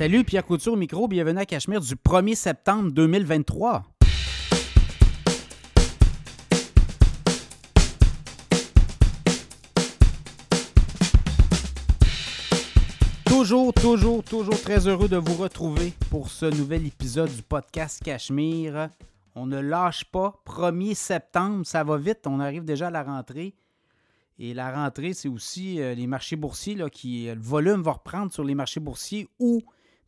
Salut, Pierre Couture au micro. Bienvenue à Cachemire du 1er septembre 2023. Toujours, toujours, toujours très heureux de vous retrouver pour ce nouvel épisode du podcast Cachemire. On ne lâche pas. 1er septembre, ça va vite. On arrive déjà à la rentrée. Et la rentrée, c'est aussi euh, les marchés boursiers, là, qui, le volume va reprendre sur les marchés boursiers ou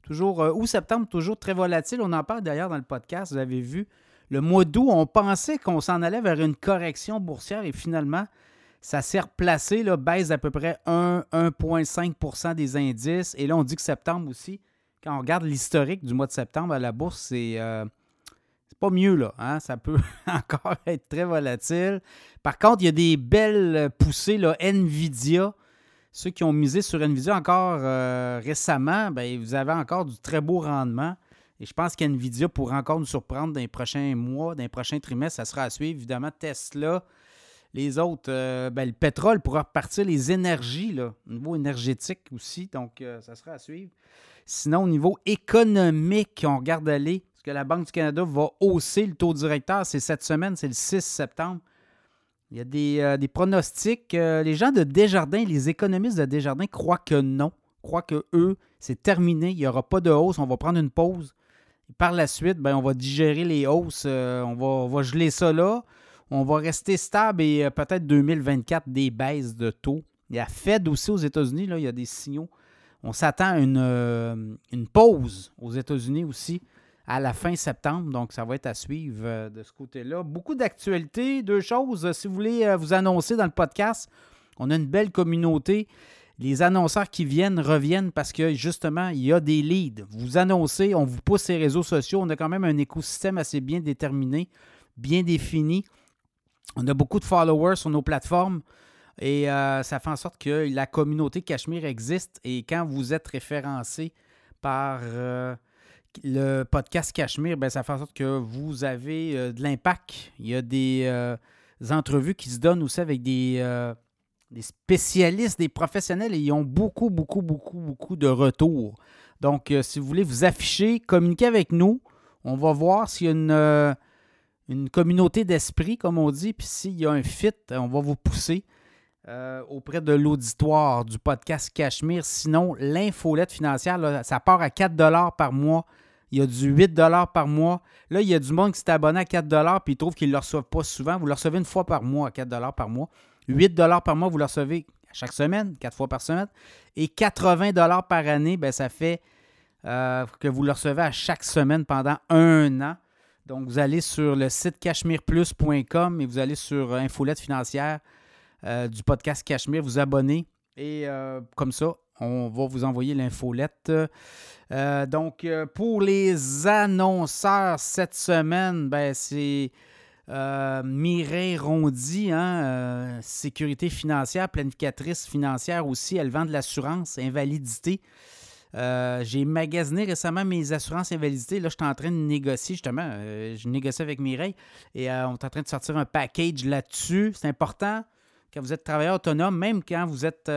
toujours, euh, septembre, toujours très volatile. On en parle d'ailleurs dans le podcast, vous avez vu. Le mois d'août, on pensait qu'on s'en allait vers une correction boursière et finalement, ça s'est replacé, là, baisse d'à peu près 1, 1,5% des indices. Et là, on dit que septembre aussi, quand on regarde l'historique du mois de septembre à la bourse, c'est. Euh, pas mieux, là. Hein? Ça peut encore être très volatile. Par contre, il y a des belles poussées, là. Nvidia, ceux qui ont misé sur Nvidia encore euh, récemment, ben, vous avez encore du très beau rendement. Et je pense qu'Nvidia pourra encore nous surprendre dans les prochains mois, dans les prochains trimestres. Ça sera à suivre. Évidemment, Tesla, les autres, euh, ben, le pétrole pourra repartir, les énergies, là, au niveau énergétique aussi. Donc, euh, ça sera à suivre. Sinon, au niveau économique, on regarde aller que la Banque du Canada va hausser le taux directeur? C'est cette semaine, c'est le 6 septembre. Il y a des, euh, pronostics. Euh, les gens de Desjardins, les économistes de Desjardins croient que non. Croient que eux, c'est terminé. Il n'y aura pas de hausse. On va prendre une pause. par la suite, ben, on va digérer les hausses. Euh, on, va, on, va, geler ça là. On va rester stable et peut-être 2024 des baisses de taux. Il y a Fed aussi aux États-Unis. il y a des signaux. On s'attend à une, une pause aux États-Unis aussi à la fin septembre. Donc, ça va être à suivre euh, de ce côté-là. Beaucoup d'actualités. Deux choses. Si vous voulez euh, vous annoncer dans le podcast, on a une belle communauté. Les annonceurs qui viennent reviennent parce que justement, il y a des leads. Vous annoncez, on vous pousse les réseaux sociaux. On a quand même un écosystème assez bien déterminé, bien défini. On a beaucoup de followers sur nos plateformes. Et euh, ça fait en sorte que la communauté Cachemire existe. Et quand vous êtes référencé par le podcast Cachemire, ben, ça fait en sorte que vous avez euh, de l'impact. Il y a des, euh, entrevues qui se donnent aussi avec euh, des, spécialistes, des professionnels, et ils ont beaucoup, beaucoup, beaucoup, beaucoup de retours. Donc, si vous voulez vous afficher, communiquez avec nous. On va voir s'il y a une, communauté d'esprit, comme on dit, puis s'il y a un fit, on va vous pousser. auprès de l'auditoire du podcast Cachemire. Sinon, l'infolette financière, ça part à 4 par mois il y a du 8 par mois. Là, il y a du monde qui s'est abonné à 4 puis ils trouvent qu'ils ne le reçoivent pas souvent. Vous le recevez une fois par mois à 4 par mois. 8 par mois, vous le recevez chaque semaine, 4 fois par semaine. Et 80 par année, ben, ça fait euh, que vous le recevez à chaque semaine pendant un an. Donc, vous allez sur le site cachemireplus.com et vous allez sur Infolette financière euh, du podcast Cachemire, vous abonnez. Et euh, comme ça, on va vous envoyer l'infolette. Euh, donc, euh, pour les annonceurs cette semaine, ben, c'est euh, Mireille Rondy, hein, sécurité financière, planificatrice financière aussi. Elle vend de l'assurance invalidité. j'ai magasiné récemment mes assurances invalidité. Là, je suis en train de négocier, justement. je négocie avec Mireille et on est en train de sortir un package là-dessus. C'est important quand vous êtes travailleur autonome, même quand vous êtes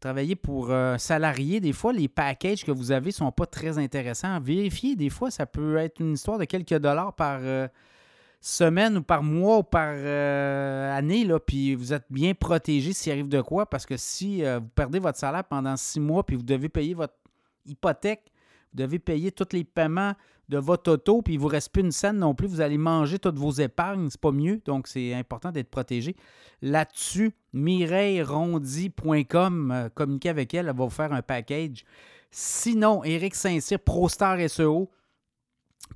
travailler pour un euh, salarié, des fois, les packages que vous avez ne sont pas très intéressants. Vérifiez, des fois, ça peut être une histoire de quelques dollars par euh, semaine ou par mois ou par euh, année, là, puis vous êtes bien protégé s'il arrive de quoi, parce que si vous perdez votre salaire pendant six mois, puis vous devez payer votre hypothèque, vous devez payer tous les paiements de votre auto, puis il ne vous reste plus une scène non plus. Vous allez manger toutes vos épargnes, c'est pas mieux. Donc, c'est important d'être protégé. Là-dessus, mireillerondi.com, euh, communiquez avec elle, elle va vous faire un package. Sinon, Eric Saint-Cyr, ProStar SEO.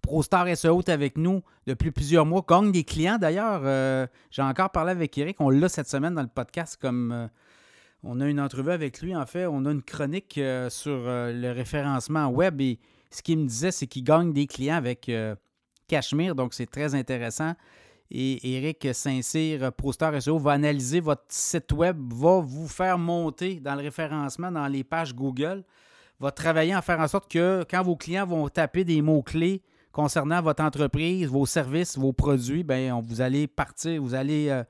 ProStar SEO est avec nous depuis plusieurs mois, gagne des clients d'ailleurs. Euh, j'ai encore parlé avec Eric, on l'a cette semaine dans le podcast comme euh, on a une entrevue avec lui. En fait, on a une chronique sur le référencement web et ce qu'il me disait, c'est qu'il gagne des clients avec Cachemire, donc c'est très intéressant. Et Eric Saint-Cyr, ProStar SEO, va analyser votre site web, va vous faire monter dans le référencement dans les pages Google, va travailler à faire en sorte que quand vos clients vont taper des mots-clés concernant votre entreprise, vos services, vos produits, bien, vous allez partir, vous allez euh,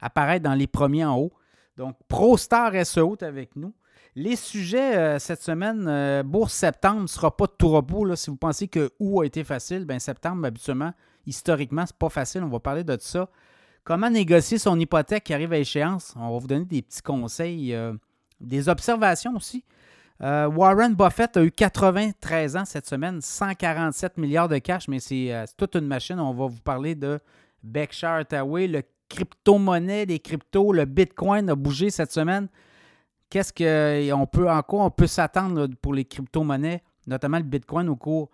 apparaître dans les premiers en haut. Donc, ProStar SEO est avec nous. Les sujets euh, cette semaine, euh, bourse septembre ne sera pas tout repos. Là. Si vous pensez que août a été facile, ben septembre, habituellement, historiquement, c'est pas facile. On va parler de ça. Comment négocier son hypothèque qui arrive à échéance? On va vous donner des petits conseils, euh, des observations aussi. Warren Buffett a eu 93 ans cette semaine, 147 milliards de cash, mais c'est toute une machine. On va vous parler de Berkshire Hathaway, le crypto-monnaie, les cryptos, le Bitcoin a bougé cette semaine. Qu'est-ce qu'on peut, en quoi on peut s'attendre pour les crypto-monnaies, notamment le Bitcoin au cours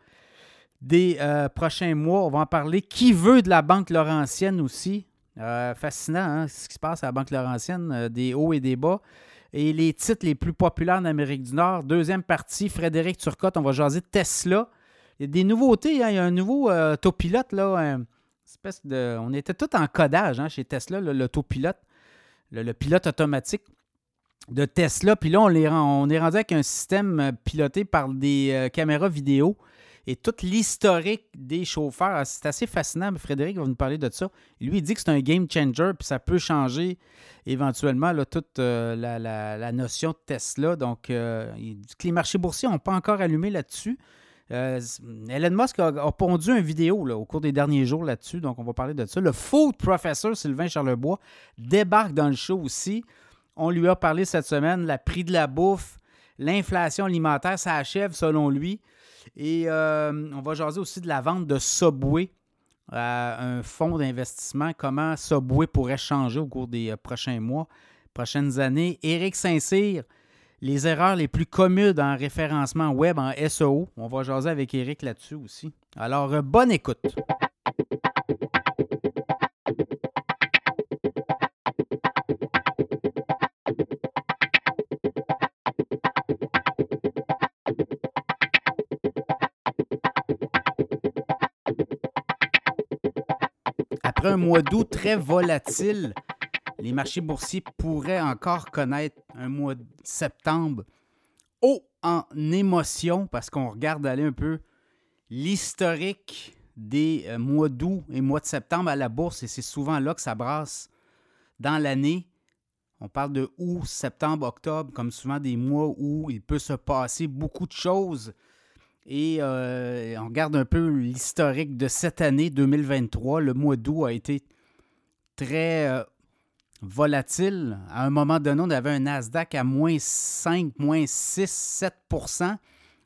des euh, prochains mois? On va en parler. Qui veut de la Banque Laurentienne aussi? Euh, fascinant, hein, ce qui se passe à la Banque Laurentienne, euh, des hauts et des bas. Et les titres les plus populaires en Amérique du Nord. Deuxième partie, Frédéric Turcotte, on va jaser Tesla. Il y a des nouveautés, hein. il y a un nouveau autopilote, là, espèce de... On était tout en codage hein, chez Tesla, l'autopilote, le, pilote automatique de Tesla. Puis là, on, est rendu avec un système euh, piloté par des euh, caméras vidéo et toute l'historique des chauffeurs. Ah, c'est assez fascinant. Frédéric va nous parler de ça. Lui, il dit que c'est un game changer, puis ça peut changer éventuellement toute euh, la, notion de Tesla. Donc, les marchés boursiers n'ont pas encore allumé là-dessus. Elon Musk a, pondu une vidéo au cours des derniers jours là-dessus, donc on va parler de ça. Le food professor Sylvain Charlebois débarque dans le show aussi. On lui a parlé cette semaine, la prix de la bouffe, l'inflation alimentaire, ça achève selon lui. Et euh, on va jaser aussi de la vente de Subway à un fonds d'investissement, comment Subway pourrait changer au cours des euh, prochains mois, prochaines années? Éric Saint-Cyr, les erreurs les plus communes en référencement web en SEO. On va jaser avec Éric là-dessus aussi. Alors, euh, bonne écoute. Après un mois d'août très volatile, les marchés boursiers pourraient encore connaître un mois de septembre haut en émotion parce qu'on regarde aller un peu l'historique des euh, mois d'août et mois de septembre à la bourse et c'est souvent là que ça brasse dans l'année. On parle de août, septembre, octobre, comme souvent des mois où il peut se passer beaucoup de choses. Et euh, on regarde un peu l'historique de cette année 2023. Le mois d'août a été très euh, volatile. À un moment donné, on avait un Nasdaq à moins 5, moins 6, 7%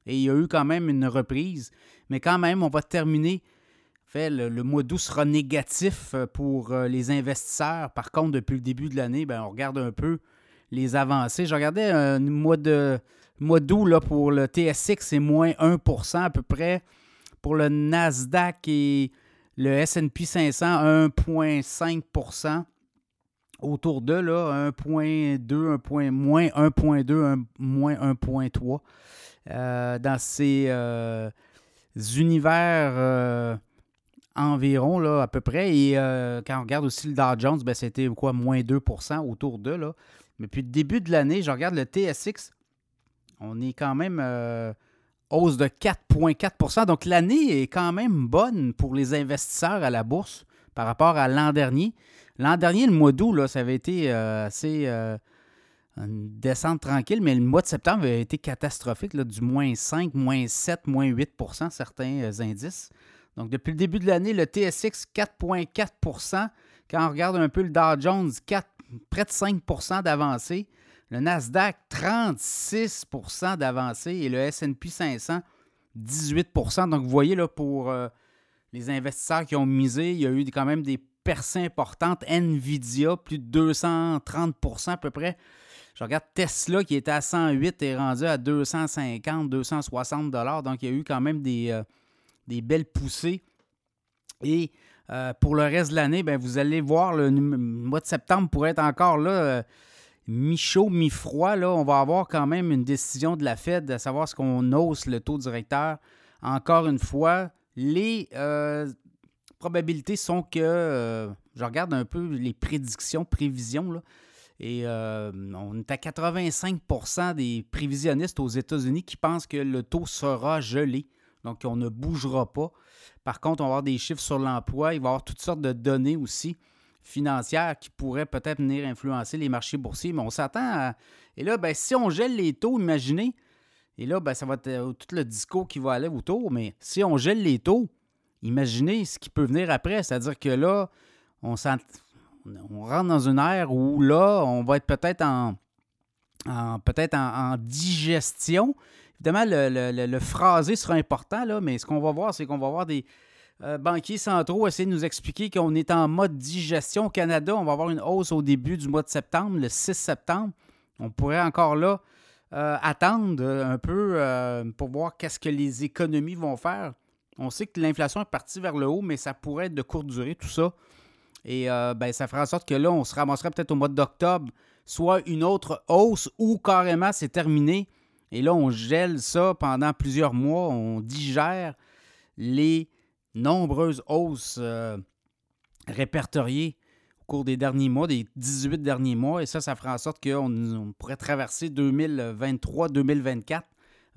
et il y a eu quand même une reprise. Mais quand même, on va terminer. Fait, le, mois d'août sera négatif euh, pour les investisseurs. Par contre, depuis le début de l'année, ben, on regarde un peu les avancées. Je regardais un mois de mois d'août, pour le TSX, c'est moins 1% à peu près. Pour le Nasdaq et le S&P 500, 1,5% Autour de là, 1,2, 1, moins 1,2, moins 1,3. Euh, dans ces euh, univers euh, environ, à peu près. Et quand on regarde aussi le Dow Jones, ben, c'était moins 2% autour de là. Mais puis, début de l'année, je regarde le TSX, on est quand même euh, hausse de 4,4% Donc l'année est quand même bonne pour les investisseurs à la bourse par rapport à l'an dernier. L'an dernier, le mois d'août, ça avait été euh, assez euh, une descente tranquille, mais le mois de septembre avait été catastrophique, du moins 5, moins 7, moins 8% certains indices. Donc depuis le début de l'année, le TSX 4,4% Quand on regarde un peu le Dow Jones, 4, près de 5% d'avancée. Le Nasdaq, 36% d'avancée et le SP 500, 18% Donc, vous voyez, là, pour euh, les investisseurs qui ont misé, il y a eu quand même des percées importantes. Nvidia, plus de 230% à peu près. Je regarde Tesla qui était à 108 et rendu à 250, 260 Donc, il y a eu quand même des, euh, belles poussées. Et euh, pour le reste de l'année, ben, vous allez voir, le mois de septembre pourrait être encore là mi-chaud, mi-froid, là, on va avoir quand même une décision de la Fed à savoir ce qu'on hausse le taux directeur. Encore une fois, les euh, probabilités sont que, euh, je regarde un peu les prédictions, prévisions, et euh, on est à 85% des prévisionnistes aux États-Unis qui pensent que le taux sera gelé, donc on ne bougera pas. Par contre, on va avoir des chiffres sur l'emploi, il va y avoir toutes sortes de données aussi. Financières qui pourraient peut-être venir influencer les marchés boursiers, mais on s'attend à... Et là, ben, si on gèle les taux, imaginez, et là, ben, ça va être euh, tout le discours qui va aller autour, mais si on gèle les taux, imaginez ce qui peut venir après, c'est-à-dire que là, on, on rentre dans une ère où là, on va être peut-être en, peut-être en, digestion. Évidemment, le, phrasé sera important, là, mais ce qu'on va voir, c'est qu'on va voir des euh, banquiers centraux essayer de nous expliquer qu'on est en mode digestion. Au Canada, on va avoir une hausse au début du mois de septembre, le 6 septembre. On pourrait encore là euh, attendre un peu euh, pour voir qu'est-ce que les économies vont faire. On sait que l'inflation est partie vers le haut, mais ça pourrait être de courte durée, tout ça. Et ben, ça fera en sorte que là, on se ramasserait peut-être au mois d'octobre soit une autre hausse ou carrément c'est terminé. Et là, on gèle ça pendant plusieurs mois, on digère les nombreuses hausses euh, répertoriées au cours des derniers mois, des 18 derniers mois. Et ça, ça fera en sorte qu'on pourrait traverser 2023-2024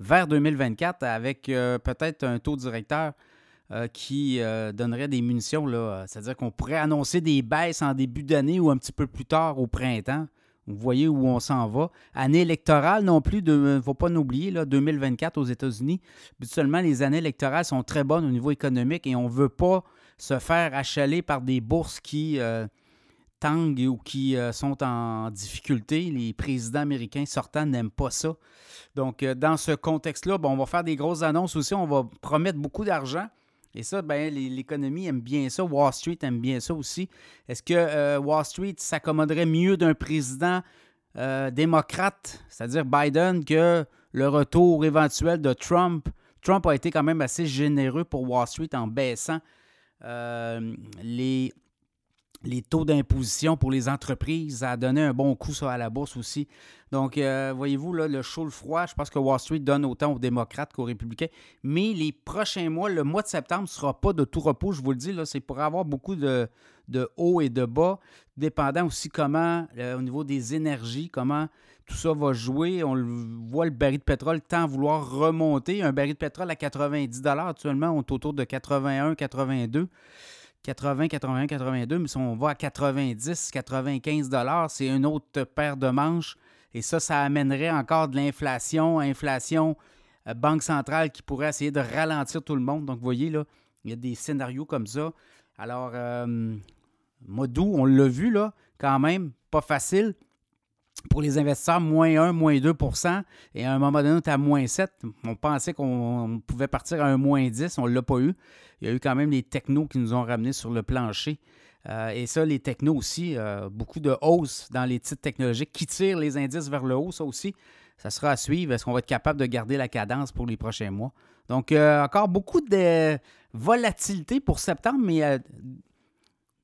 vers 2024 avec euh, peut-être un taux directeur euh, qui donnerait des munitions. C'est-à-dire qu'on pourrait annoncer des baisses en début d'année ou un petit peu plus tard au printemps. Vous voyez où on s'en va. Année électorale non plus, il ne faut pas l'oublier, 2024 aux États-Unis. Seulement, les années électorales sont très bonnes au niveau économique et on ne veut pas se faire achaler par des bourses qui euh, tanguent ou qui euh, sont en difficulté. Les présidents américains sortants n'aiment pas ça. Donc, euh, dans ce contexte-là, on va faire des grosses annonces aussi. On va promettre beaucoup d'argent. Et ça, ben, l'économie aime bien ça. Wall Street aime bien ça aussi. Est-ce que euh, Wall Street s'accommoderait mieux d'un président euh, démocrate, c'est-à-dire Biden, que le retour éventuel de Trump? Trump a été quand même assez généreux pour Wall Street en baissant euh, les les taux d'imposition pour les entreprises. A donné un bon coup à la bourse aussi. Donc, euh, voyez-vous, là, le chaud, le froid, je pense que Wall Street donne autant aux démocrates qu'aux républicains. Mais les prochains mois, le mois de septembre ne sera pas de tout repos, je vous le dis. Là, c'est pour avoir beaucoup de, de hauts et de bas, dépendant aussi comment, euh, au niveau des énergies, comment tout ça va jouer. On voit le baril de pétrole tant vouloir remonter. Un baril de pétrole à 90 actuellement, on est autour de 81, 82. 80, 81, 82, mais si on va à 90, 95 dollars, c'est une autre paire de manches. Et ça, ça amènerait encore de l'inflation, inflation, euh, banque centrale qui pourrait essayer de ralentir tout le monde. Donc, vous voyez, là, il y a des scénarios comme ça. Alors, euh, Modou, on l'a vu, là, quand même, pas facile. Pour les investisseurs, moins 1, moins 2% Et à un moment donné, on était à moins 7. On pensait qu'on pouvait partir à un moins 10. On ne l'a pas eu il y a eu quand même les technos qui nous ont ramenés sur le plancher. Euh, et ça, les technos aussi, euh, beaucoup de hausse dans les titres technologiques qui tirent les indices vers le haut, ça aussi. Ça sera à suivre. Est-ce qu'on va être capable de garder la cadence pour les prochains mois? Donc, euh, encore beaucoup de volatilité pour septembre, mais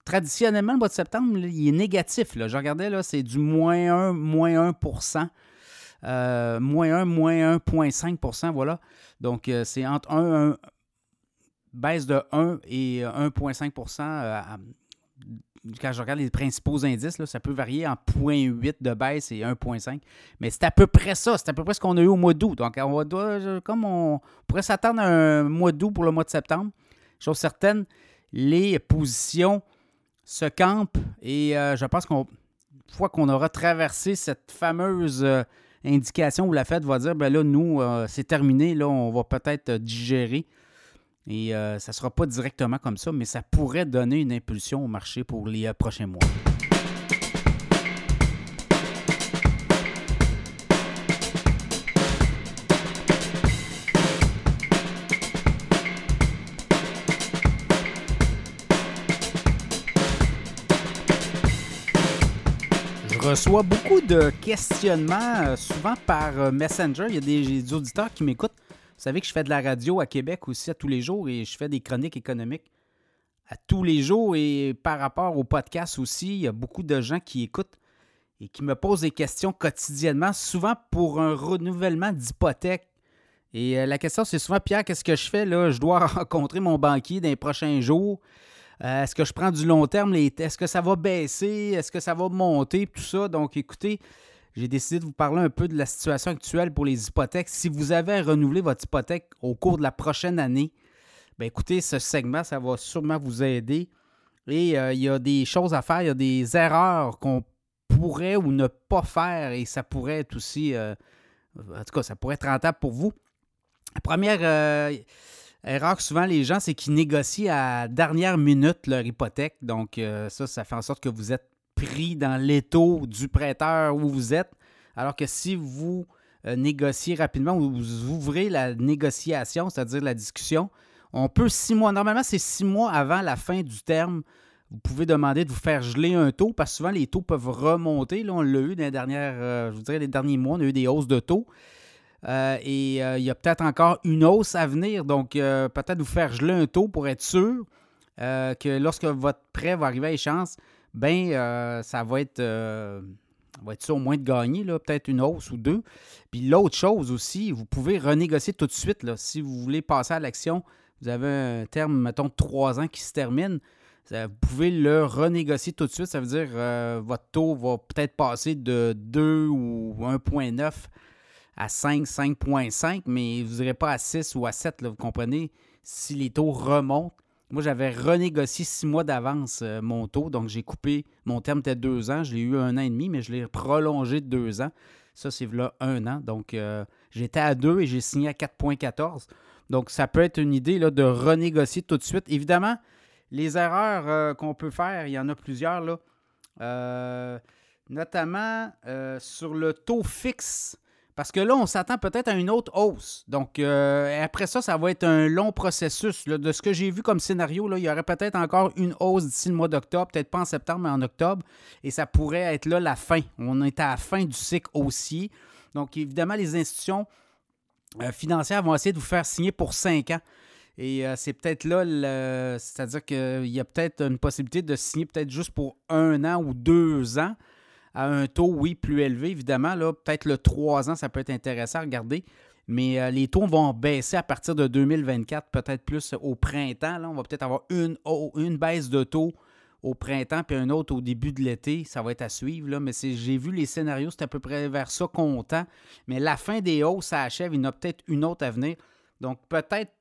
traditionnellement, le mois de septembre, il est négatif. Je regardais, c'est du moins 1, moins 1% moins 1, moins 1,5% voilà. Donc, c'est entre 1, 1, baisse de 1 et 1,5% euh, quand je regarde les principaux indices, ça peut varier en 0,8 de baisse et 1,5. Mais c'est à peu près ça. C'est à peu près ce qu'on a eu au mois d'août. Donc, on va, comme on, pourrait s'attendre à un mois d'août pour le mois de septembre, chose certaine, les positions se campent et euh, je pense qu'une fois qu'on aura traversé cette fameuse euh, indication où la Fed va dire, ben là, nous, c'est terminé, là, on va peut-être digérer. Et euh, ça ne sera pas directement comme ça, mais ça pourrait donner une impulsion au marché pour les euh, prochains mois. Reçois beaucoup de questionnements, euh, souvent par Messenger. Il y a des auditeurs qui m'écoutent vous savez que je fais de la radio à Québec aussi à tous les jours et je fais des chroniques économiques à tous les jours. Et par rapport au podcast aussi, il y a beaucoup de gens qui écoutent et qui me posent des questions quotidiennement, souvent pour un renouvellement d'hypothèque. Et euh, la question, c'est souvent, Pierre, qu'est-ce que je fais? Là? Je dois rencontrer mon banquier dans les prochains jours. Euh, est-ce que je prends du long terme? Est-ce que ça va baisser? Est-ce que ça va monter? Tout ça? Donc, écoutez, j'ai décidé de vous parler un peu de la situation actuelle pour les hypothèques. Si vous avez renouvelé votre hypothèque au cours de la prochaine année, bien écoutez, ce segment, ça va sûrement vous aider Et euh, il y a des choses à faire, il y a des erreurs qu'on pourrait ou ne pas faire et ça pourrait être aussi, euh, en tout cas, ça pourrait être rentable pour vous. Première erreur souvent les gens, c'est qu'ils négocient à dernière minute leur hypothèque. Donc ça, ça fait en sorte que vous êtes pris dans l'étau du prêteur où vous êtes. Alors que si vous négociez rapidement ou vous ouvrez la négociation, c'est-à-dire la discussion, on peut six mois, normalement c'est six mois avant la fin du terme, vous pouvez demander de vous faire geler un taux parce que souvent les taux peuvent remonter. Là, on l'a eu dans les dernières, euh, je vous dirais les derniers mois, on a eu des hausses de taux. Euh, et euh, il y a peut-être encore une hausse à venir. Donc, peut-être vous faire geler un taux pour être sûr que lorsque votre prêt va arriver à échéance, ben ça va être, va être sûr au moins de gagner, peut-être une hausse ou deux. Puis l'autre chose aussi, vous pouvez renégocier tout de suite. Là, si vous voulez passer à l'action, vous avez un terme, mettons, trois ans qui se termine, vous pouvez le renégocier tout de suite. Ça veut dire que euh, votre taux va peut-être passer de 2 ou 1,9 à 5, 5,5, mais vous n'irez pas à 6 ou à 7, vous comprenez, si les taux remontent. Moi, j'avais renégocié six mois d'avance euh, mon taux, donc j'ai coupé, mon terme était deux ans, je l'ai eu un an et demi, mais je l'ai prolongé de deux ans. Ça, c'est là un an. Donc, euh, j'étais à 2 et j'ai signé à 4,14. Donc, ça peut être une idée là, de renégocier tout de suite. Évidemment, les erreurs euh, qu'on peut faire, il y en a plusieurs, là. Notamment sur le taux fixe. Parce que là, on s'attend peut-être à une autre hausse. Donc, après ça, ça va être un long processus. De ce que j'ai vu comme scénario, il y aurait peut-être encore une hausse d'ici le mois d'octobre, peut-être pas en septembre, mais en octobre. Et ça pourrait être là la fin. On est à la fin du cycle haussier. Donc, évidemment, les institutions euh, financières vont essayer de vous faire signer pour 5 ans. Et euh, c'est peut-être là, c'est-à-dire qu'il y a peut-être une possibilité de signer peut-être juste pour un an ou deux ans à un taux, oui, plus élevé, évidemment. Là, peut-être le 3 ans, ça peut être intéressant à regarder. Mais euh, les taux vont baisser à partir de 2024, peut-être plus au printemps. Là. On va peut-être avoir une, une baisse de taux au printemps, puis un autre au début de l'été. Ça va être à suivre. Là. Mais j'ai vu les scénarios, c'est à peu près vers ça qu'on tend. Mais la fin des hausses, ça achève. Il y en a peut-être une autre à venir. Donc, peut-être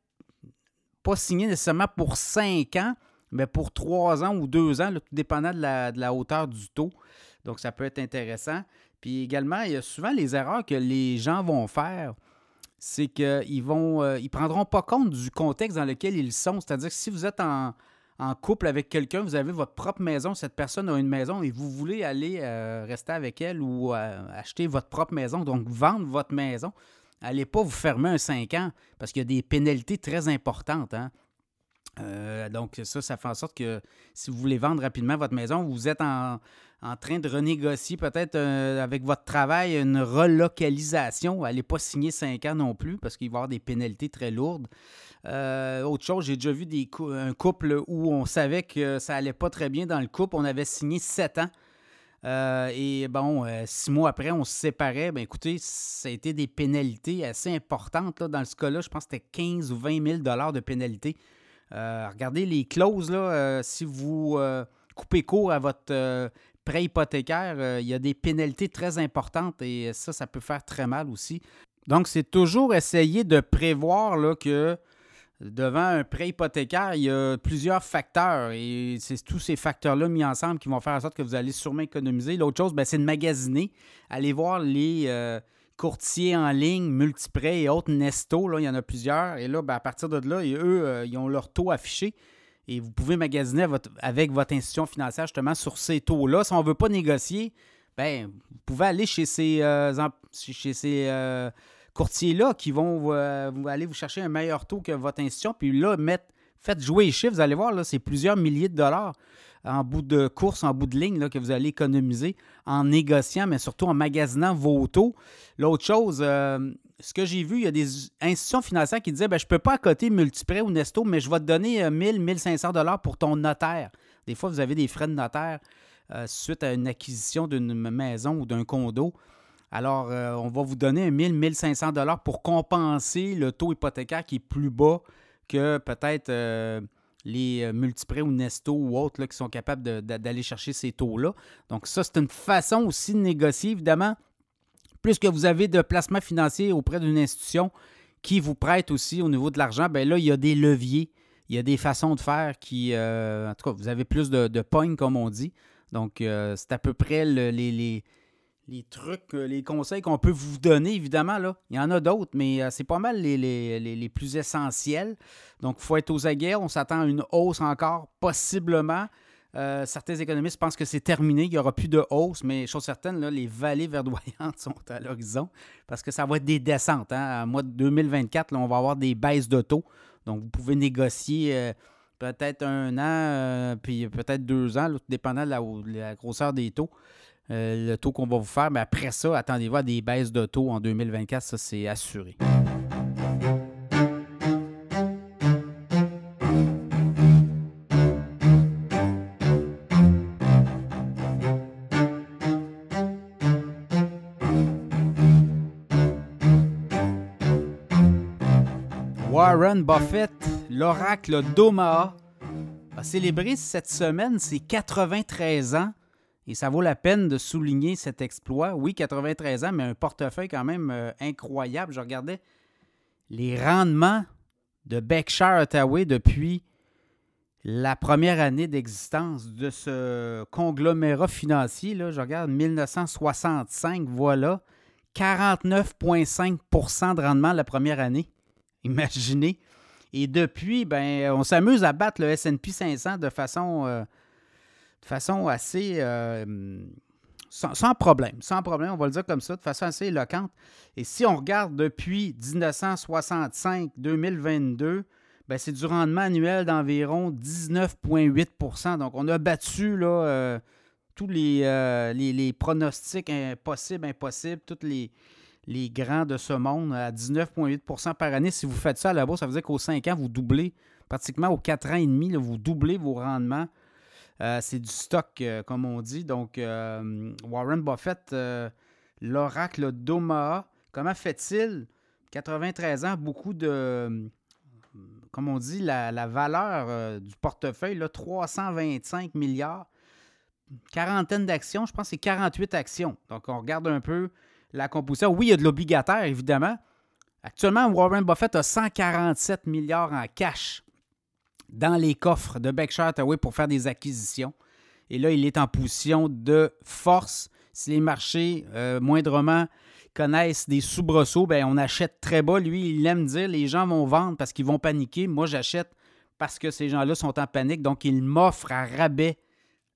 pas signer nécessairement pour 5 ans, mais pour 3 ans ou 2 ans, tout dépendant de la, hauteur du taux. Donc, ça peut être intéressant. Puis également, il y a souvent les erreurs que les gens vont faire c'est qu'ils vont euh, ils prendront pas compte du contexte dans lequel ils sont. C'est-à-dire que si vous êtes en, couple avec quelqu'un, vous avez votre propre maison, cette personne a une maison et vous voulez aller euh, rester avec elle ou euh, acheter votre propre maison, donc vendre votre maison, allez pas vous fermer un 5 ans parce qu'il y a des pénalités très importantes. Hein. Euh, donc ça, ça fait en sorte que si vous voulez vendre rapidement votre maison, vous êtes en, en train de renégocier peut-être avec votre travail une relocalisation. Allez pas signer 5 ans non plus parce qu'il va y avoir des pénalités très lourdes. Euh, autre chose, j'ai déjà vu des un couple où on savait que ça allait pas très bien dans le couple. On avait signé sept ans. Euh, et bon, euh, six mois après, on se séparait. Ben écoutez, ça a été des pénalités assez importantes. Là. Dans ce cas-là, je pense que c'était 15 ou 20 000 de pénalité. Regardez les clauses. Là, si vous coupez court à votre prêt hypothécaire, il y a des pénalités très importantes et ça, ça peut faire très mal aussi. Donc, c'est toujours essayer de prévoir là, que devant un prêt hypothécaire, il y a plusieurs facteurs et c'est tous ces facteurs-là mis ensemble qui vont faire en sorte que vous allez sûrement économiser. L'autre chose, ben, c'est de magasiner. Allez voir les euh, courtiers en ligne, Multiprêt et autres, Nesto, là, il y en a plusieurs. Et là, ben, à partir de là, eux, euh, ils ont leur taux affiché et vous pouvez magasiner avec votre institution financière justement sur ces taux-là. Si on ne veut pas négocier, ben, vous pouvez aller chez ces, euh, ces courtiers-là qui vont euh, aller vous chercher un meilleur taux que votre institution, puis là, faites jouer les chiffres, vous allez voir, c'est plusieurs milliers de dollars en bout de course, en bout de ligne, là, que vous allez économiser en négociant, mais surtout en magasinant vos taux. L'autre chose, euh, ce que j'ai vu, il y a des institutions financières qui disaient ben, Je ne peux pas accoter Multiprêt ou Nesto, mais je vais te donner 1000, euh, 1500 dollars pour ton notaire. Des fois, vous avez des frais de notaire suite à une acquisition d'une maison ou d'un condo. Alors, euh, on va vous donner 1000, 1500 dollars pour compenser le taux hypothécaire qui est plus bas que peut-être euh, les euh, multiprêts ou Nesto ou autres qui sont capables d'aller chercher ces taux-là. Donc, ça, c'est une façon aussi de négocier, évidemment. Plus que vous avez de placements financiers auprès d'une institution qui vous prête aussi au niveau de l'argent, bien là, il y a des leviers il y a des façons de faire qui, en tout cas, vous avez plus de, de comme on dit. Donc, c'est à peu près les, les, les, trucs, les conseils qu'on peut vous donner, évidemment. Là. Il y en a d'autres, mais c'est pas mal les, les, plus essentiels. Donc, il faut être aux aguets. On s'attend à une hausse encore, possiblement. Euh, certains économistes pensent que c'est terminé, qu'il n'y aura plus de hausse, mais chose certaine, là, les vallées verdoyantes sont à l'horizon parce que ça va être des descentes. Hein. En mois de 2024, là, on va avoir des baisses de taux. Donc, vous pouvez négocier euh, peut-être un an, euh, puis peut-être deux ans, dépendant de la, grosseur des taux. Le taux qu'on va vous faire, mais après ça, attendez-vous à des baisses de taux en 2024, ça c'est assuré. Warren Buffett, l'oracle d'Omaha, a célébré cette semaine ses 93 ans. Et ça vaut la peine de souligner cet exploit. Oui, 93 ans, mais un portefeuille quand même euh, incroyable. Je regardais les rendements de Berkshire Hathaway depuis la première année d'existence de ce conglomérat financier. Là, je regarde 1965, voilà. 49,5% de rendement la première année. Imaginez. Et depuis, ben, on s'amuse à battre le SP 500 de façon, euh, de façon assez. Euh, sans, problème. Sans problème, on va le dire comme ça, de façon assez éloquente. Et si on regarde depuis 1965-2022, ben, c'est du rendement annuel d'environ 19,8 Donc, on a battu là, euh, tous les, les, les, pronostics impossibles, impossibles, toutes les, les grands de ce monde à 19,8 par année. Si vous faites ça à la bourse, ça veut dire qu'aux 5 ans, vous doublez, pratiquement aux 4 ans et demi, vous doublez vos rendements. Euh, c'est du stock, euh, comme on dit. Donc, euh, Warren Buffett, l'oracle d'Omaha, comment fait-il? 93 ans, beaucoup de, comme on dit, la, valeur du portefeuille, là, 325 milliards, quarantaine d'actions, je pense que c'est 48 actions. Donc, on regarde un peu la composition. Oui, il y a de l'obligataire, évidemment. Actuellement, Warren Buffett a 147 milliards en cash dans les coffres de Berkshire Hathaway pour faire des acquisitions. Et là, il est en position de force. Si les marchés euh, moindrement connaissent des soubresauts, ben on achète très bas. Lui, il aime dire les gens vont vendre parce qu'ils vont paniquer. Moi, j'achète parce que ces gens-là sont en panique. Donc, il m'offre à rabais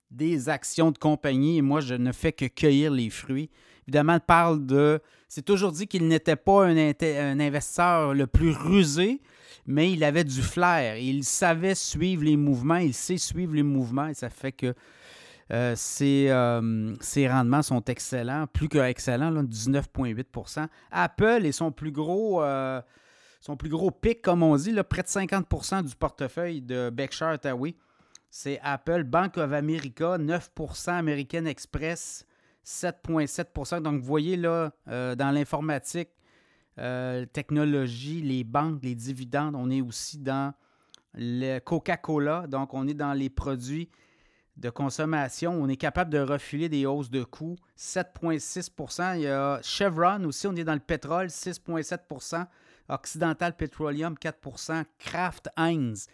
des actions de compagnie et moi, je ne fais que cueillir les fruits évidemment, parle de. C'est toujours dit qu'il n'était pas un, investisseur le plus rusé, mais il avait du flair. Il savait suivre les mouvements, il sait suivre les mouvements et ça fait que euh, euh, ses, rendements sont excellents, plus que excellents, 19,8% Apple est son plus gros. Euh, son plus gros pic, comme on dit, près de 50% du portefeuille de Berkshire Hathaway, c'est Apple, Bank of America, 9% American Express, 7,7% Donc, vous voyez là, euh, dans l'informatique, euh, technologie, les banques, les dividendes, on est aussi dans le Coca-Cola. Donc, on est dans les produits de consommation. On est capable de refiler des hausses de coûts. 7,6% Il y a Chevron aussi, on est dans le pétrole, 6,7% Occidental Petroleum, 4% Kraft Heinz.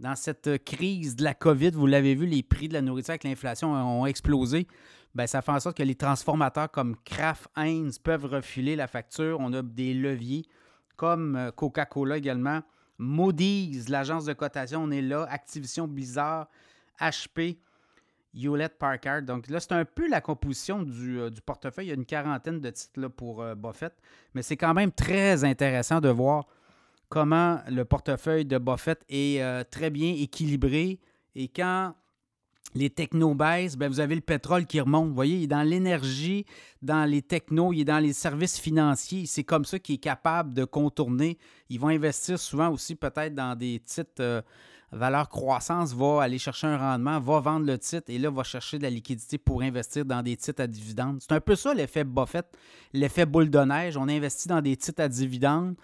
Dans cette crise de la COVID, vous l'avez vu, les prix de la nourriture avec l'inflation ont explosé. Ben, ça fait en sorte que les transformateurs comme Kraft Heinz peuvent refiler la facture. On a des leviers comme euh, Coca-Cola également. Moody's, l'agence de cotation, on est là. Activision Blizzard, HP, Hewlett Packard. Donc là, c'est un peu la composition du, euh, portefeuille. Il y a une quarantaine de titres là, pour euh, Buffett. Mais c'est quand même très intéressant de voir comment le portefeuille de Buffett est très bien équilibré. Et quand les technos baissent, ben vous avez le pétrole qui remonte. Vous voyez, il est dans l'énergie, dans les technos, il est dans les services financiers. C'est comme ça qu'il est capable de contourner. Ils vont investir souvent aussi peut-être dans des titres euh, valeur croissance, va aller chercher un rendement, va vendre le titre et là, va chercher de la liquidité pour investir dans des titres à dividendes. C'est un peu ça l'effet Buffett, l'effet boule de neige. On investit dans des titres à dividendes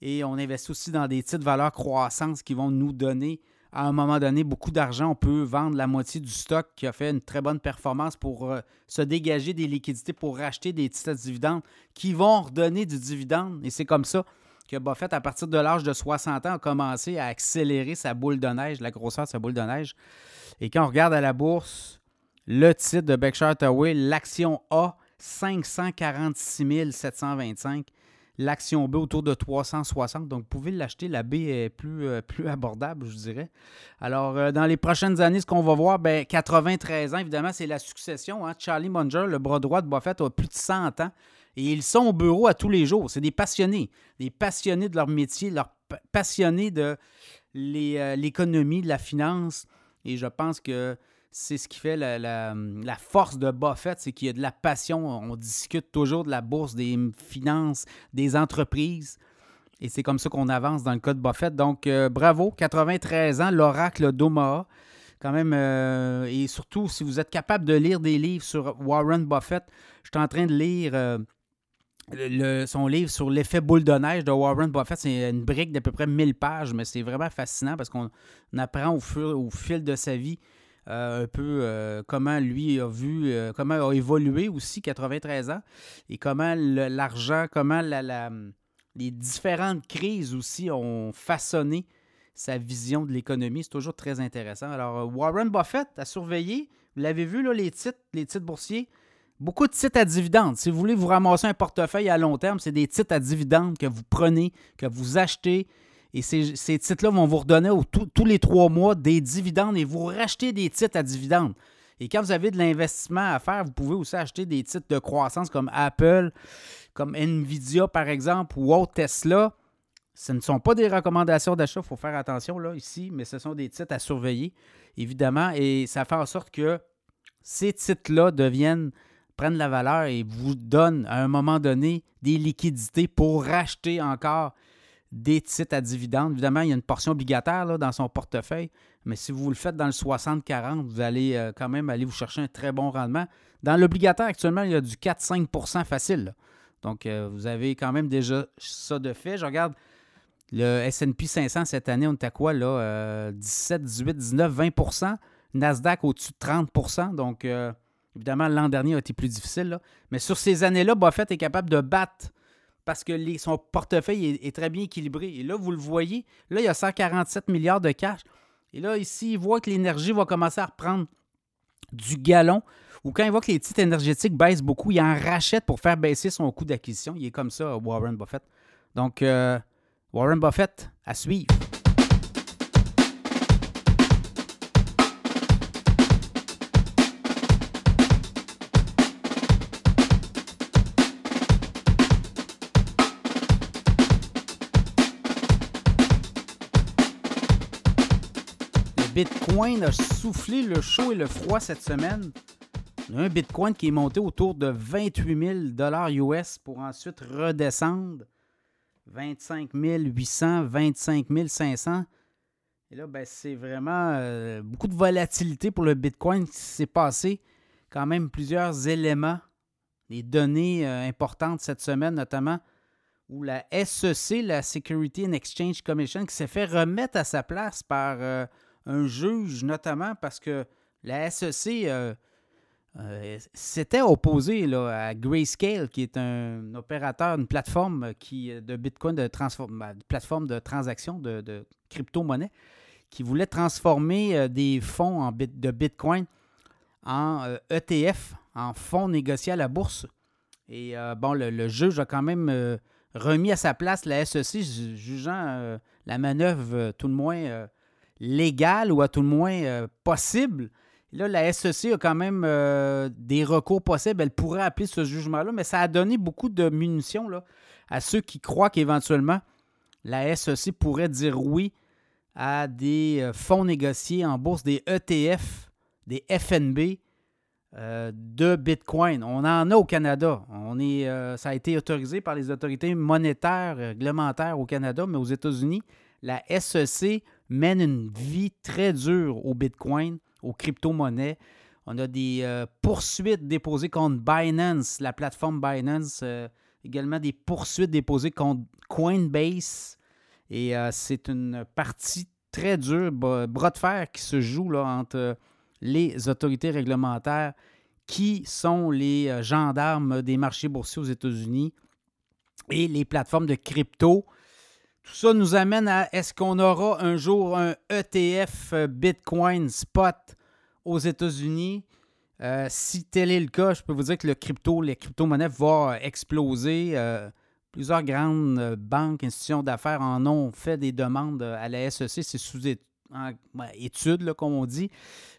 et on investit aussi dans des titres valeur croissance qui vont nous donner à un moment donné beaucoup d'argent. On peut vendre la moitié du stock qui a fait une très bonne performance pour euh, se dégager des liquidités pour racheter des titres à dividendes qui vont redonner du dividende. Et c'est comme ça que Buffett, à partir de l'âge de 60 ans, a commencé à accélérer sa boule de neige, la grosseur de sa boule de neige. Et quand on regarde à la bourse, le titre de Berkshire Hathaway, l'action A, 546 725 l'action B autour de 360. Donc, vous pouvez l'acheter. La B est plus, euh, plus abordable, je dirais. Alors, euh, dans les prochaines années, ce qu'on va voir, ben, 93 ans, évidemment, c'est la succession. Hein. Charlie Munger, le bras droit de Buffett, a plus de 100 ans. Et ils sont au bureau à tous les jours. C'est des passionnés. Des passionnés de leur métier, leur passionnés de euh, l'économie, de la finance. Et je pense que c'est ce qui fait la, force de Buffett, c'est qu'il y a de la passion. On discute toujours de la bourse, des finances, des entreprises. Et c'est comme ça qu'on avance dans le cas de Buffett. Donc, euh, bravo, 93 ans, l'oracle d'Omaha. Quand même, euh, et surtout, si vous êtes capable de lire des livres sur Warren Buffett, je suis en train de lire euh, son livre sur l'effet boule de neige de Warren Buffett. C'est une brique d'à peu près 1000 pages, mais c'est vraiment fascinant parce qu'on apprend au, au fil de sa vie un peu euh, comment lui a vu, euh, comment a évolué aussi, 93 ans, et comment l'argent, comment les différentes crises aussi ont façonné sa vision de l'économie. C'est toujours très intéressant. Alors, Warren Buffett a surveillé, vous l'avez vu, là, les titres, les titres boursiers. Beaucoup de titres à dividendes. Si vous voulez vous ramasser un portefeuille à long terme, c'est des titres à dividendes que vous prenez, que vous achetez, et ces, titres-là vont vous redonner tous les trois mois des dividendes et vous rachetez des titres à dividendes. Et quand vous avez de l'investissement à faire, vous pouvez aussi acheter des titres de croissance comme Apple, comme Nvidia par exemple, ou autre Tesla. Ce ne sont pas des recommandations d'achat, il faut faire attention là, ici, mais ce sont des titres à surveiller, évidemment. Et ça fait en sorte que ces titres-là deviennent, prennent la valeur et vous donnent à un moment donné des liquidités pour racheter encore des titres à dividendes. Évidemment, il y a une portion obligataire dans son portefeuille, mais si vous le faites dans le 60-40, vous allez euh, quand même aller vous chercher un très bon rendement. Dans l'obligataire, actuellement, il y a du 4-5% facile. Donc, euh, vous avez quand même déjà ça de fait. Je regarde le SP 500 cette année, on est à quoi là? 17, 18, 19, 20% Nasdaq au-dessus de 30% Donc, euh, évidemment, l'an dernier a été plus difficile. Mais sur ces années-là, Buffett est capable de battre parce que son portefeuille est, très bien équilibré. Et là, vous le voyez, là, il y a 147 milliards de cash. Et là, ici, il voit que l'énergie va commencer à reprendre du galon. Ou quand il voit que les titres énergétiques baissent beaucoup, il en rachète pour faire baisser son coût d'acquisition. Il est comme ça, Warren Buffett. Donc, euh, Warren Buffett, à suivre. Bitcoin a soufflé le chaud et le froid cette semaine. Un Bitcoin qui est monté autour de 28 000 US pour ensuite redescendre 25 800, 25 500. Et là, ben, c'est vraiment euh, beaucoup de volatilité pour le Bitcoin qui s'est passé. Quand même plusieurs éléments, des données euh, importantes cette semaine, notamment où la SEC, la Security and Exchange Commission, qui s'est fait remettre à sa place par euh, un juge, notamment parce que la SEC euh, euh, s'était opposée à Grayscale, qui est un opérateur, une plateforme qui, de Bitcoin, de ben, plateforme de transaction de, crypto-monnaie, qui voulait transformer euh, des fonds en de Bitcoin en ETF, e en fonds négociés à la bourse. Et bon, le, juge a quand même remis à sa place la SEC, jugeant la manœuvre tout de moins légal ou à tout le moins euh, possible. Là, la SEC a quand même euh, des recours possibles. Elle pourrait appeler ce jugement-là, mais ça a donné beaucoup de munitions là, à ceux qui croient qu'éventuellement la SEC pourrait dire oui à des euh, fonds négociés en bourse, des ETF, des FNB de Bitcoin. On en a au Canada. On est, ça a été autorisé par les autorités monétaires, réglementaires au Canada, mais aux États-Unis, la SEC mène une vie très dure au Bitcoin, aux crypto-monnaies. On a des euh, poursuites déposées contre Binance, la plateforme Binance, euh, également des poursuites déposées contre Coinbase. Et euh, c'est une partie très dure, bras de fer qui se joue là, entre les autorités réglementaires qui sont les gendarmes des marchés boursiers aux États-Unis et les plateformes de crypto Tout ça nous amène à est-ce qu'on aura un jour un ETF Bitcoin spot aux États-Unis? si tel est le cas, je peux vous dire que le crypto, les crypto-monnaies vont exploser. plusieurs grandes banques, institutions d'affaires en ont fait des demandes à la SEC. C'est sous étude, comme on dit.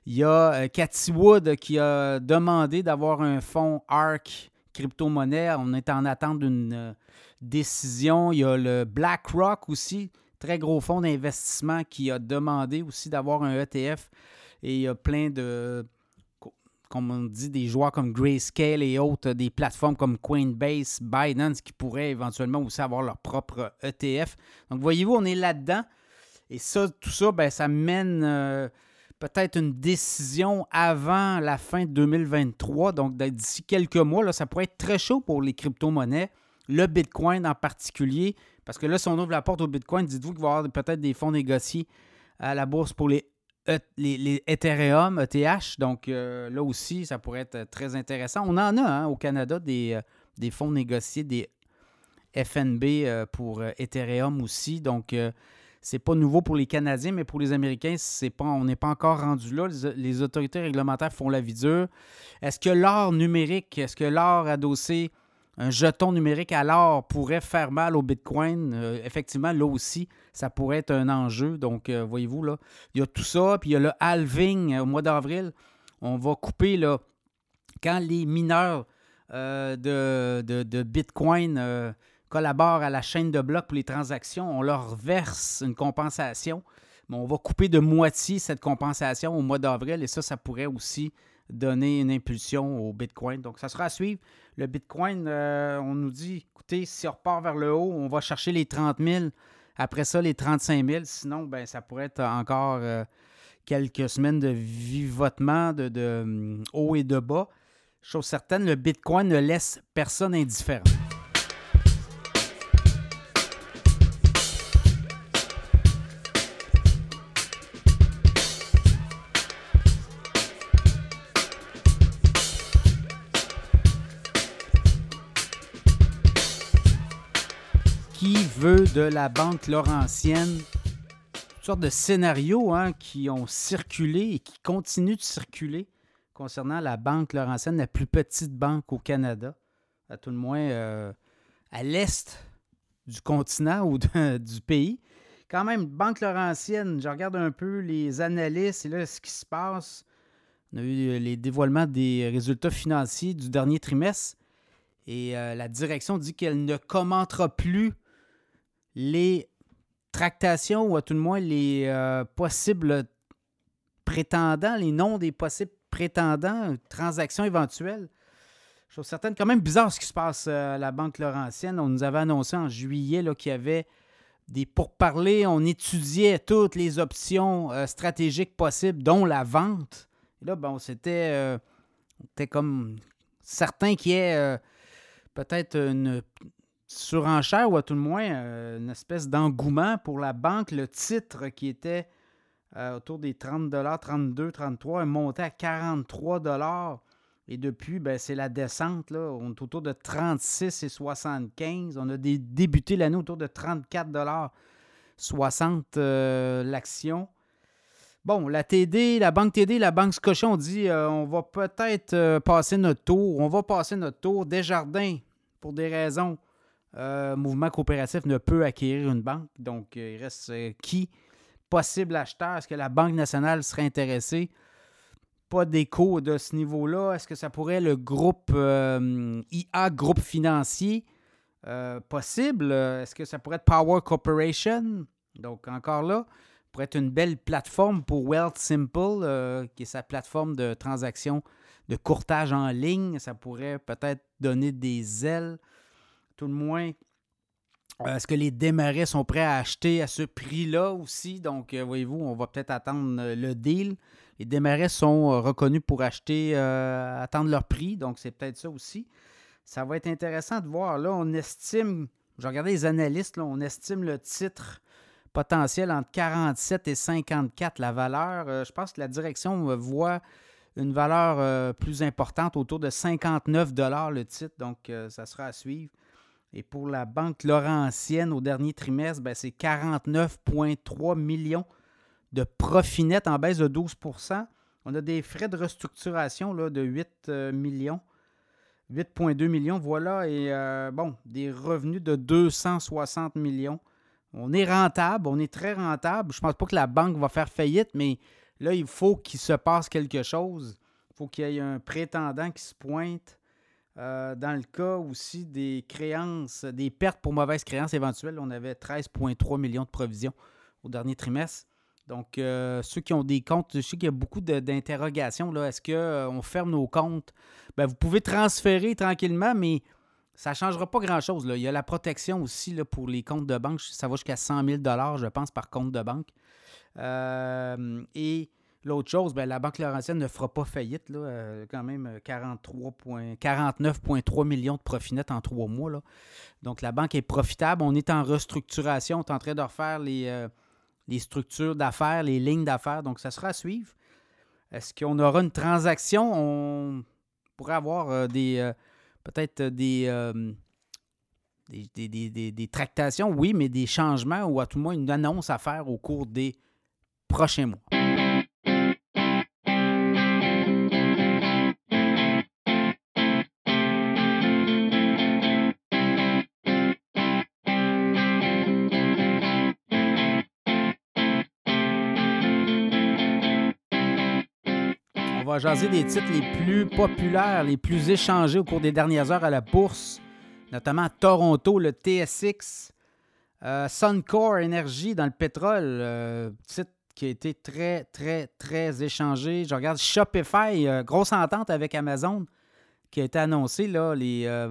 Il y a Cathy Wood qui a demandé d'avoir un fonds ARC crypto-monnaie. On est en attente d'une euh, décision. Il y a le BlackRock aussi, très gros fonds d'investissement qui a demandé aussi d'avoir un ETF. Et il y a plein de, comme on dit, des joueurs comme Grayscale et autres, des plateformes comme Coinbase, Binance qui pourraient éventuellement aussi avoir leur propre ETF. Donc voyez-vous, on est là-dedans. Et ça, tout ça, ben, ça mène euh, peut-être une décision avant la fin de 2023. Donc, d'ici quelques mois, là, ça pourrait être très chaud pour les crypto-monnaies, le Bitcoin en particulier. Parce que là, si on ouvre la porte au Bitcoin, dites-vous qu'il va y avoir peut-être des fonds négociés à la bourse pour les, e, Ethereum, ETH. Donc, euh, là aussi, ça pourrait être très intéressant. On en a hein, au Canada des, euh, des, fonds négociés, des FNB euh, pour Ethereum aussi. Donc, c'est pas nouveau pour les Canadiens, mais pour les Américains, c'est pas, on n'est pas encore rendu là. Les, autorités réglementaires font la vie dure. Est-ce que l'or numérique, est-ce que l'or adossé, un jeton numérique à l'or pourrait faire mal au Bitcoin? Euh, effectivement, là aussi, ça pourrait être un enjeu. Donc, euh, voyez-vous, là, il y a tout ça. Puis il y a le halving euh, au mois d'avril. On va couper, là, quand les mineurs de, de, Bitcoin collaborent à la chaîne de blocs pour les transactions, on leur verse une compensation, mais on va couper de moitié cette compensation au mois d'avril et ça, ça pourrait aussi donner une impulsion au Bitcoin. Donc, ça sera à suivre. Le Bitcoin, euh, on nous dit, écoutez, si on repart vers le haut, on va chercher les 30 000. Après ça, les 35 000. Sinon, ben, ça pourrait être encore euh, quelques semaines de vivotement, de, hum, haut et de bas. Chose certaine, le Bitcoin ne laisse personne indifférent. De la Banque Laurentienne. Toutes sortes de scénarios hein, qui ont circulé et qui continuent de circuler concernant la Banque Laurentienne, la plus petite banque au Canada, à tout le moins euh, à l'est du continent ou du pays. Quand même, Banque Laurentienne, je regarde un peu les analystes et là, ce qui se passe. On a eu les dévoilements des résultats financiers du dernier trimestre et euh, la direction dit qu'elle ne commentera plus les tractations ou à tout le moins les euh, possibles prétendants, les noms des possibles prétendants, transactions éventuelles. Je trouve certaine quand même bizarre ce qui se passe euh, à la Banque Laurentienne. On nous avait annoncé en juillet qu'il y avait des pourparlers, on étudiait toutes les options euh, stratégiques possibles, dont la vente. Et là, bon, c'était comme certain qu'il y ait peut-être une surenchère ou à tout le moins euh, une espèce d'engouement pour la banque. Le titre qui était euh, autour des 30 32, 33 est monté à 43 et depuis, ben, c'est la descente. Là. On est autour de 36 et 75. On a débuté l'année autour de 34 60 euh, l'action. Bon, la TD, la banque TD, la banque Scotia, on dit on va peut-être passer notre tour. On va passer notre tour. Desjardins, pour des raisons euh, mouvement coopératif ne peut acquérir une banque. Donc, euh, il reste euh, qui? Possible acheteur? Est-ce que la Banque nationale serait intéressée? Pas d'écho de ce niveau-là. Est-ce que ça pourrait le groupe IA, groupe financier? Possible. Est-ce que ça pourrait être Power Corporation? Donc, encore là, pourrait être une belle plateforme pour Wealth Simple, qui est sa plateforme de transaction de courtage en ligne. Ça pourrait peut-être donner des ailes tout le moins, euh, est-ce que les démarrés sont prêts à acheter à ce prix-là aussi? Donc, euh, voyez-vous, on va peut-être attendre euh, le deal. Les démarrés sont reconnus pour acheter, attendre leur prix. Donc, c'est peut-être ça aussi. Ça va être intéressant de voir. Là, on estime, je regardais les analystes, on estime le titre potentiel entre 47 et 54 la valeur. je pense que la direction voit une valeur plus importante autour de 59 le titre. Donc, ça sera à suivre. Et pour la Banque Laurentienne, au dernier trimestre, ben, c'est 49,3 millions de profit net en baisse de 12% On a des frais de restructuration là, de 8 euh, millions. 8,2 millions, voilà. Et euh, bon, des revenus de 260 millions. On est rentable, on est très rentable. Je ne pense pas que la banque va faire faillite, mais là, il faut qu'il se passe quelque chose. Il faut qu'il y ait un prétendant qui se pointe. Euh, dans le cas aussi des créances, des pertes pour mauvaises créances éventuelles, on avait 13,3 millions de provisions au dernier trimestre. Donc, euh, ceux qui ont des comptes, je sais qu'il y a beaucoup d'interrogations. Est-ce qu'on euh, ferme nos comptes? Ben, vous pouvez transférer tranquillement, mais ça ne changera pas grand-chose. Il y a la protection aussi là, pour les comptes de banque. Ça va jusqu'à 100 000 je pense, par compte de banque. Et l'autre chose, ben, la Banque Laurentienne ne fera pas faillite. Là, quand même 49,3 millions de profit net en trois mois. Là. Donc, la banque est profitable. On est en restructuration. On est en train de refaire les les structures d'affaires, les lignes d'affaires. Donc, ça sera à suivre. Est-ce qu'on aura une transaction? On pourrait avoir euh, des euh, peut-être euh, des, des, des, tractations, oui, mais des changements ou à tout le moins une annonce à faire au cours des prochains mois. Va jaser des titres les plus populaires, les plus échangés au cours des dernières heures à la bourse, notamment Toronto, le TSX, euh, Suncor Energy dans le pétrole, euh, titre qui a été très, très, très échangé. Je regarde Shopify, euh, grosse entente avec Amazon qui a été annoncée. Là, les,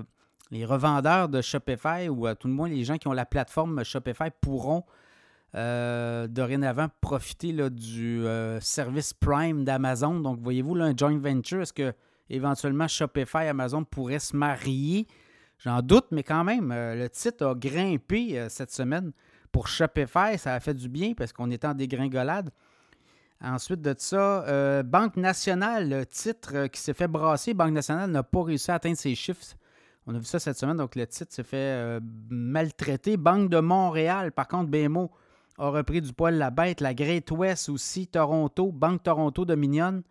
les revendeurs de Shopify, ou à tout le moins les gens qui ont la plateforme Shopify, pourront euh, dorénavant profiter du euh, service Prime d'Amazon. Donc, voyez-vous, là, un joint venture, est-ce que éventuellement Shopify et Amazon pourraient se marier? J'en doute, mais quand même, euh, le titre a grimpé cette semaine. Pour Shopify, ça a fait du bien parce qu'on est en dégringolade. Ensuite de ça, Banque nationale, le titre qui s'est fait brasser, Banque nationale n'a pas réussi à atteindre ses chiffres. On a vu ça cette semaine, donc le titre s'est fait maltraiter. Banque de Montréal, par contre, BMO, a repris du poil la bête. La Great West aussi, Toronto, Banque Toronto Dominion.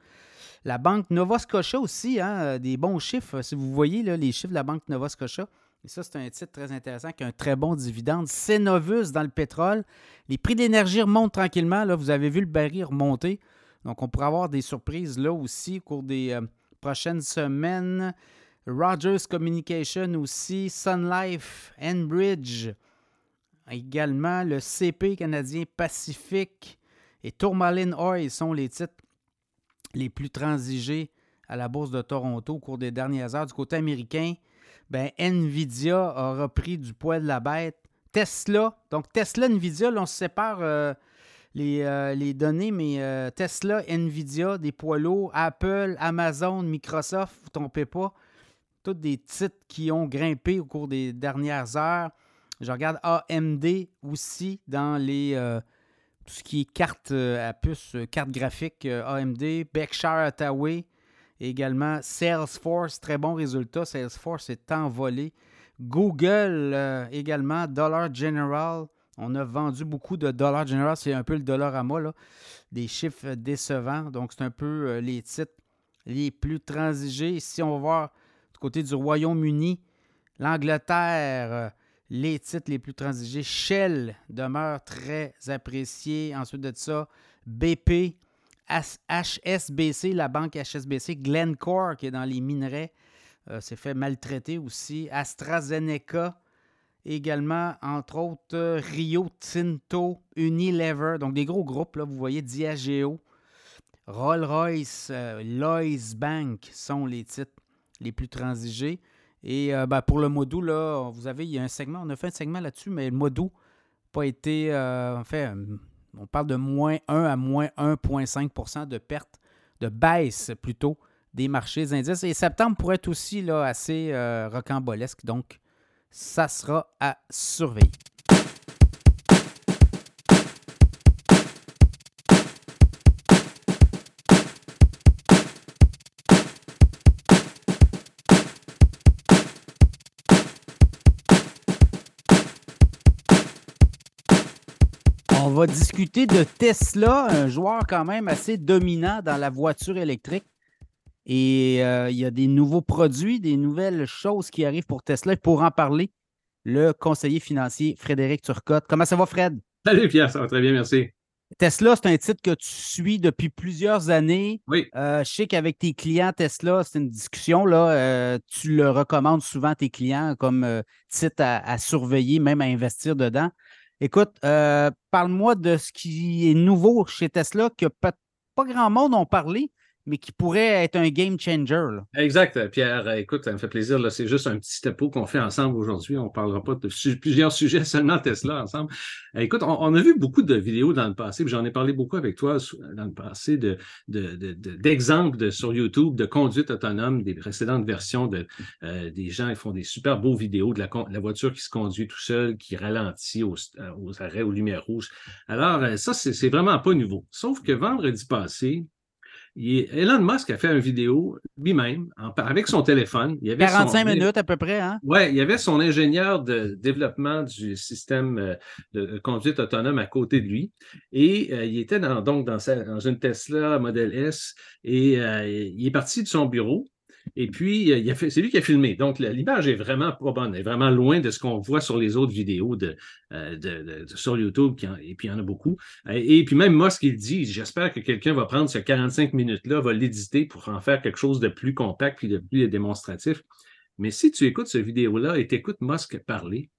La Banque Nova Scotia aussi, hein, euh, des bons chiffres. Si vous voyez là, les chiffres de la Banque Nova Scotia, et ça, c'est un titre très intéressant qui a un très bon dividende. Cenovus dans le pétrole. Les prix d'énergie remontent tranquillement. Là, vous avez vu le baril remonter. Donc, on pourrait avoir des surprises là aussi au cours des euh, prochaines semaines. Rogers Communication aussi, Sun Life, Enbridge, Également, le CP canadien Pacifique et Tourmaline Oil sont les titres les plus transigés à la Bourse de Toronto au cours des dernières heures. Du côté américain, ben, Nvidia a repris du poids de la bête. Tesla, donc Tesla, Nvidia, là, on se sépare euh, euh, les, données, mais euh, Tesla, Nvidia, des poids lourds, Apple, Amazon, Microsoft, vous ne trompez pas, tous des titres qui ont grimpé au cours des dernières heures. Je regarde AMD aussi dans les euh, tout ce qui est carte euh, à puce, euh, carte graphique AMD, Berkshire Hathaway, également Salesforce, très bon résultat. Salesforce est envolé. Google également, Dollar General. On a vendu beaucoup de Dollar General, c'est un peu le dollar à moi, là. des chiffres décevants. Donc, c'est un peu les titres les plus transigés. Si on va voir du côté du Royaume-Uni, l'Angleterre, les titres les plus transigés. Shell demeure très apprécié. Ensuite de ça, BP, HSBC, la banque HSBC, Glencore qui est dans les minerais, euh, s'est fait maltraiter aussi. AstraZeneca, également, entre autres, Rio Tinto, Unilever, donc des gros groupes, là, vous voyez, Diageo, Rolls-Royce, euh, Lloyds Bank sont les titres les plus transigés. Et euh, ben, pour le Modou, là, vous avez, il y a un segment, on a fait un segment là-dessus, mais le Modou n'a pas été. Euh, en fait, euh, on parle de moins 1 à moins 1,5% de perte, de baisse plutôt, des marchés indices. Et septembre pourrait être aussi là, assez rocambolesque. Donc, ça sera à surveiller. Va discuter de Tesla, un joueur quand même assez dominant dans la voiture électrique. Et euh, il y a des nouveaux produits, des nouvelles choses qui arrivent pour Tesla. Pour en parler, le conseiller financier Frédéric Turcotte. Comment ça va, Fred? Salut Pierre, ça va très bien, merci. Tesla, c'est un titre que tu suis depuis plusieurs années. Oui. Euh, je sais qu'avec tes clients Tesla, c'est une discussion. Là, euh, tu le recommandes souvent à tes clients comme titre à, surveiller, même à investir dedans. Écoute, parle-moi de ce qui est nouveau chez Tesla que pas, pas grand monde ont parlé mais qui pourrait être un game changer. Exact, Pierre. Écoute, ça me fait plaisir. C'est juste un petit tapeau qu'on fait ensemble aujourd'hui. On ne parlera pas de plusieurs sujets, seulement Tesla ensemble. Écoute, on, a vu beaucoup de vidéos dans le passé, j'en ai parlé beaucoup avec toi dans le passé, d'exemples de, sur YouTube de conduite autonome des précédentes versions de euh, des gens qui font des super beaux vidéos de la, voiture qui se conduit tout seul, qui ralentit aux, aux arrêts, aux lumières rouges. Alors, euh, ça, c'est vraiment pas nouveau. Sauf que vendredi passé, Elon Musk a fait une vidéo lui-même avec son téléphone. Il y avait 45 minutes à peu près. Hein? Oui, il y avait son ingénieur de développement du système euh, de conduite autonome à côté de lui. Et euh, il était donc dans, une Tesla Model S et euh, il est parti de son bureau et puis, euh, c'est lui qui a filmé. Donc, l'image est vraiment pas bonne, est vraiment loin de ce qu'on voit sur les autres vidéos de, euh, sur YouTube, et puis il y en a beaucoup. Et, puis même ce qu'il dit, j'espère que quelqu'un va prendre ce 45 minutes-là, va l'éditer pour en faire quelque chose de plus compact puis de plus démonstratif. Mais si tu écoutes cette vidéo-là et tu écoutes Musk parler,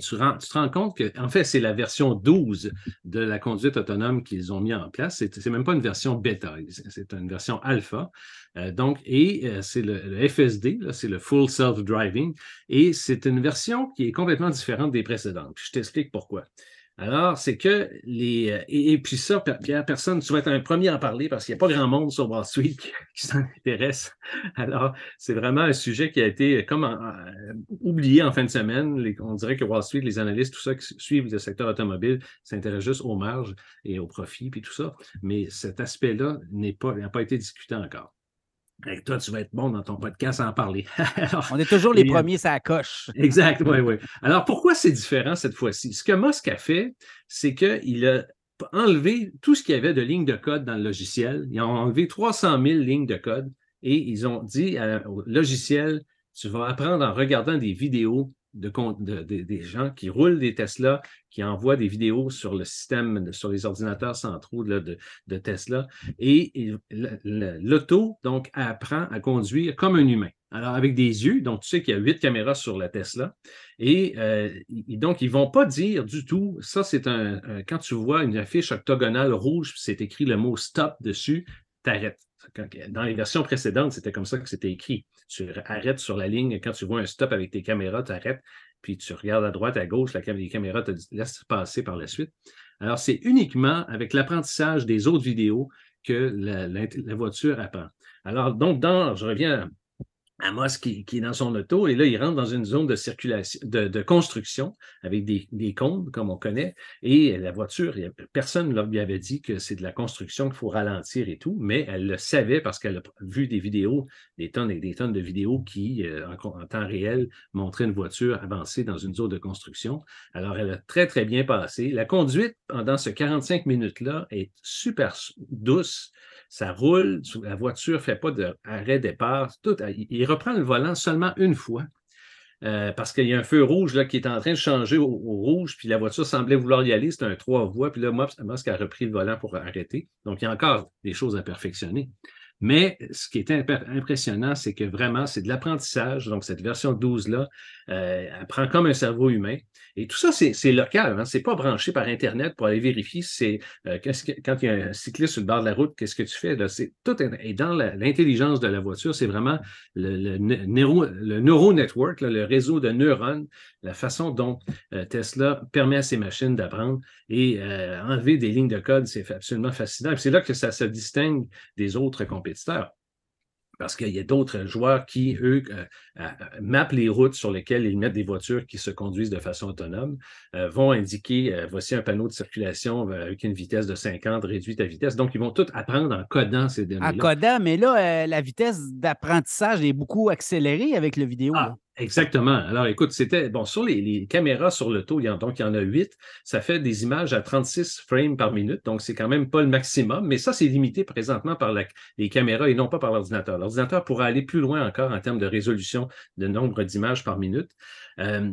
tu, te rends compte que, en fait, c'est la version 12 de la conduite autonome qu'ils ont mis en place. C'est même pas une version bêta, c'est une version alpha. Euh, donc, et euh, c'est le, FSD, c'est le Full Self-Driving, et c'est une version qui est complètement différente des précédentes. je t'explique pourquoi. Alors, c'est que les. Euh, et, puis ça, Pierre, personne, tu vas être un premier à en parler parce qu'il n'y a pas grand monde sur Wall Street qui, s'en intéresse. Alors, c'est vraiment un sujet qui a été comme oublié en fin de semaine. on dirait que Wall Street, les analystes, tout ça qui suivent le secteur automobile, s'intéressent juste aux marges et aux profits, puis tout ça. Mais cet aspect-là n'est pas, n'a pas été discuté encore. Toi, tu vas être bon dans ton podcast à en parler. On est toujours les premiers, ça coche. Exact, oui, oui. Alors, pourquoi c'est différent cette fois-ci? Ce que Musk a fait, c'est qu'il a enlevé tout ce qu'il y avait de lignes de code dans le logiciel. Ils ont enlevé 300 000 lignes de code et ils ont dit au logiciel, tu vas apprendre en regardant des vidéos de, des gens qui roulent des Tesla, qui envoient des vidéos sur le système, sur les ordinateurs centraux de, Tesla. Et, l'auto, donc, apprend à conduire comme un humain. Alors, avec des yeux, donc tu sais qu'il y a huit caméras sur la Tesla. Et, euh, donc, ils ne vont pas dire du tout, ça c'est un, quand tu vois une affiche octogonale rouge, c'est écrit le mot stop dessus, t'arrêtes. Dans les versions précédentes, c'était comme ça que c'était écrit. Tu arrêtes sur la ligne. Quand tu vois un stop avec tes caméras, tu arrêtes, puis tu regardes à droite, à gauche, la, les caméras te laissent passer par la suite. Alors, c'est uniquement avec l'apprentissage des autres vidéos que la, voiture apprend. Alors, donc, dans, je reviens Amos qui, qui, est dans son auto et là, il rentre dans une zone de circulation, de, construction avec des, des, comme on connaît, et la voiture, personne ne lui avait dit que c'est de la construction qu'il faut ralentir et tout, mais elle le savait parce qu'elle a vu des vidéos, des tonnes et des tonnes de vidéos qui, euh, en, temps réel, montraient une voiture avancer dans une zone de construction. Alors, elle a très, très bien passé. La conduite pendant ce 45 minutes-là est super douce ça roule, la voiture ne fait pas d'arrêt-départ. Il reprend le volant seulement une fois. Euh, parce qu'il y a un feu rouge là, qui est en train de changer au, rouge, puis la voiture semblait vouloir y aller, c'est un trois voies, puis là, Musk a repris le volant pour arrêter. Donc, il y a encore des choses à perfectionner. Mais ce qui est impressionnant, c'est que vraiment, c'est de l'apprentissage. Donc, cette version 12-là, euh, elle prend comme un cerveau humain. Et tout ça, c'est local. Hein? Ce n'est pas branché par Internet pour aller vérifier c'est euh, quand il y a un cycliste sur le bord de la route, qu'est-ce que tu fais? Là? Tout est, dans l'intelligence de la voiture, c'est vraiment le, le, neuro, le le réseau de neurones, la façon dont euh, Tesla permet à ses machines d'apprendre et enlever des lignes de code, c'est absolument fascinant. C'est là que ça se distingue des autres compétiteurs parce qu'il y a d'autres joueurs qui, eux, euh, euh, mappent les routes sur lesquelles ils mettent des voitures qui se conduisent de façon autonome, euh, vont indiquer, voici un panneau de circulation avec une vitesse de 50, réduite à vitesse. Donc, ils vont tout apprendre en codant ces données-là. En codant, mais là, la vitesse d'apprentissage est beaucoup accélérée avec le vidéo. Ah, Exactement. Alors, écoute, c'était bon sur les, caméras sur le taux, il y en, donc il y en a huit. Ça fait des images à 36 frames par minute, donc c'est quand même pas le maximum, mais ça, c'est limité présentement par les caméras et non pas par l'ordinateur. L'ordinateur pourra aller plus loin encore en termes de résolution de nombre d'images par minute. Euh,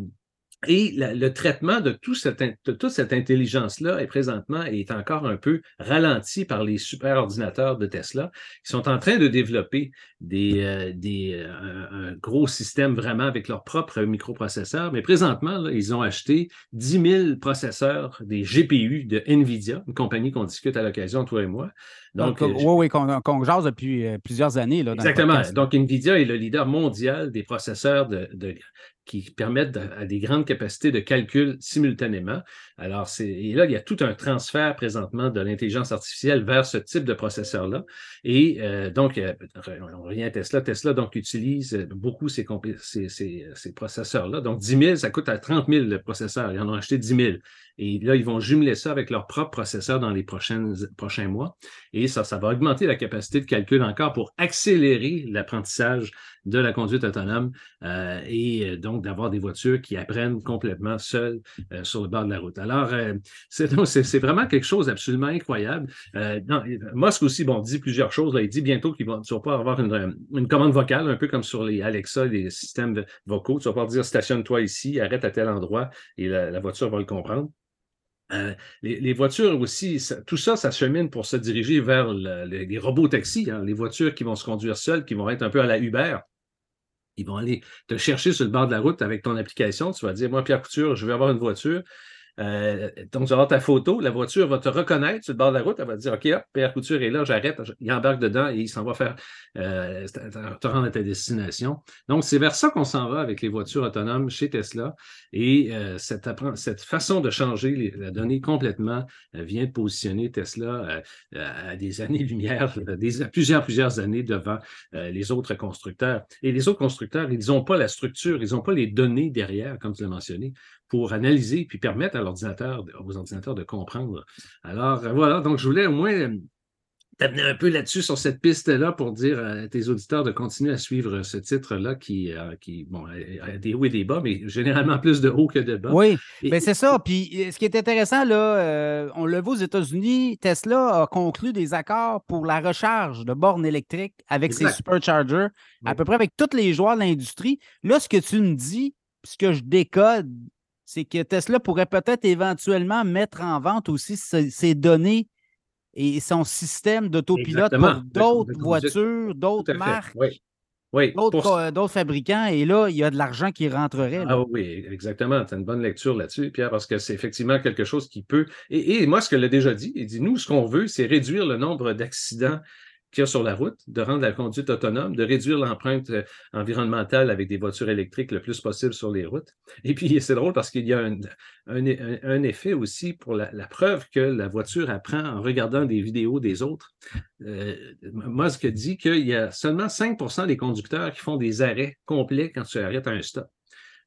et le traitement de, tout de toute cette intelligence-là est présentement est encore un peu ralenti par les superordinateurs de Tesla qui sont en train de développer des, euh, des, euh, un, gros système vraiment avec leur propre microprocesseur. Mais présentement, ils ont acheté 10 000 processeurs des GPU de NVIDIA, une compagnie qu'on discute à l'occasion, toi et moi. Donc, oui, oui, qu'on jase depuis euh, plusieurs années. Là, exactement. Donc, NVIDIA est le leader mondial des processeurs de, de qui permettent à des grandes capacités de calcul simultanément. Alors, et là, il y a tout un transfert présentement de l'intelligence artificielle vers ce type de processeur-là. Et euh, donc, euh, on revient à Tesla. Tesla, donc, utilise beaucoup ces, ces, ces, processeurs-là. Donc, 10 000, ça coûte à 30 000 le processeur. Ils en ont acheté 10 000. Et là, ils vont jumeler ça avec leur propre processeur dans les prochaines, prochains mois. Et ça, ça va augmenter la capacité de calcul encore pour accélérer l'apprentissage de la conduite autonome euh, et donc d'avoir des voitures qui apprennent complètement seules sur le bord de la route. Alors, euh, c'est vraiment quelque chose d'absolument incroyable. Euh, Musk aussi, bon, dit plusieurs choses. il dit bientôt qu'il va, pas avoir une, commande vocale, un peu comme sur les Alexa, les systèmes vocaux. Tu vas pouvoir dire stationne-toi ici, arrête à tel endroit et la, voiture va le comprendre. Euh, les, voitures aussi, tout ça, ça chemine pour se diriger vers les, robots taxis, hein, les voitures qui vont se conduire seules, qui vont être un peu à la Uber. Ils vont aller te chercher sur le bord de la route avec ton application. Tu vas dire, moi, Pierre Couture, je veux avoir une voiture. Euh, donc, tu vas avoir ta photo, la voiture va te reconnaître sur le bord de la route, elle va te dire OK, hop, Pierre Couture est là, j'arrête, il embarque dedans et il s'en va faire euh, te rendre à ta destination. Donc, c'est vers ça qu'on s'en va avec les voitures autonomes chez Tesla. Et euh, cette, façon de changer la donnée complètement vient de positionner Tesla à des années-lumière, plusieurs, plusieurs années devant les autres constructeurs. Et les autres constructeurs, ils n'ont pas la structure, ils n'ont pas les données derrière, comme tu l'as mentionné, pour analyser puis permettre à l'ordinateur, aux ordinateurs de comprendre. Alors euh, voilà, donc je voulais au moins euh, t'amener un peu là-dessus sur cette piste-là pour dire à tes auditeurs de continuer à suivre ce titre-là qui, euh, qui bon, a des hauts et des bas, mais généralement plus de hauts que de bas. Oui, mais c'est ça. Puis ce qui est intéressant, là, on le voit aux États-Unis, Tesla a conclu des accords pour la recharge de bornes électriques avec ses superchargers, à peu près avec tous les joueurs de l'industrie. Là, ce que tu me dis, ce que je décode, c'est que Tesla pourrait peut-être éventuellement mettre en vente aussi ses, données et son système d'autopilote pour d'autres voitures, d'autres marques. Oui. D'autres, fabricants, et là, il y a de l'argent qui rentrerait. Ah oui, exactement. Tu as une bonne lecture là-dessus, Pierre, parce que c'est effectivement quelque chose qui peut. Et, et moi, ce que l'a déjà dit, il dit nous, ce qu'on veut, c'est réduire le nombre d'accidents qu'il y a sur la route, de rendre la conduite autonome, de réduire l'empreinte euh, environnementale avec des voitures électriques le plus possible sur les routes. Et puis, c'est drôle parce qu'il y a un, effet aussi pour la, preuve que la voiture apprend en regardant des vidéos des autres. Euh, Musk dit qu'il y a seulement 5% des conducteurs qui font des arrêts complets quand tu arrêtes à un stop.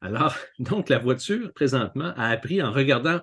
Alors, donc, la voiture, présentement, a appris en regardant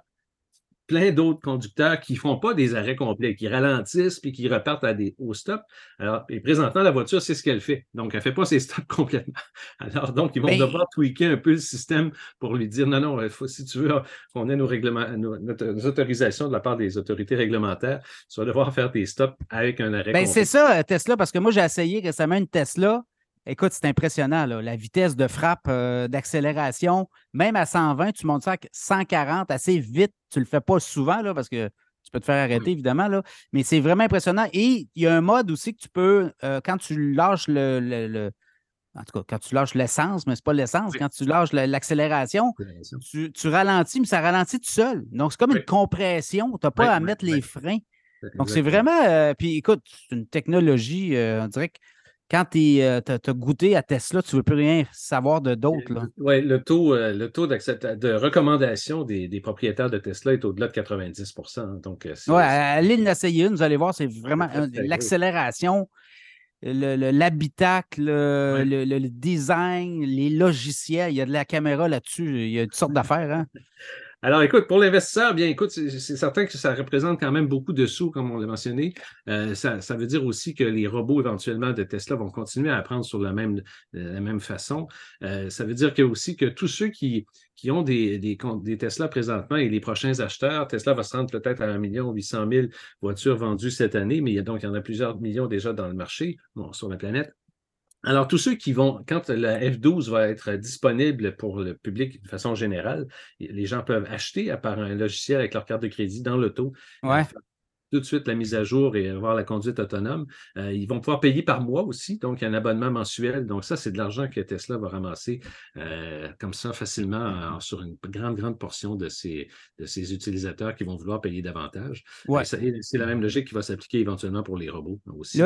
plein d'autres conducteurs qui ne font pas des arrêts complets, qui ralentissent puis qui repartent à des, au stop. Alors, et présentement, la voiture, c'est ce qu'elle fait. Donc, elle ne fait pas ses stops complètement. Alors, donc, ils vont devoir tweaker un peu le système pour lui dire non, non, faut, si tu veux qu'on ait nos, règlements, nos, autorisations de la part des autorités réglementaires, tu vas devoir faire tes stops avec un arrêt. Ben, c'est ça, Tesla, parce que moi, j'ai essayé récemment une Tesla. Écoute, c'est impressionnant, la vitesse de frappe, euh, d'accélération. Même à 120, tu montes ça à 140 assez vite. Tu ne le fais pas souvent là, parce que tu peux te faire arrêter, évidemment. Là. Mais c'est vraiment impressionnant. Et il y a un mode aussi que tu peux, euh, quand tu lâches le, En tout cas, quand tu lâches l'essence, mais ce n'est pas l'essence, quand tu lâches l'accélération, tu, ralentis, mais ça ralentit tout seul. Donc, c'est comme une compression. Tu n'as pas à mettre les freins. Donc, c'est vraiment. Euh, puis écoute, c'est une technologie, on dirait que quand tu euh, as, goûté à Tesla, tu ne veux plus rien savoir de d'autres. Oui, le taux, euh, le taux de recommandation des, propriétaires de Tesla est au-delà de 90 Donc, euh, Oui, allez l'essayer une, vous allez voir, c'est vraiment l'accélération, l'habitacle, le, design, les logiciels. Il y a de la caméra là-dessus, il y a toutes sortes d'affaires. Hein? Alors, écoute, pour l'investisseur, bien, écoute, c'est certain que ça représente quand même beaucoup de sous, comme on l'a mentionné. Euh, ça, veut dire aussi que les robots, éventuellement, de Tesla vont continuer à apprendre sur la même, même façon. Euh, ça veut dire que aussi que tous ceux qui, ont des, des, Tesla présentement et les prochains acheteurs, Tesla va se rendre peut-être à 1 800 000 voitures vendues cette année, mais il y a donc il y en a plusieurs millions déjà dans le marché, sur la planète. Alors, tous ceux qui vont, quand la F12 va être disponible pour le public de façon générale, les gens peuvent acheter à part un logiciel avec leur carte de crédit dans l'auto. Ouais. Tout de suite la mise à jour et avoir la conduite autonome. Euh, ils vont pouvoir payer par mois aussi, donc il y a un abonnement mensuel. Donc, ça, c'est de l'argent que Tesla va ramasser euh, comme ça facilement sur une grande, grande portion de ses, de ses utilisateurs qui vont vouloir payer davantage. Ouais. C'est la même logique qui va s'appliquer éventuellement pour les robots aussi.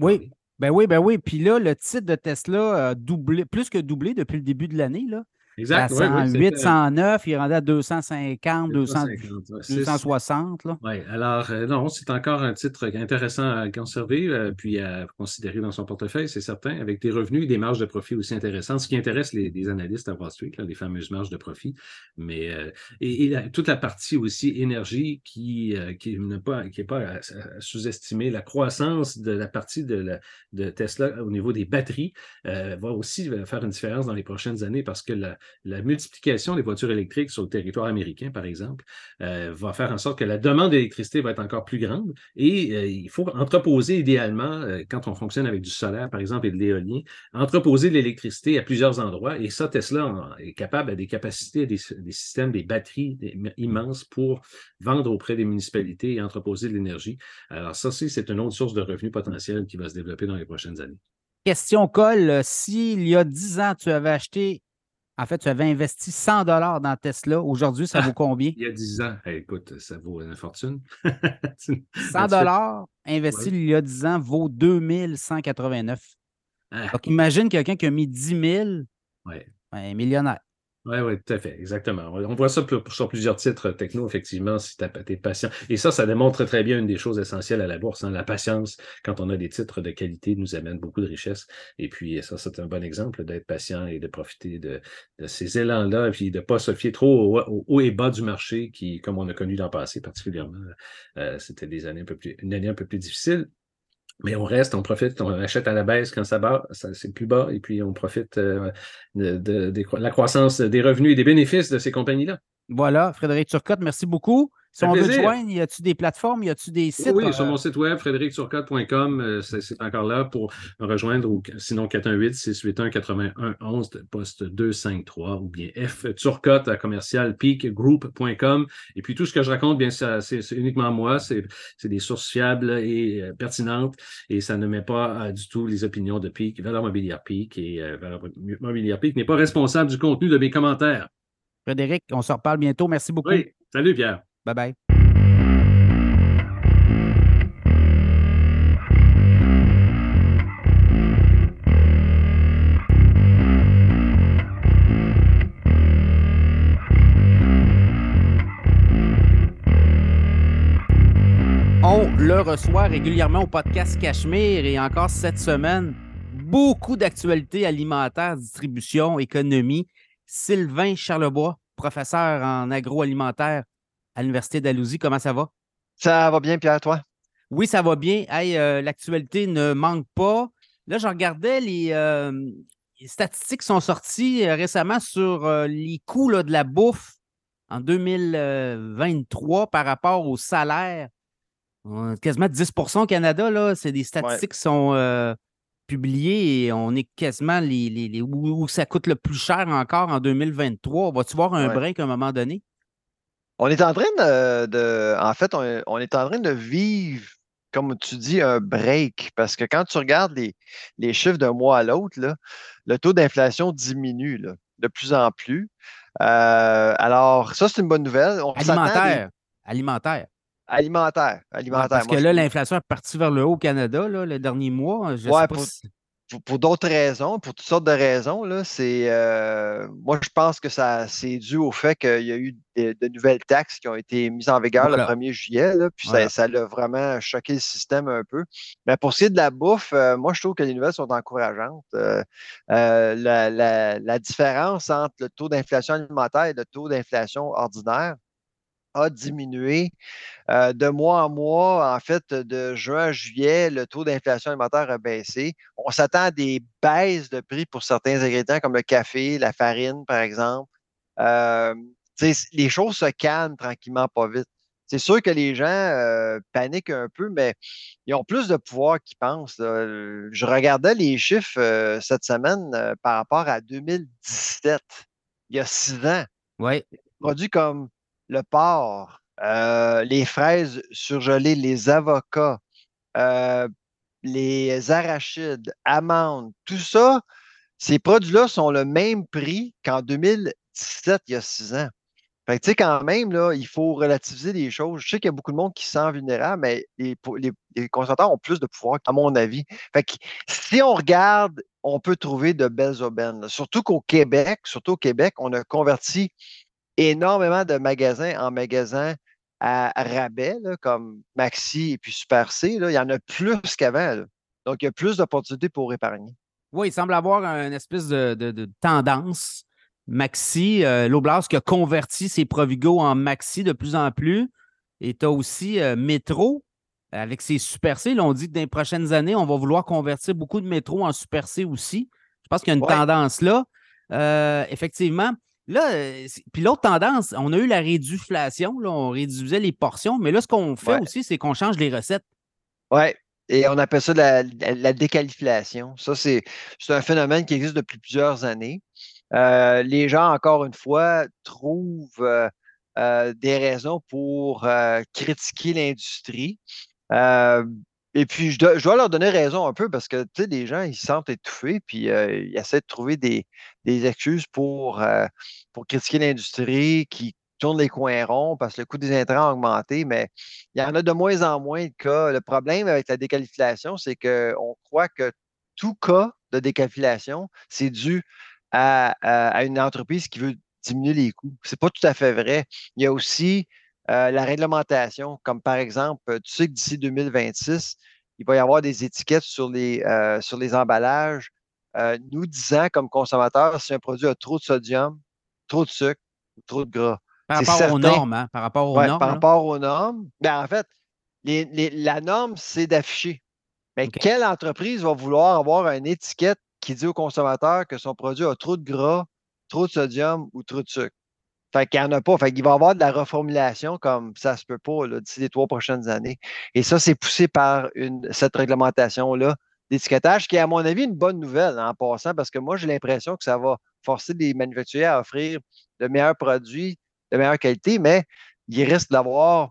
oui. Ben oui, ben oui. Puis là, le titre de Tesla a doublé, plus que doublé depuis le début de l'année. Là. Exact. À 108, 109, il rendu à 250, 260. Oui, alors euh, non, c'est encore un titre intéressant à conserver euh, puis à considérer dans son portefeuille, c'est certain, avec des revenus et des marges de profit aussi intéressantes, ce qui intéresse les, analystes à Wall Street, les fameuses marges de profit. Mais euh, et, toute la partie aussi énergie qui, qui n'est pas, qui est pas à, sous-estimer, la croissance de la partie de, de Tesla au niveau des batteries va aussi faire une différence dans les prochaines années parce que la, la multiplication des voitures électriques sur le territoire américain, par exemple, euh, va faire en sorte que la demande d'électricité va être encore plus grande et euh, il faut entreposer idéalement, euh, quand on fonctionne avec du solaire, par exemple, et de l'éolien, entreposer de l'électricité à plusieurs endroits. Et ça, Tesla est capable à des capacités, des, systèmes, des batteries immenses pour vendre auprès des municipalités et entreposer de l'énergie. Alors ça, c'est une autre source de revenus potentiels qui va se développer dans les prochaines années. Question Cole, s'il y a 10 ans, tu avais acheté en fait, tu avais investi 100 dollars dans Tesla. Aujourd'hui, ça vaut combien? il y a 10 ans. écoute, ça vaut une fortune. 100 dollars investi il y a 10 ans vaut 2189. Ah. Donc, imagine quelqu'un qui a mis 10 000, ouais. un millionnaire. Oui, oui, tout à fait, exactement. On voit ça sur plusieurs titres techno, effectivement, si tu es patient. Et ça, ça démontre très bien une des choses essentielles à la bourse. Hein. La patience, quand on a des titres de qualité, nous amène beaucoup de richesse. Et puis, ça, c'est un bon exemple d'être patient et de profiter de, ces élans-là, puis de ne pas se fier trop au, haut et bas du marché, qui, comme on a connu dans le passé particulièrement, euh, c'était des années un peu plus, une année un peu plus difficile. Mais on reste, on profite, on achète à la baisse quand ça bat, c'est plus bas, et puis on profite euh, de, la croissance des revenus et des bénéfices de ces compagnies-là. Voilà, Frédéric Turcotte, merci beaucoup. Si on veut te joindre, y a-tu des plateformes, y a-tu des sites? Oui, sur mon site web, frédéricturcotte.com, euh, c'est encore là pour me rejoindre, ou sinon 418-681-8111, poste 253, ou bien F Turcotte à commercial peakgroup.com. Et puis tout ce que je raconte, bien, c'est uniquement moi, c'est des sources fiables et euh, pertinentes, et ça ne met pas euh, du tout les opinions de Peak, Valeur Mobilière Peak, et Valeur Mobilière Peak n'est pas responsable du contenu de mes commentaires. Frédéric, on se reparle bientôt. Merci beaucoup. Oui, salut Pierre. Bye bye. On le reçoit régulièrement au podcast Cachemire et encore cette semaine, beaucoup d'actualités alimentaires, distribution, économie. Sylvain Charlebois, professeur en agroalimentaire à l'Université d'Alousie. Comment ça va? Ça va bien, Pierre, toi? Oui, ça va bien. Euh, l'actualité ne manque pas. Là, je regardais les, euh, statistiques qui sont sorties euh, récemment sur les coûts de la bouffe en 2023 par rapport au salaire. Quasiment 10 au Canada, c'est des statistiques qui sont publiées et on est quasiment les, les, où, ça coûte le plus cher encore en 2023. Va-tu voir un break à un moment donné? On est en train de, en fait, on, est en train de vivre, comme tu dis, un break, parce que quand tu regardes les, les chiffres d'un mois à l'autre, le taux d'inflation diminue de plus en plus. Euh, alors, ça, c'est une bonne nouvelle. alimentaire. Alimentaire. Alimentaire. Alimentaire. parce que là, l'inflation est partie vers le haut au Canada, le dernier mois. Je sais pas pour, d'autres raisons, pour toutes sortes de raisons. Là, c'est, euh, moi, je pense que ça, c'est dû au fait qu'il y a eu de, nouvelles taxes qui ont été mises en vigueur le 1er juillet. Là, puis ça, ça a vraiment choqué le système un peu. Mais pour ce qui est de la bouffe, euh, moi, je trouve que les nouvelles sont encourageantes. Euh, la, la, la différence entre le taux d'inflation alimentaire et le taux d'inflation ordinaire, a diminué euh, de mois en mois. En fait, de juin à juillet, le taux d'inflation alimentaire a baissé. On s'attend à des baisses de prix pour certains ingrédients comme le café, la farine, par exemple. Euh, les choses se calment tranquillement, pas vite. C'est sûr que les gens euh, paniquent un peu, mais ils ont plus de pouvoir qu'ils pensent. Je regardais les chiffres cette semaine par rapport à 2017, il y a six ans. Oui. Produits comme le porc, euh, les fraises surgelées, les avocats, euh, les arachides, amandes, tout ça, ces produits-là sont le même prix qu'en 2017, il y a six ans. Fait tu sais, quand même, là, il faut relativiser les choses. Je sais qu'il y a beaucoup de monde qui se sent vulnérable, mais les, les, consommateurs ont plus de pouvoir, à mon avis. Que si on regarde, on peut trouver de belles aubaines. Surtout qu'au Québec, surtout au Québec, on a converti énormément de magasins en magasins à rabais, comme Maxi et puis Super C. il y en a plus qu'avant. Donc, il y a plus d'opportunités pour épargner. Oui, il semble avoir une espèce de, tendance. Maxi, euh, qui a converti ses Provigo en Maxi de plus en plus. Et tu as aussi euh, Métro avec ses Super C. on dit que dans les prochaines années, on va vouloir convertir beaucoup de métro en Super C aussi. Je pense qu'il y a une tendance là. Euh, effectivement, Là, euh, puis l'autre tendance, on a eu la réduflation, là, on réduisait les portions, mais là, ce qu'on fait aussi, c'est qu'on change les recettes. Oui, et on appelle ça la, la, décaliflation. Ça, c'est un phénomène qui existe depuis plusieurs années. Euh, les gens, encore une fois, trouvent euh, des raisons pour critiquer l'industrie. Et puis, je dois, leur donner raison un peu parce que, tu sais, les gens, ils se sentent étouffés, puis ils essaient de trouver des, excuses pour, pour critiquer l'industrie qui tourne les coins ronds parce que le coût des intrants a augmenté, mais il y en a de moins en moins de cas. Le problème avec la déqualification, c'est qu'on croit que tout cas de déqualification, c'est dû à, à, une entreprise qui veut diminuer les coûts. C'est pas tout à fait vrai. Il y a aussi euh, la réglementation, comme par exemple, euh, tu sais que d'ici 2026, il va y avoir des étiquettes sur les, euh, sur les emballages nous disant comme consommateurs si un produit a trop de sodium, trop de sucre ou trop de gras. Par rapport aux normes, hein? Par rapport aux normes. Par rapport aux normes. Ben, en fait, la norme, c'est d'afficher. Mais quelle entreprise va vouloir avoir une étiquette qui dit au consommateur que son produit a trop de gras, trop de sodium ou trop de sucre? Fait qu'il n'y en a pas. Fait qu'il va y avoir de la reformulation comme ça se peut pas d'ici les trois prochaines années. Et ça, c'est poussé par une, cette réglementation-là d'étiquetage, qui est, à mon avis, une bonne nouvelle en passant, parce que moi, j'ai l'impression que ça va forcer les manufacturiers à offrir de meilleurs produits, de meilleure qualité, mais il risque d'avoir.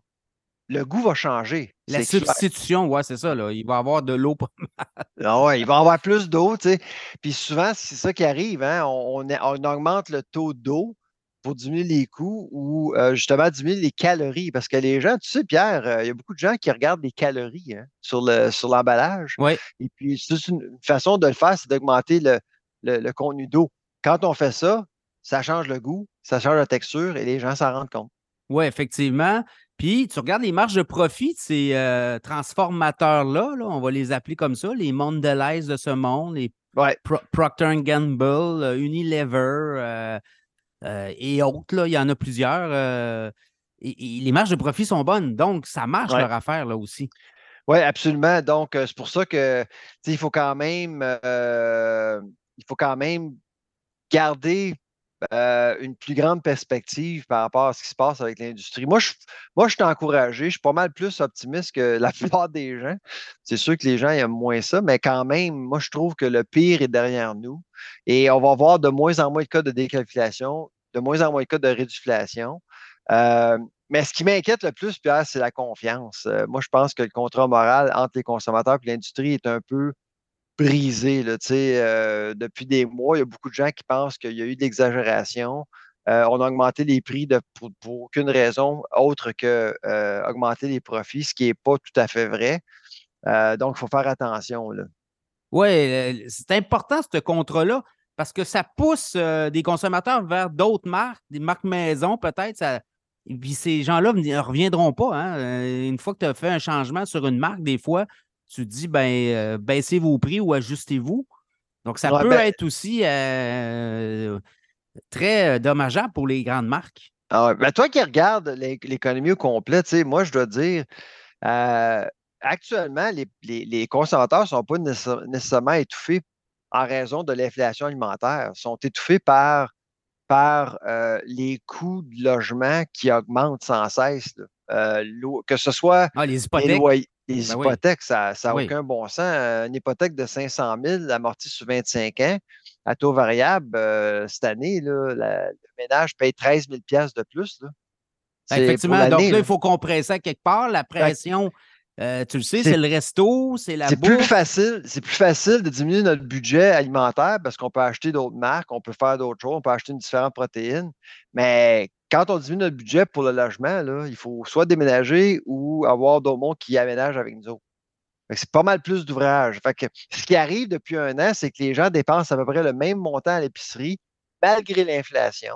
Le goût va changer. La substitution, ouais, c'est ça. Là. Il va y avoir de l'eau. ah ouais, il va y avoir plus d'eau, tu sais. Puis souvent, c'est ça qui arrive. Hein? on, on augmente le taux d'eau pour diminuer les coûts ou euh, justement diminuer les calories? Parce que les gens, tu sais, Pierre, euh, il y a beaucoup de gens qui regardent les calories hein, sur, le, sur l'emballage. Oui. Et puis, c'est une façon de le faire, c'est d'augmenter le, contenu d'eau. Quand on fait ça, ça change le goût, ça change la texture et les gens s'en rendent compte. Oui, effectivement. Puis, tu regardes les marges de profit de ces euh, transformateurs-là, là, on va les appeler comme ça, les Mondelez de ce monde, les Procter Gamble, Unilever, euh, et autres, là, il y en a plusieurs. Euh, et, les marges de profit sont bonnes. Donc, ça marche leur affaire là aussi. Oui, absolument. Donc, euh, c'est pour ça que il faut quand même il faut quand même garder une plus grande perspective par rapport à ce qui se passe avec l'industrie. Moi, je, moi, je suis encouragé. Je suis pas mal plus optimiste que la plupart des gens. C'est sûr que les gens aiment moins ça, mais quand même, moi, je trouve que le pire est derrière nous. Et on va voir de moins en moins de cas de décalculation, de moins en moins de cas de réduflation. Euh, mais ce qui m'inquiète le plus, Pierre, c'est la confiance. Euh, moi, je pense que le contrat moral entre les consommateurs et l'industrie est un peu brisé. Là, euh, depuis des mois, il y a beaucoup de gens qui pensent qu'il y a eu de l'exagération. Euh, on a augmenté les prix de, pour, aucune raison autre que augmenter les profits, ce qui n'est pas tout à fait vrai. donc, il faut faire attention. Oui, c'est important ce contrat-là parce que ça pousse des consommateurs vers d'autres marques, des marques maison peut-être. Ça... Puis ces gens-là ne reviendront pas. Hein. Une fois que tu as fait un changement sur une marque, des fois, tu dis ben, baissez vos prix ou ajustez-vous. Donc, ça peut ben être aussi très dommageable pour les grandes marques. Ah ben toi qui regardes l'économie au complet, moi, je dois dire, actuellement, les, consommateurs ne sont pas nécessairement étouffés en raison de l'inflation alimentaire. Ils sont étouffés par, par les coûts de logement qui augmentent sans cesse. Que ce soit ah, les hypothèques. Les, ben hypothèques, ça n'a aucun bon sens. Une hypothèque de 500 000 amortie sur 25 ans à taux variable, cette année, le ménage paye 13 000 de plus. Ben, effectivement, donc là, il faut compresser ça quelque part. La pression, euh, tu le sais, c'est le resto, c'est la C'est plus facile, c'est plus facile de diminuer notre budget alimentaire parce qu'on peut acheter d'autres marques, on peut faire d'autres choses, on peut acheter une différente protéine. Mais quand on diminue notre budget pour le logement, là, il faut soit déménager ou avoir d'autres mondes qui aménagent avec nous autres. C'est pas mal plus d'ouvrages. Ce qui arrive depuis un an, c'est que les gens dépensent à peu près le même montant à l'épicerie, malgré l'inflation.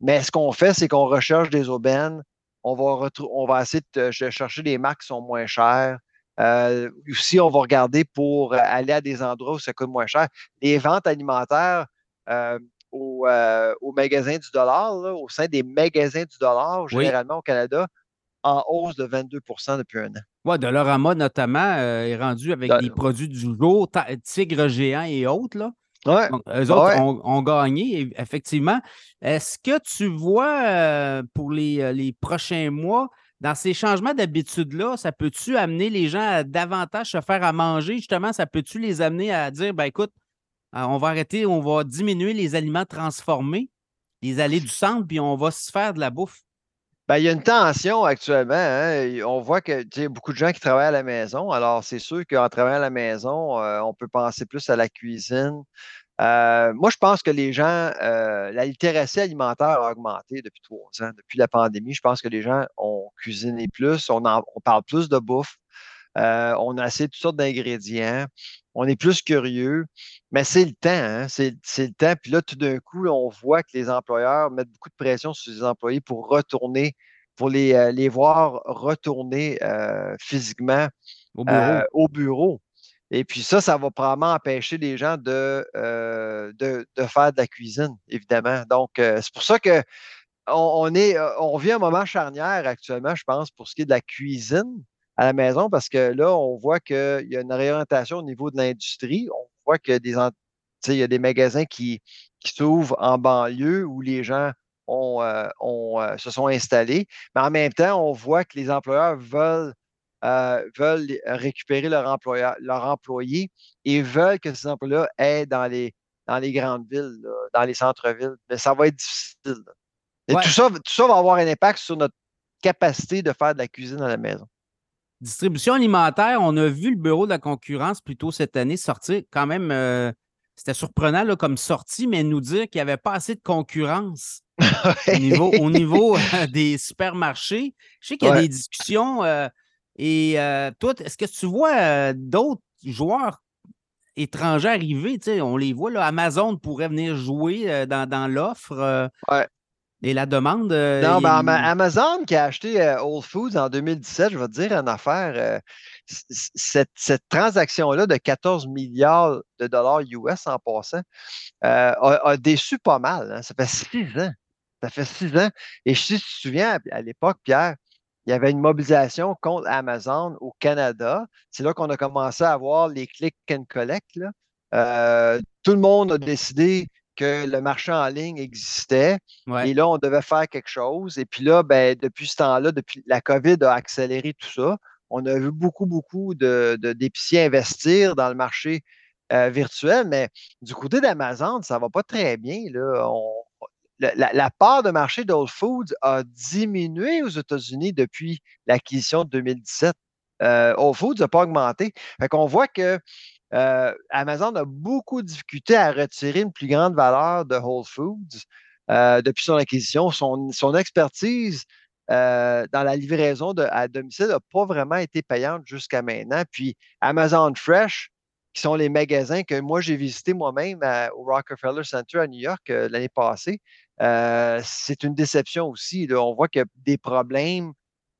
Mais ce qu'on fait, c'est qu'on recherche des aubaines on va, on va essayer de chercher des marques qui sont moins chères. Euh, aussi, on va regarder pour aller à des endroits où ça coûte moins cher. Les ventes alimentaires euh, au, euh, au, magasin du dollar, au sein des magasins du dollar, généralement au Canada, en hausse de 22% depuis un an. Oui, Dollarama notamment est rendu avec des produits du jour, tigre géant et autres. Là. Ouais. eux autres ont, gagné, effectivement. Est-ce que tu vois euh, pour euh, les, prochains mois, dans ces changements d'habitude-là, ça peut-tu amener les gens à davantage se faire à manger? Justement, ça peut-tu les amener à dire, ben écoute, euh, on va arrêter, on va diminuer les aliments transformés, les allées du centre, puis on va se faire de la bouffe? Ben, il y a une tension actuellement. Hein. On voit que y a beaucoup de gens qui travaillent à la maison. Alors, c'est sûr qu'en travaillant à la maison, euh, on peut penser plus à la cuisine. Euh, moi, je pense que les gens, euh, la littératie alimentaire a augmenté depuis trois ans. Depuis la pandémie, je pense que les gens ont cuisiné plus, on, on parle plus de bouffe. On a assez toutes sortes d'ingrédients. On est plus curieux. Mais c'est le temps, hein? c'est, le temps. Puis là, tout d'un coup, on voit que les employeurs mettent beaucoup de pression sur les employés pour retourner, pour les, euh, les voir retourner euh, physiquement euh, au bureau. Et puis ça, ça va probablement empêcher les gens de, de, faire de la cuisine, évidemment. Donc, c'est pour ça que on, est, on vit un moment charnière actuellement, je pense, pour ce qui est de la cuisine à la maison, parce que là, on voit qu'il y a une réorientation au niveau de l'industrie. On voit que des, il y a des magasins qui, s'ouvrent en banlieue où les gens ont, euh, euh, se sont installés. Mais en même temps, on voit que les employeurs veulent, euh, veulent récupérer leur, employeur, leur employé et veulent que ces emplois-là aient dans les, dans les grandes villes, dans les centres-villes. Mais ça va être difficile. Et tout, ça, tout ça va avoir un impact sur notre capacité de faire de la cuisine à la maison. Distribution alimentaire, on a vu le bureau de la concurrence plutôt cette année sortir quand même. Euh, c'était surprenant là, comme sortie, mais nous dire qu'il n'y avait pas assez de concurrence au niveau, au niveau euh, des supermarchés. Je sais qu'il y a des discussions. Euh, et toi, est-ce que tu vois d'autres joueurs étrangers arriver? On les voit, là, Amazon pourrait venir jouer dans, dans l'offre. Ouais. Et la demande. Euh, non, ben, Amazon qui a acheté euh, Whole Foods en 2017, je vais te dire une affaire. Euh, cette, transaction-là de 14 milliards de dollars US en passant a, déçu pas mal. Hein. Ça fait six ans. Ça fait six ans. Et si tu te souviens, à l'époque, Pierre, il y avait une mobilisation contre Amazon au Canada. C'est là qu'on a commencé à avoir les click and collect. tout le monde a décidé que le marché en ligne existait. Et là, on devait faire quelque chose. Et puis là, ben, depuis ce temps-là, depuis la COVID a accéléré tout ça. On a vu beaucoup, beaucoup d'épiciers de, investir dans le marché euh, virtuel, mais du côté d'Amazon, ça ne va pas très bien. Là. la, part de marché d'Old Foods a diminué aux États-Unis depuis l'acquisition de 2017. Euh, Whole Foods n'a pas augmenté. Fait qu'on voit que euh, Amazon a beaucoup de difficultés à retirer une plus grande valeur de Whole Foods euh, depuis son acquisition. Son, expertise euh, dans la livraison à domicile n'a pas vraiment été payante jusqu'à maintenant. Puis Amazon Fresh qui sont les magasins que moi j'ai visités moi-même au Rockefeller Center à New York l'année passée. c'est une déception aussi. On voit qu'il y a des problèmes.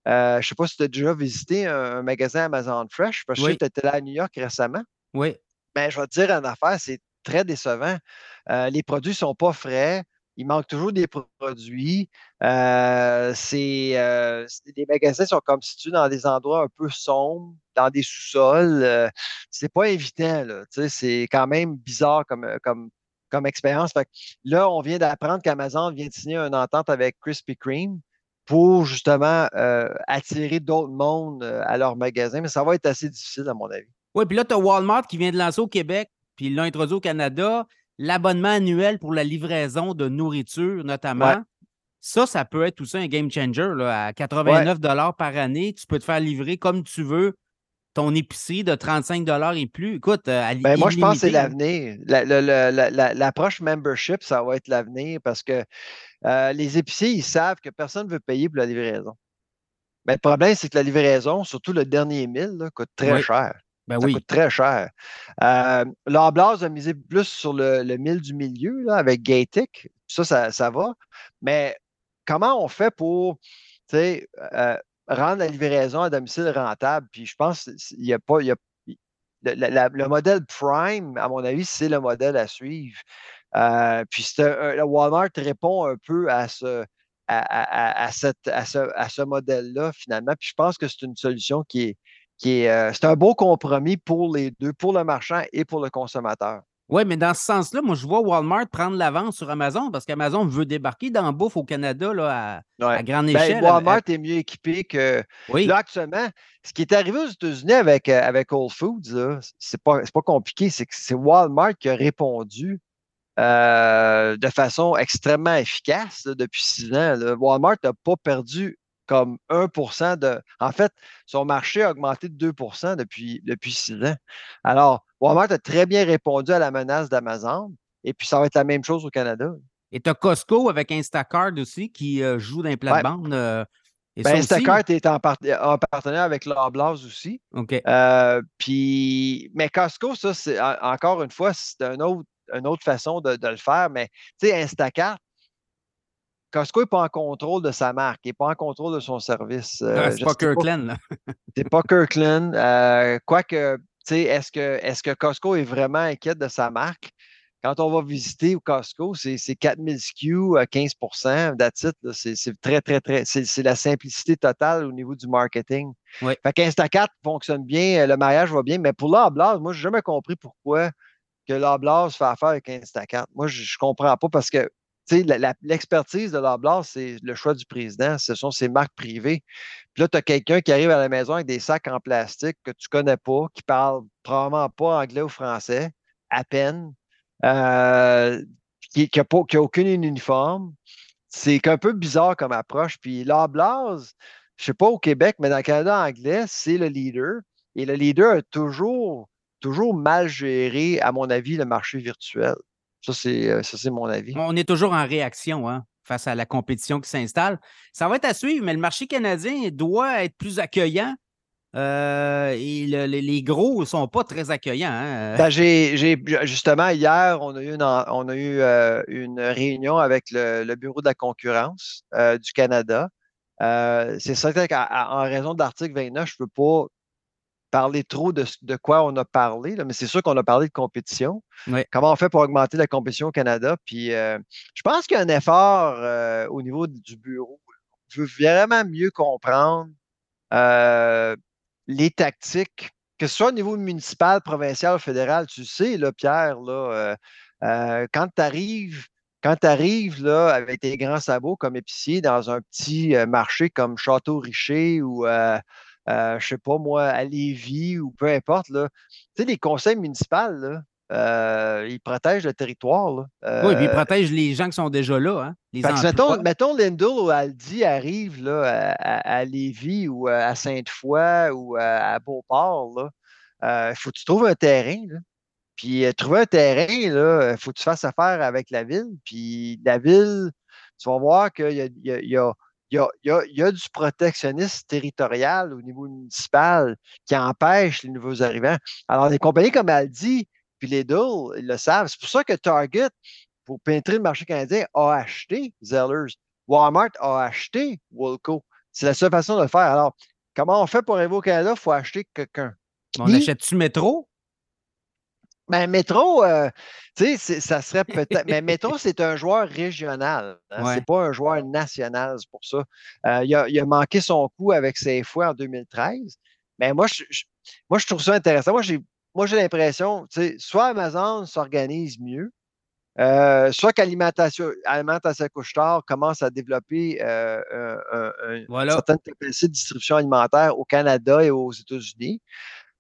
je ne sais pas si tu as déjà visité un, magasin Amazon Fresh, parce que tu étais là à New York récemment. Oui. Mais ben, je vais te dire une affaire, c'est très décevant. les produits ne sont pas frais il manque toujours des produits. Euh, c'est, euh, les magasins sont comme situés dans des endroits un peu sombres, dans des sous-sols. Euh, c'est pas évident, là. C'est quand même bizarre comme, comme, comme expérience. là, on vient d'apprendre qu'Amazon vient de signer une entente avec Krispy Kreme pour justement attirer d'autres mondes à leur magasin, mais ça va être assez difficile, à mon avis. Oui, puis là, tu as Walmart qui vient de lancer au Québec, puis il l'a introduit au Canada l'abonnement annuel pour la livraison de nourriture, notamment. Ça, ça peut être tout ça un game changer. Là, à 89 par année, tu peux te faire livrer comme tu veux ton épicerie de 35 et plus. Écoute, euh, à ben, Moi, je pense que c'est l'avenir. L'approche membership, ça va être l'avenir parce que euh, les épiciers, ils savent que personne ne veut payer pour la livraison. Mais le problème, c'est que la livraison, surtout le dernier mille, coûte très cher. Ben ça oui. coûte très cher. Euh, a misé plus sur le, le mille du milieu là, avec Gatic. Ça, ça, va. Mais comment on fait pour euh, rendre la livraison à domicile rentable? Puis je pense qu'il n'y a pas. Y a, le, modèle Prime, à mon avis, c'est le modèle à suivre. Euh, puis le Walmart répond un peu à ce, à, à, cette, à ce, à ce modèle-là, finalement. Puis je pense que c'est une solution qui est, euh, c'est un beau compromis pour les deux, pour le marchand et pour le consommateur. Oui, mais dans ce sens-là, moi, je vois Walmart prendre l'avance sur Amazon parce qu'Amazon veut débarquer dans bouffe au Canada là, à, grande ben, échelle. Walmart est mieux équipé que. Oui. Là, actuellement, ce qui est arrivé aux États-Unis avec, euh, avec Whole Foods, c'est pas, pas compliqué. C'est que c'est Walmart qui a répondu euh, de façon extrêmement efficace depuis six ans. Walmart n'a pas perdu comme 1% de. En fait, son marché a augmenté de 2 depuis, depuis six ans. Alors, Walmart a très bien répondu à la menace d'Amazon. Et puis, ça va être la même chose au Canada. Et tu as Costco avec Instacart aussi qui euh, joue dans les plates-bandes. Euh, ben, Instacart est en, partenariat avec Loblaws aussi. OK. Euh, puis, mais Costco, ça, c'est encore une fois, c'est un autre, une autre façon de, de le faire. Mais tu sais, Instacart, Costco n'est pas en contrôle de sa marque, il n'est pas en contrôle de son service. Euh, c'est pas Kirkland. C'est pas Kirkland. Euh, quoique, est-ce que, est que Costco est vraiment inquiète de sa marque? Quand on va visiter au Costco, c'est 4000 SKU à 15% that's C'est très, très, très. C'est la simplicité totale au niveau du marketing. Oui. Fait qu'Instacat fonctionne bien, le mariage va bien, mais pour l'Oblast, moi, je n'ai jamais compris pourquoi que l'Oblast fait affaire avec Instacat. Moi, je ne comprends pas parce que l'expertise de Loblaws, c'est le choix du président, ce sont ses marques privées. Puis là, tu as quelqu'un qui arrive à la maison avec des sacs en plastique que tu ne connais pas, qui parle probablement pas anglais ou français, à peine, euh, qui n'a aucun uniforme. C'est un peu bizarre comme approche. Puis Loblaws, je ne sais pas au Québec, mais dans le Canada anglais, c'est le leader. Et le leader a toujours, toujours mal géré, à mon avis, le marché virtuel. Euh, ça, c'est mon avis. On est toujours en réaction hein, face à la compétition qui s'installe. Ça va être à suivre, mais le marché canadien doit être plus accueillant. Euh, et les gros ne sont pas très accueillants. Hein. Ben, justement, hier, on a eu une, on a eu, euh, une réunion avec le, Bureau de la concurrence du Canada. c'est certain qu'en raison de l'article 29, je ne peux pas parler trop de, de quoi on a parlé, mais c'est sûr qu'on a parlé de compétition. Comment on fait pour augmenter la compétition au Canada? Puis euh, je pense qu'il y a un effort euh, au niveau du bureau. On veut vraiment mieux comprendre euh, les tactiques, que ce soit au niveau municipal, provincial ou fédéral. Tu sais, là, Pierre, là, quand tu arrives quand tu arrives là, avec tes grands sabots comme épicier dans un petit marché comme Château-Richer ou euh, je sais pas moi, à Lévis ou peu importe, là. Tu sais, les conseils municipaux, là, euh, ils protègent le territoire. Là. oui, puis ils euh, protègent les gens qui sont déjà là. Hein, les mettons, mettons Lindell ou Aldi arrive là, à, à, Lévis ou à Sainte-Foy ou à, Beauport. Il faut que tu trouves un terrain. Là. Puis trouver un terrain, il faut que tu fasses affaire avec la ville. Puis la ville, tu vas voir qu'il y a, il y a, du protectionnisme territorial au niveau municipal qui empêche les nouveaux arrivants. Alors, des compagnies comme Aldi puis Lidl, ils le savent. C'est pour ça que Target, pour pénétrer le marché canadien, a acheté Zellers. Walmart a acheté Woolco. C'est la seule façon de le faire. Alors, comment on fait pour arriver au Canada? Il faut acheter quelqu'un. On achète-tu Métro? Ben, Métro, euh, tu sais, ça serait peut-être. Mais Métro, c'est un joueur régional. Hein, c'est pas un joueur national, c'est pour ça. Euh, il, a, manqué son coup avec ses fouets en 2013. Mais moi, je, moi, je trouve ça intéressant. Moi, j'ai, moi, j'ai l'impression, tu sais, soit Amazon s'organise mieux, euh, soit qu'Alimentation Alimentation Couche-Tard commence à développer euh, une certaine capacité de distribution alimentaire au Canada et aux États-Unis,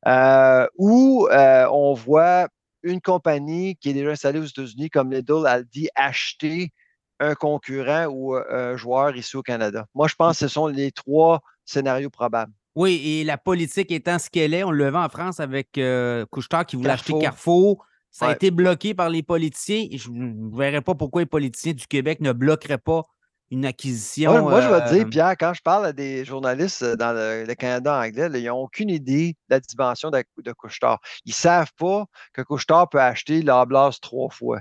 euh, où on voit une compagnie qui est déjà installée aux États-Unis, comme Lidl, Aldi, acheter un concurrent ou un joueur ici au Canada. Moi, je pense que ce sont les trois scénarios probables. Oui, et la politique étant ce qu'elle est, on le voit en France avec euh, Couchetard qui voulait acheter Carrefour. Ça a été bloqué par les politiciens. Je ne verrais pas pourquoi les politiciens du Québec ne bloqueraient pas une acquisition. moi, je vais te dire, euh, Pierre, quand je parle à des journalistes euh, dans le, Canada anglais, ils n'ont aucune idée de la dimension de, de Couchetard. Ils ne savent pas que Couchetard peut acheter l'Ablase trois fois.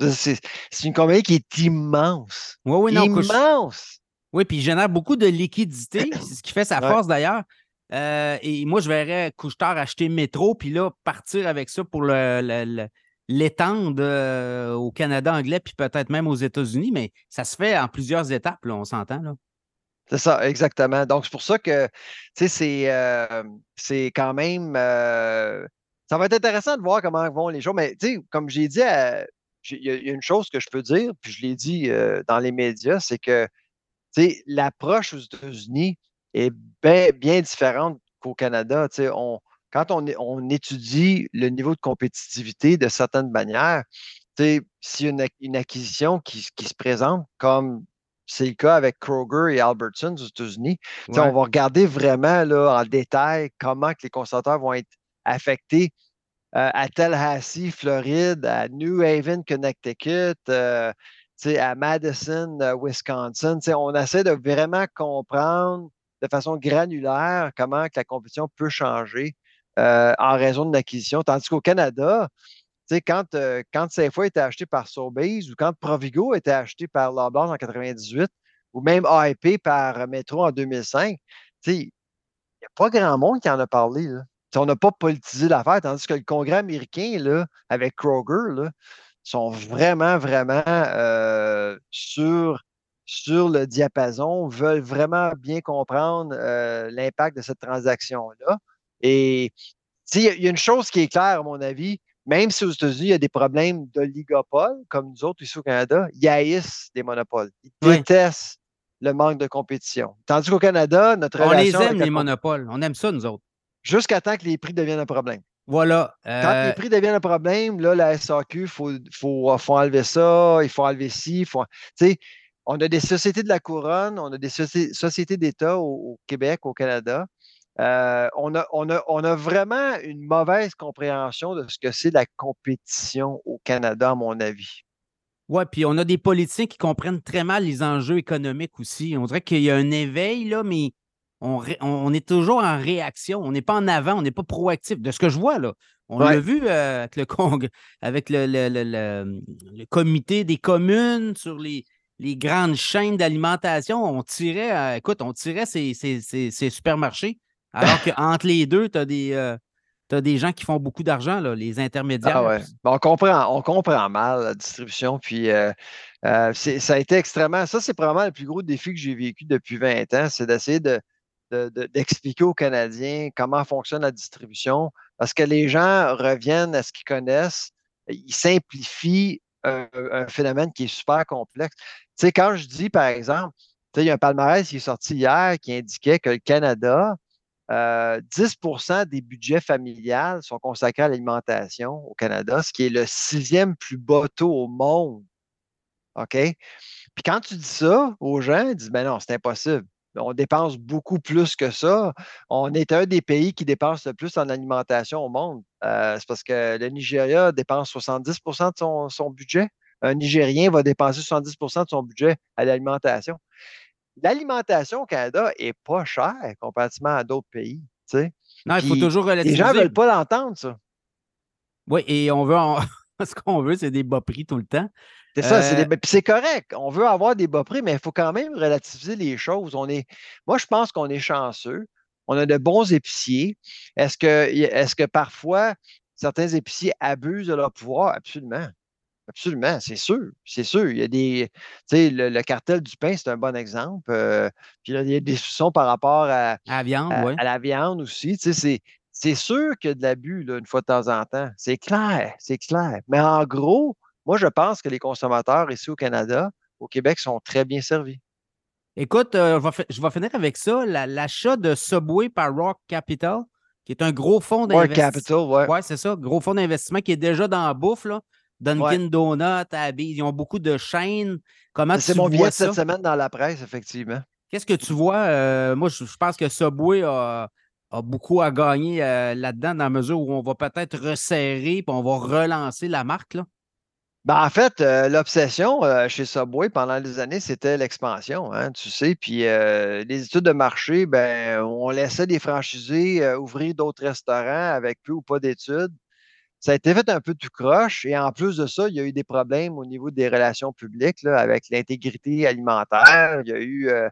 C'est une compagnie qui est immense. Oui, oui, non, immense. Oui, puis il génère beaucoup de liquidité. C'est ce qui fait sa force d'ailleurs. Euh, et moi, je verrais Couchetard acheter Métro, puis là, partir avec ça pour l'étendre euh, au Canada anglais, puis peut-être même aux États-Unis, mais ça se fait en plusieurs étapes, on s'entend. là. C'est ça, exactement. Donc, c'est pour ça que, tu sais, c'est euh, quand même. ça va être intéressant de voir comment vont les choses. Mais, tu sais, comme j'ai dit, il y, a une chose que je peux dire, puis je l'ai dit dans les médias, c'est que, tu sais, l'approche aux États-Unis, est bien, différente qu'au Canada. On, quand on, on, étudie le niveau de compétitivité de certaines manières, s'il y a une, une acquisition qui, qui, se présente, comme c'est le cas avec Kroger et Albertsons aux États-Unis, on va regarder vraiment là, en détail comment que les consommateurs vont être affectés euh, à Tallahassee, Floride, à New Haven, Connecticut, euh, à Madison, euh, Wisconsin. On essaie de vraiment comprendre de façon granulaire comment que la compétition peut changer euh, en raison de l'acquisition. Tandis qu'au Canada, quand, euh, quand CFA était acheté par Sobeys ou quand Provigo était acheté par Loblaws en 98 ou même AIP par Metro en 2005, il n'y a pas grand monde qui en a parlé. On n'a pas politisé l'affaire, tandis que le Congrès américain, là, avec Kroger, là, sont vraiment, vraiment euh, sur sur le diapason veulent vraiment bien comprendre euh, l'impact de cette transaction-là. Et il y a une chose qui est claire, à mon avis, même si aux États-Unis, il y a des problèmes d'oligopole, comme nous autres ici au Canada, ils haïssent des monopoles. Ils détestent le manque de compétition. Tandis qu'au Canada, notre On les aime, les monopoles. On aime ça, nous autres. Jusqu'à temps que les prix deviennent un problème. Voilà. Quand les euh, prix deviennent un problème, là, la SAQ, il faut, faut, faut, enlever ça, il faut enlever ci, faut. Tu sais, on a des sociétés de la couronne, on a des sociétés d'État au, Québec, au Canada. Euh, on, a, on, a, vraiment une mauvaise compréhension de ce que c'est la compétition au Canada, à mon avis. Oui, puis on a des politiciens qui comprennent très mal les enjeux économiques aussi. On dirait qu'il y a un éveil, là, mais on, est toujours en réaction. On n'est pas en avant, on n'est pas proactif. De ce que je vois, là, on l'a vu euh, avec, le, avec le, comité des communes sur les, les grandes chaînes d'alimentation, on tirait, euh, écoute, on tirait ces, supermarchés. Alors qu'entre les deux, tu as des. Euh, des gens qui font beaucoup d'argent, les intermédiaires. Ah on, comprend, on comprend mal la distribution. Puis euh, ça a été extrêmement. Ça, c'est probablement le plus gros défi que j'ai vécu depuis 20 ans, c'est d'essayer d'expliquer aux Canadiens comment fonctionne la distribution. Parce que les gens reviennent à ce qu'ils connaissent, ils simplifient un, phénomène qui est super complexe. Tu sais, quand je dis, par exemple, il y a un palmarès qui est sorti hier qui indiquait que le Canada, 10% euh, des budgets familiales sont consacrés à l'alimentation au Canada, ce qui est le sixième plus bas taux au monde. OK? Puis quand tu dis ça aux gens, ils disent Ben non, c'est impossible. On dépense beaucoup plus que ça. On est un des pays qui dépense le plus en alimentation au monde. Euh, c'est parce que le Nigeria dépense 70% de son budget un Nigérien va dépenser 70% de son budget à l'alimentation. L'alimentation au Canada est pas chère comparativement à d'autres pays. Non, il faut toujours relativiser. Les gens ne veulent pas l'entendre, ça. Oui, et on veut ce qu'on veut, c'est des bas prix tout le temps. C'est ça, c'est euh c'est correct. On veut avoir des bas prix, mais il faut quand même relativiser les choses. On est... Moi, je pense qu'on est chanceux. On a de bons épiciers. Est-ce que, est que parfois certains épiciers abusent de leur pouvoir? Absolument. Absolument, c'est sûr, c'est sûr. Il y a des, tu sais, le, cartel du pain, c'est un bon exemple. Euh, puis il y a des soupçons par rapport à, la viande, à, à la viande aussi. Tu sais, c'est sûr qu'il y a de l'abus, une fois de temps en temps. C'est clair, c'est clair. Mais en gros, moi, je pense que les consommateurs ici au Canada, au Québec, sont très bien servis. Écoute, euh, je, vais, finir avec ça. L'achat de Subway par Rock Capital, qui est un gros fonds d'investissement. Rock Capital, oui. Oui, c'est ça. Gros fonds d'investissement qui est déjà dans la bouffe. Là. Dunkin' Donuts, ils ont beaucoup de chaînes. Comment C'est mon billet cette semaine dans la presse, effectivement. Qu'est-ce que tu vois? Euh, moi, je, pense que Subway a, beaucoup à gagner euh, là-dedans, dans la mesure où on va peut-être resserrer et on va relancer la marque. Là. Ben, en fait, euh, l'obsession chez Subway pendant des années, c'était l'expansion, hein, tu sais. Puis les études de marché, ben, on laissait des franchisés ouvrir d'autres restaurants avec peu ou pas d'études ça a été fait un peu tout croche. Et en plus de ça, il y a eu des problèmes au niveau des relations publiques avec l'intégrité alimentaire. Il y a eu euh,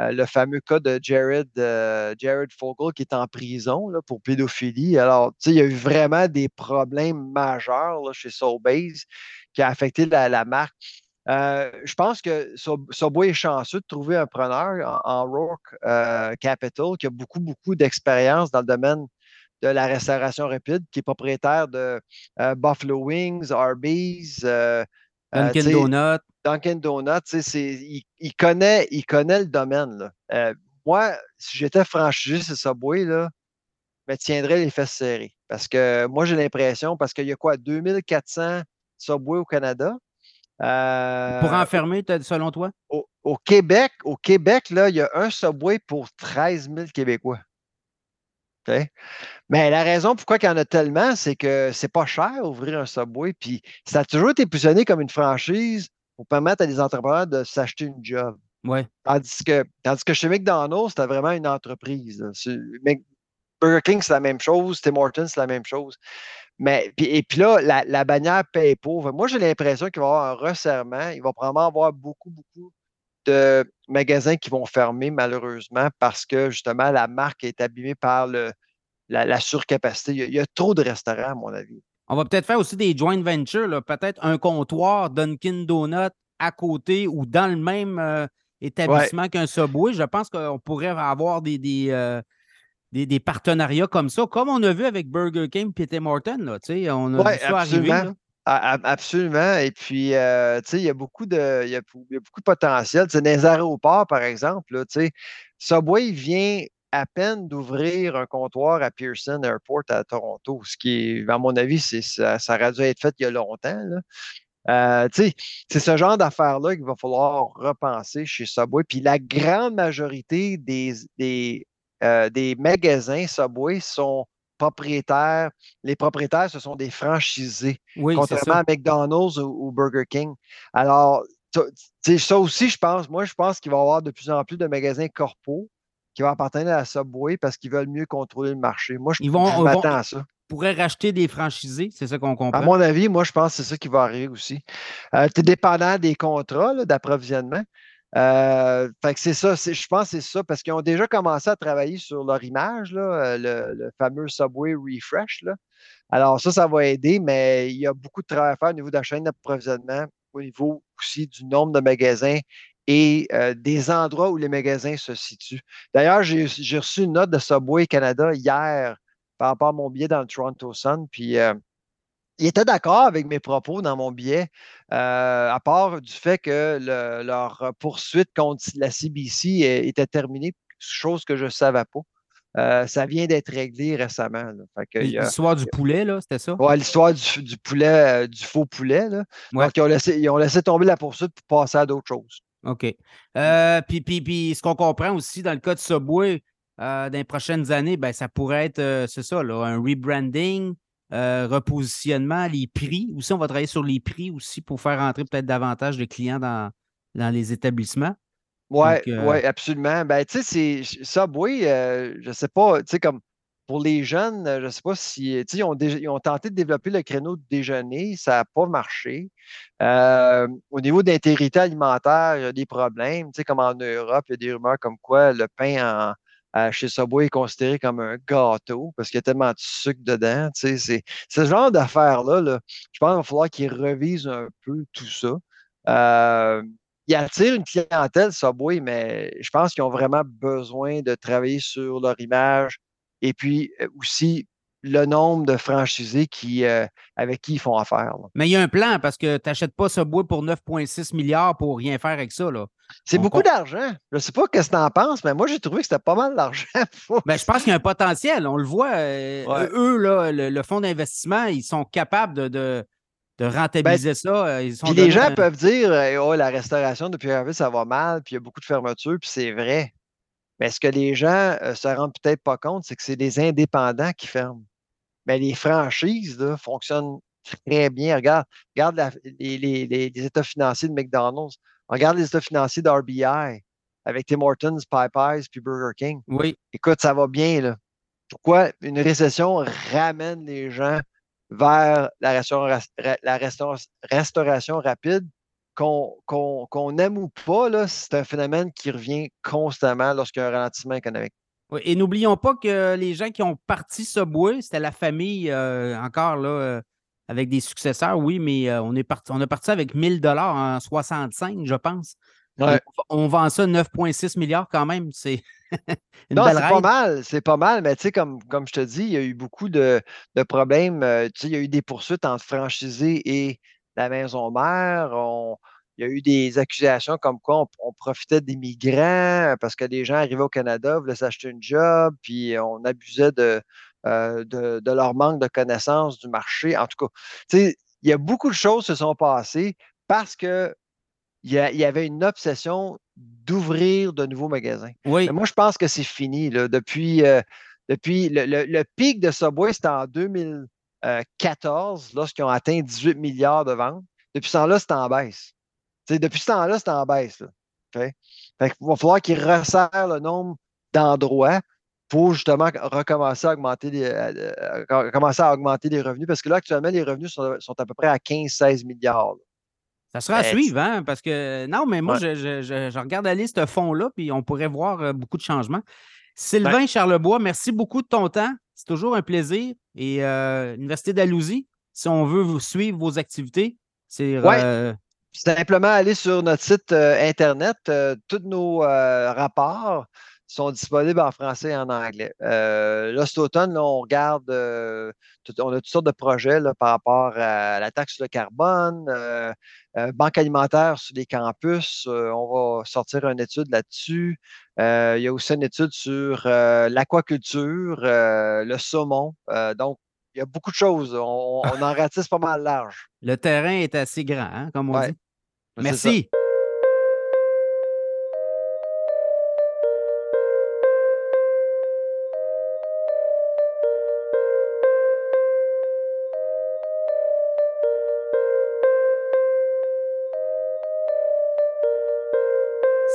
euh, le fameux cas de Jared, euh, Jared Fogle qui est en prison pour pédophilie. Alors, il y a eu vraiment des problèmes majeurs chez Soulbase qui a affecté la, marque. je pense que Subway est chanceux de trouver un preneur en, en Rourke Capital qui a beaucoup, beaucoup d'expérience dans le domaine de la restauration rapide, qui est propriétaire de euh, Buffalo Wings, Arby's, euh, euh, Dunkin' Donuts. Dunkin' Donuts, il, il, connaît, il connaît le domaine. moi, si j'étais franchisé ce Subway, là, me tiendrais les fesses serrées. Parce que moi, j'ai l'impression, parce qu'il y a quoi, 2400 Subway au Canada. pour enfermer, selon toi? Au, au, Québec, au Québec, là, il y a un Subway pour 13 000 Québécois. Mais la raison pourquoi il y en a tellement, c'est que c'est pas cher ouvrir un Subway. Puis ça a toujours été positionné comme une franchise pour permettre à des entrepreneurs de s'acheter une job. Ouais. Tandis, que, tandis que chez McDonald's, c'était vraiment une entreprise. Burger King, c'est la même chose. Tim Hortons, c'est la même chose. Mais, puis, et puis là, la, bannière paye pauvre. Moi, j'ai l'impression qu'il va y avoir un resserrement. Il va probablement avoir beaucoup, beaucoup de magasins qui vont fermer malheureusement parce que justement la marque est abîmée par le, la, surcapacité. Il y, a, trop de restaurants, à mon avis. On va peut-être faire aussi des joint ventures, peut-être un comptoir Dunkin' Donut à côté ou dans le même euh, établissement qu'un Subway. Je pense qu'on pourrait avoir des, des, euh, des, partenariats comme ça, comme on a vu avec Burger King et Tim Hortons. Là, on a vu ça arriver. Absolument. Et puis, tu sais, il y a beaucoup de, y a, beaucoup de potentiel. Tu sais, dans les aéroports, par exemple, Subway vient à peine d'ouvrir un comptoir à Pearson Airport à Toronto, ce qui à mon avis, c'est, ça, aurait dû être fait il y a longtemps. C'est ce genre d'affaires-là qu'il va falloir repenser chez Subway. Puis la grande majorité des, des, des magasins Subway sont propriétaires, les propriétaires, ce sont des franchisés, contrairement à McDonald's ou, Burger King. Alors, ça aussi, je pense, moi, je pense qu'il va y avoir de plus en plus de magasins corpaux qui vont appartenir à la Subway parce qu'ils veulent mieux contrôler le marché. Moi, je, m'attends à ça. pourrait racheter des franchisés, c'est ça qu'on comprend. À mon avis, moi, je pense que c'est ça qui va arriver aussi. Euh, tu es dépendant des contrats d'approvisionnement. Euh, fait que c'est ça, je pense que c'est ça, parce qu'ils ont déjà commencé à travailler sur leur image, euh, le, fameux Subway Refresh. Alors, ça, ça va aider, mais il y a beaucoup de travail à faire au niveau de la chaîne d'approvisionnement, au niveau aussi du nombre de magasins et euh, des endroits où les magasins se situent. D'ailleurs, j'ai reçu une note de Subway Canada hier par rapport à mon billet dans le Toronto Sun, puis il était d'accord avec mes propos dans mon billet, euh, à part du fait que leur poursuite contre la CBC était terminée, chose que je ne savais pas. Euh, ça vient d'être réglé récemment. L'histoire du poulet, là, c'était ça? Oui, l'histoire du, poulet, euh, du faux poulet. Là. Donc, ils ont, laissé, ils ont, laissé, tomber la poursuite pour passer à d'autres choses. OK. puis, puis, puis, ce qu'on comprend aussi dans le cas de Subway, dans les prochaines années, ben, ça pourrait être, c'est ça, là, un rebranding, euh, repositionnement, les prix. Aussi, on va travailler sur les prix aussi pour faire entrer peut-être davantage de clients dans, dans les établissements. Oui, ouais, absolument. Ben, tu sais, Subway, je ne sais pas, tu sais, comme pour les jeunes, je ne sais pas si, tu sais, ils ont, ils ont, tenté de développer le créneau de déjeuner, ça n'a pas marché. au niveau d'intégrité alimentaire, il y a des problèmes, tu sais, comme en Europe, il y a des rumeurs comme quoi le pain chez Subway est considéré comme un gâteau parce qu'il y a tellement de sucre dedans. C'est ce genre d'affaires-là. Là, je pense qu'il va falloir qu'ils revisent un peu tout ça. Euh, ils attirent une clientèle Subway, mais je pense qu'ils ont vraiment besoin de travailler sur leur image et puis euh, aussi le nombre de franchisés qui, euh, avec qui ils font affaire. Mais il y a un plan parce que tu n'achètes pas Subway pour 9,6 milliards pour rien faire avec ça. C'est beaucoup d'argent. Je ne sais pas ce que tu en penses, mais moi, j'ai trouvé que c'était pas mal d'argent. ben, je pense qu'il y a un potentiel. On le voit. Euh, eux, là, le, fonds d'investissement, ils sont capables de, de, rentabiliser ben, ça. Euh, ils puis les gens peuvent dire oh, la restauration depuis un ça va mal, puis il y a beaucoup de fermetures, puis c'est vrai. Mais ce que les gens ne se rendent peut-être pas compte, c'est que c'est des indépendants qui ferment mais les franchises là, fonctionnent très bien. Regarde, regarde les, états financiers de McDonald's. Regarde les états financiers d'RBI avec Tim Hortons, Popeyes puis Burger King. Oui. Écoute, ça va bien. Là. Pourquoi une récession ramène les gens vers la restauration, rapide? Qu'on aime ou pas, c'est un phénomène qui revient constamment lorsqu'il y a un ralentissement économique et n'oublions pas que les gens qui ont parti bois, c'était la famille euh, encore là, euh, avec des successeurs, oui, mais euh, on, est parti, on a parti avec 1000 dollars en 65, je pense. On, vend ça 9,6 milliards quand même. C'est Non, c'est pas mal, c'est pas mal, mais tu sais, comme, comme je te dis, il y a eu beaucoup de, problèmes. tu sais, il y a eu des poursuites entre franchisés et la maison mère. On, il y a eu des accusations comme quoi on, profitait des migrants parce que les gens arrivaient au Canada, voulaient s'acheter une job, puis on abusait de, euh, de, leur manque de connaissance du marché. En tout cas, il y a beaucoup de choses qui se sont passées parce qu'il y, y avait une obsession d'ouvrir de nouveaux magasins. Oui. moi, je pense que c'est fini. Là. Depuis, euh, depuis le, pic de Subway, c'était en 2014, lorsqu'ils ont atteint 18 milliards de ventes. Depuis ce temps-là, c'est en baisse depuis ce temps-là, c'est en baisse. il va falloir qu'ils resserrent le nombre d'endroits pour justement recommencer à augmenter les, euh, euh, à augmenter les revenus. Parce que là, actuellement, les revenus sont, à peu près à 15-16 milliards. Ça sera à ben, suivre, hein? Parce que non, mais moi, je, regarde aller ce fonds-là, puis on pourrait voir euh, beaucoup de changements. Sylvain ben Charlebois, merci beaucoup de ton temps. C'est toujours un plaisir. Et Université d'Alousie, si on veut vous suivre vos activités, c'est simplement aller sur notre site euh, Internet. Euh, tous nos euh, rapports sont disponibles en français et en anglais. là, cet automne, on regarde, on a toutes sortes de projets par rapport à la taxe sur le carbone, banque alimentaire sur les campus. on va sortir une étude là-dessus. il y a aussi une étude sur l'aquaculture, le saumon. donc, il y a beaucoup de choses. On, en ratisse pas mal large. Le terrain est assez grand, hein, comme on dit. Merci.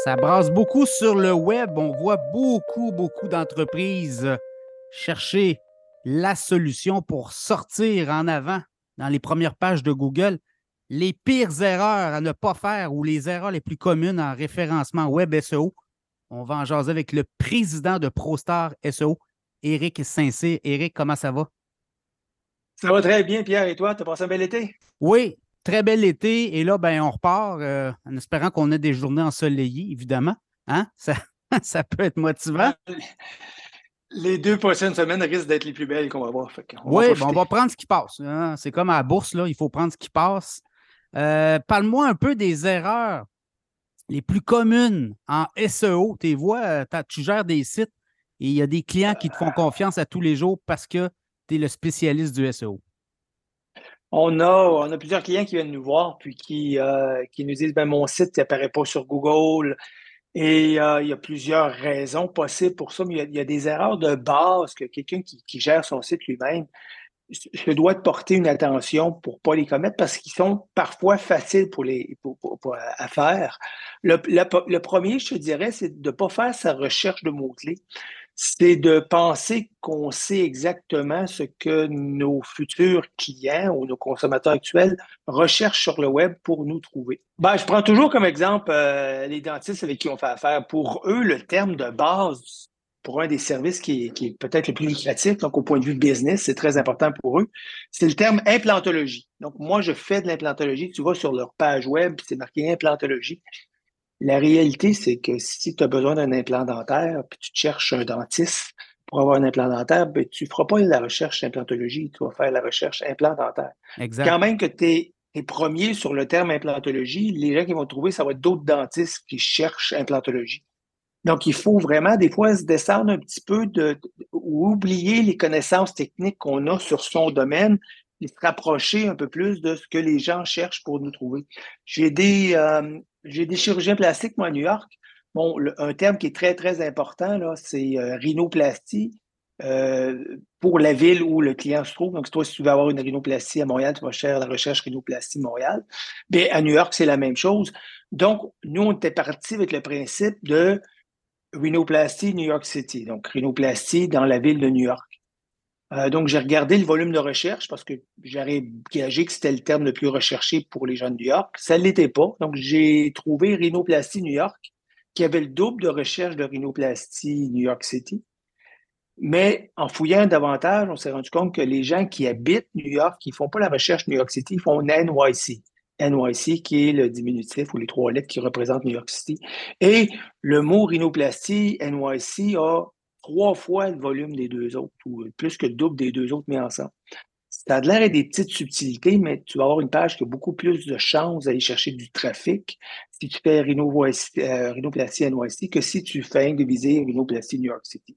Ça brasse beaucoup sur le web. On voit beaucoup, beaucoup d'entreprises chercher la solution pour sortir en avant dans les premières pages de Google les pires erreurs à ne pas faire ou les erreurs les plus communes en référencement web SEO. On va en jaser avec le président de ProStar SEO, Éric Saint-Cyr. Éric, comment ça va? Ça va très bien, Pierre. Et toi, tu as passé un bel été? Oui, très bel été. Et là, ben, on repart euh, en espérant qu'on ait des journées ensoleillées, évidemment. Hein? Ça, ça peut être motivant. Les deux prochaines semaines risquent d'être les plus belles qu'on va voir. oui, on va prendre ce qui passe. Hein. C'est comme à la bourse, là, il faut prendre ce qui passe. Euh, parle-moi un peu des erreurs les plus communes en SEO. Tu vois, euh, tu gères des sites et il y a des clients qui te font confiance à tous les jours parce que tu es le spécialiste du SEO. On a, on a plusieurs clients qui viennent nous voir puis qui, euh, qui nous disent ben, mon site n'apparaît pas sur Google. Et il y a plusieurs raisons possibles pour ça, mais il y a, des erreurs de base que quelqu'un qui, gère son site lui-même je dois te porter une attention pour ne pas les commettre parce qu'ils sont parfois faciles pour les, à faire. Le, le, premier, je te dirais, c'est de ne pas faire sa recherche de mots-clés. C'est de penser qu'on sait exactement ce que nos futurs clients ou nos consommateurs actuels recherchent sur le web pour nous trouver. Ben, je prends toujours comme exemple euh, les dentistes avec qui on fait affaire. Pour eux, le terme de base pour un des services qui est, peut-être le plus lucratif, donc au point de vue business, c'est très important pour eux, c'est le terme implantologie. Donc, moi, je fais de l'implantologie. Tu vas sur leur page web, c'est marqué implantologie. La réalité, c'est que si tu as besoin d'un implant dentaire, puis tu cherches un dentiste pour avoir un implant dentaire, ben, tu ne feras pas la recherche implantologie, tu vas faire la recherche implant dentaire. Exact. Quand même que tu es, es, premier sur le terme implantologie, les gens qui vont trouver, ça va être d'autres dentistes qui cherchent implantologie. Donc, il faut vraiment, des fois, se descendre un petit peu de, ou oublier les connaissances techniques qu'on a sur son domaine et se rapprocher un peu plus de ce que les gens cherchent pour nous trouver. J'ai des, euh, j'ai des chirurgiens plastiques, moi, à New York. Bon, un terme qui est très, très important, là, c'est euh, rhinoplastie. Euh, pour la ville où le client se trouve. Donc, toi, si tu veux avoir une rhinoplastie à Montréal, tu vas chercher la recherche rhinoplastie Montréal. Bien, à New York, c'est la même chose. Donc, nous, on était parti avec le principe de rhinoplastie New York City, donc rhinoplastie dans la ville de New York. Euh, donc, j'ai regardé le volume de recherche parce que j'aurais gagé que c'était le terme le plus recherché pour les gens de New York. Ça ne l'était pas. Donc, j'ai trouvé rhinoplastie New York qui avait le double de recherche de rhinoplastie New York City. Mais en fouillant davantage, on s'est rendu compte que les gens qui habitent New York, qui ne font pas la recherche New York City, font NYC. NYC, qui est le diminutif ou les trois lettres qui représentent New York City. Et le mot rhinoplastie, NYC, a trois fois le volume des deux autres, ou plus que le double des deux autres mis ensemble. Ça a l'air des petites subtilités, mais tu vas avoir une page qui a beaucoup plus de chances d'aller chercher du trafic si tu fais euh, rhinoplastie NYC que si tu fais de viser rhinoplastie New York City.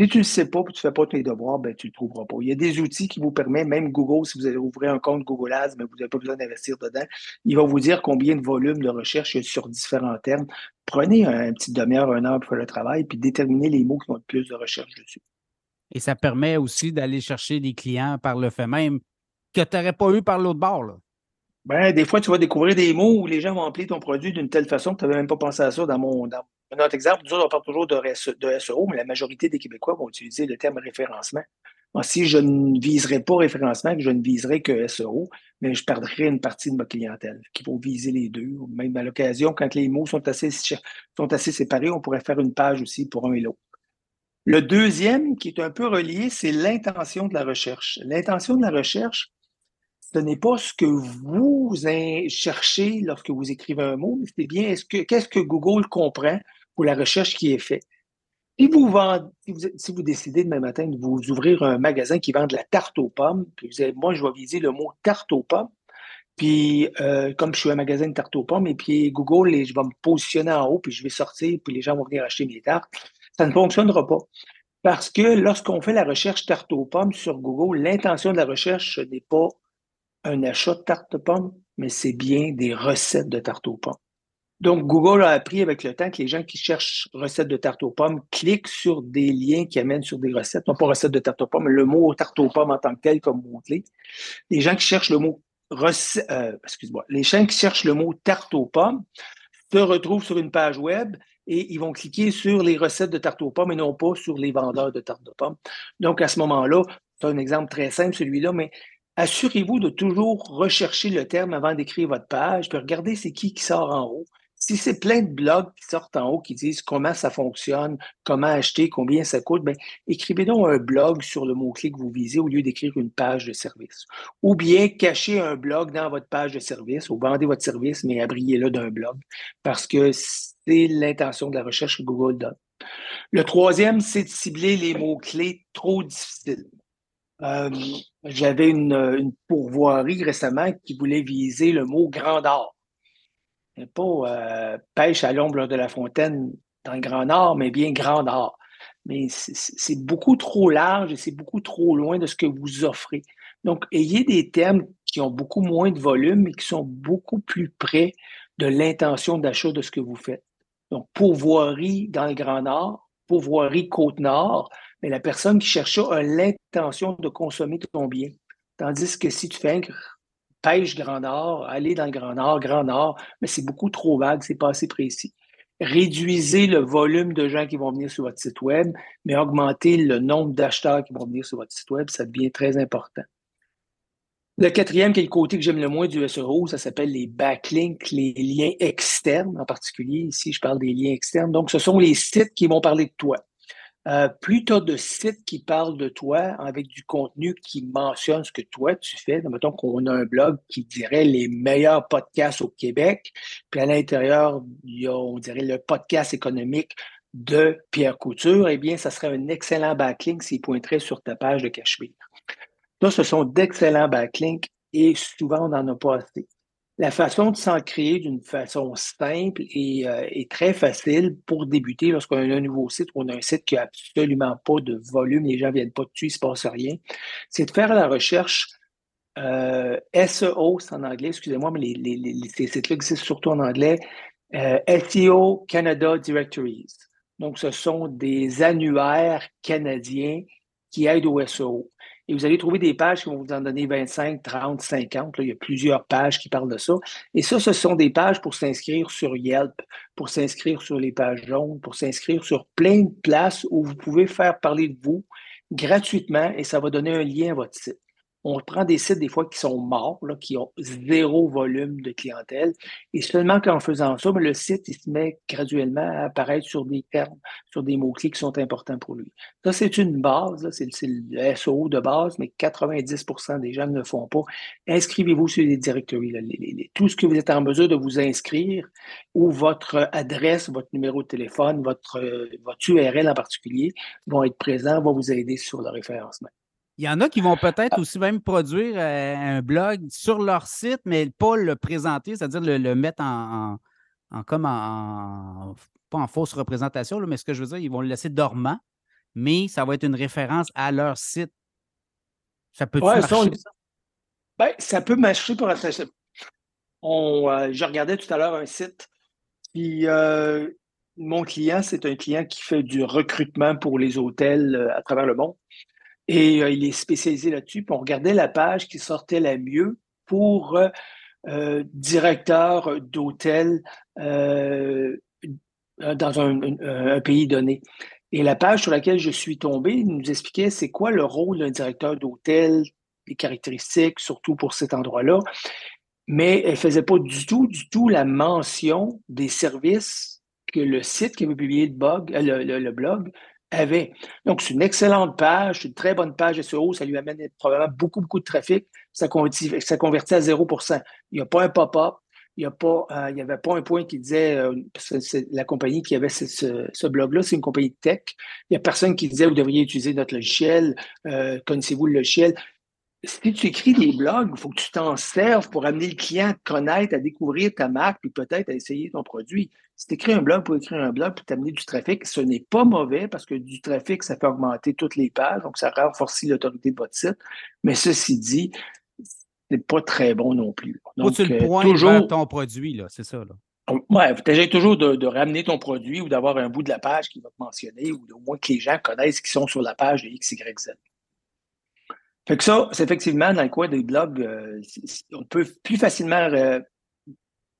Si tu ne sais pas et tu ne fais pas tes devoirs, ben, tu ne le trouveras pas. Il y a des outils qui vous permettent, même Google, si vous allez ouvrir un compte Google Ads, mais vous n'avez pas besoin d'investir dedans, il va vous dire combien de volume de recherche il y a sur différents termes. Prenez un, petit demi-heure, un heure pour le travail, puis déterminez les mots qui ont le plus de recherche dessus. Et ça permet aussi d'aller chercher des clients par le fait même que tu n'aurais pas eu par l'autre bord. Là. Ben, des fois, tu vas découvrir des mots où les gens vont appeler ton produit d'une telle façon que tu n'avais même pas pensé à ça dans mon, dans, un autre exemple, nous on parle toujours de, SEO, mais la majorité des Québécois vont utiliser le terme référencement. si je ne viserais pas référencement, que je ne viserais que SEO, mais je perdrais une partie de ma clientèle qui vont viser les deux. Même à l'occasion, quand les mots sont assez, sont assez séparés, on pourrait faire une page aussi pour un et l'autre. Le deuxième, qui est un peu relié, c'est l'intention de la recherche. L'intention de la recherche, ce n'est pas ce que vous cherchez lorsque vous écrivez un mot, mais c'est bien est-ce que qu'est-ce que Google comprend pour la recherche qui est faite. Si vous, si, vous, décidez demain matin de vous ouvrir un magasin qui vend de la tarte aux pommes, puis vous avez, moi, je vais viser le mot tarte aux pommes, puis euh, comme je suis un magasin de tarte aux pommes, et puis Google, je vais me positionner en haut, puis je vais sortir, puis les gens vont venir acheter mes tartes, ça ne fonctionnera pas. Parce que lorsqu'on fait la recherche tarte aux pommes sur Google, l'intention de la recherche, n'est pas un achat de tarte aux pommes, mais c'est bien des recettes de tarte aux pommes. Donc, Google a appris avec le temps que les gens qui cherchent recettes de tarte aux pommes cliquent sur des liens qui amènent sur des recettes. Non pas recettes de tarte aux pommes, mais le mot tarte aux pommes en tant que tel comme mot-clé. Les gens qui cherchent le mot euh, les gens qui cherchent le mot tarte aux pommes se retrouvent sur une page web et ils vont cliquer sur les recettes de tarte aux pommes et non pas sur les vendeurs de tarte aux pommes. Donc, à ce moment-là, c'est un exemple très simple, celui-là, mais assurez-vous de toujours rechercher le terme avant d'écrire votre page, puis regardez c'est qui qui sort en haut. Si c'est plein de blogs qui sortent en haut qui disent comment ça fonctionne, comment acheter, combien ça coûte, ben, écrivez donc un blog sur le mot-clé que vous visez au lieu d'écrire une page de service. Ou bien cachez un blog dans votre page de service ou vendez votre service, mais abriez-le d'un blog parce que c'est l'intention de la recherche que Google donne. Le troisième, c'est de cibler les mots-clés trop difficiles. Euh, j'avais une, pourvoirie récemment qui voulait viser le mot grandeur pas euh, pêche à l'ombre de la fontaine dans le Grand Nord, mais bien Grand Nord. Mais c'est beaucoup trop large et c'est beaucoup trop loin de ce que vous offrez. Donc, ayez des termes qui ont beaucoup moins de volume et qui sont beaucoup plus près de l'intention d'achat de ce que vous faites. Donc, pourvoirie dans le Grand Nord, pourvoirie Côte-Nord, mais la personne qui cherche ça a l'intention de consommer ton bien. Tandis que si tu fais un pêche Grand Nord, aller dans le Grand Nord, Grand Nord, mais c'est beaucoup trop vague, c'est pas assez précis. Réduisez le volume de gens qui vont venir sur votre site Web, mais augmentez le nombre d'acheteurs qui vont venir sur votre site Web, ça devient très important. Le quatrième, qui est le côté que j'aime le moins du SEO, ça s'appelle les backlinks, les liens externes en particulier. Ici, je parle des liens externes. Donc, ce sont les sites qui vont parler de toi. Euh, plus tu de sites qui parlent de toi avec du contenu qui mentionne ce que toi tu fais, mettons qu'on a un blog qui dirait les meilleurs podcasts au Québec, puis à l'intérieur, on dirait, le podcast économique de Pierre Couture, eh bien, ça serait un excellent backlink s'il pointerait sur ta page de Cachemire. Là, ce sont d'excellents backlinks et souvent, on n'en a pas assez. La façon de s'en créer d'une façon simple et, euh, très facile pour débuter lorsqu'on a un nouveau site ou on a un site qui n'a absolument pas de volume, les gens ne viennent pas dessus, il ne se passe rien, c'est de faire la recherche euh, SEO, c'est en anglais, excusez-moi, mais les, ces sites-là existent surtout en anglais, euh, SEO Canada Directories. Donc, ce sont des annuaires canadiens qui aident au SEO. Et vous allez trouver des pages qui vont vous en donner 25, 30, 50. il y a plusieurs pages qui parlent de ça. Et ça, ce sont des pages pour s'inscrire sur Yelp, pour s'inscrire sur les pages jaunes, pour s'inscrire sur plein de places où vous pouvez faire parler de vous gratuitement et ça va donner un lien à votre site on prend des sites des fois qui sont morts, qui ont zéro volume de clientèle, et seulement qu'en faisant ça, ben, le site il se met graduellement à apparaître sur des termes, sur des mots-clés qui sont importants pour lui. Ça, c'est une base, c'est le SEO de base, mais 90% des gens ne le font pas. Inscrivez-vous sur les directories. tout ce que vous êtes en mesure de vous inscrire, ou votre adresse, votre numéro de téléphone, votre, votre URL en particulier, vont être présents, vont vous aider sur le référencement. Il y en a qui vont peut-être ah. aussi même produire euh, un blog sur leur site, mais pas le présenter, c'est-à-dire le, mettre en, comme en, pas en fausse représentation, mais ce que je veux dire, ils vont le laisser dormant, mais ça va être une référence à leur site. Ça peut marcher, ça? Ben, ça peut marcher pour on, euh, Je regardais tout à l'heure un site, puis euh, mon client, c'est un client qui fait du recrutement pour les hôtels à travers le monde. Et euh, il est spécialisé là-dessus. Puis on regardait la page qui sortait la mieux pour euh, euh directeur d'hôtel dans un, pays donné. Et la page sur laquelle je suis tombé nous expliquait c'est quoi le rôle d'un directeur d'hôtel, les caractéristiques, surtout pour cet endroit-là. Mais elle ne faisait pas du tout, du tout la mention des services que le site qui avait publié le, blog, le blog avait. Donc, c'est une excellente page, c'est une très bonne page SEO, ça lui amène probablement beaucoup, beaucoup de trafic, ça convertit, ça convertit à 0% Il n'y a pas un pop-up, il n'y euh, avait pas un point qui disait, euh, c'est la compagnie qui avait ce, blog-là, c'est une compagnie de tech. Il n'y a personne qui disait, vous devriez utiliser notre logiciel, euh, connaissez-vous le logiciel? Si tu écris des blogs, il faut que tu t'en serves pour amener le client à connaître, à découvrir ta marque, puis peut-être à essayer ton produit. Si tu écris un blog pour écrire un blog pour t'amener du trafic, ce n'est pas mauvais parce que du trafic, ça fait augmenter toutes les pages, donc ça renforce l'autorité de votre site. Mais ceci dit, c'est pas très bon non plus. Donc, tu le euh, toujours ton produit, là, c'est ça. Là. Ouais, tu toujours de, de, ramener ton produit ou d'avoir un bout de la page qui va te mentionner ou au moins que les gens connaissent qui sont sur la page de XYZ. Fait que ça, c'est effectivement dans le coin des blogs, euh, on peut plus facilement euh,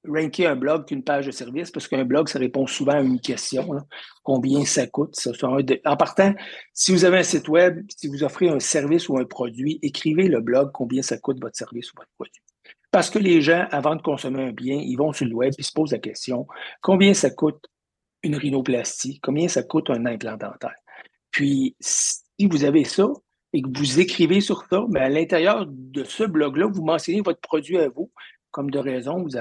ranker un blog qu'une page de service parce qu'un blog, ça répond souvent à une question. Combien ça coûte? Ça, en partant, si vous avez un site web, si vous offrez un service ou un produit, écrivez le blog combien ça coûte votre service ou votre produit. Parce que les gens, avant de consommer un bien, ils vont sur le web, ils se posent la question combien ça coûte une rhinoplastie, combien ça coûte un implant dentaire? Puis, si vous avez ça, et que vous écrivez sur ça, mais à l'intérieur de ce blog-là, vous mentionnez votre produit à vous. Comme de raison, vous,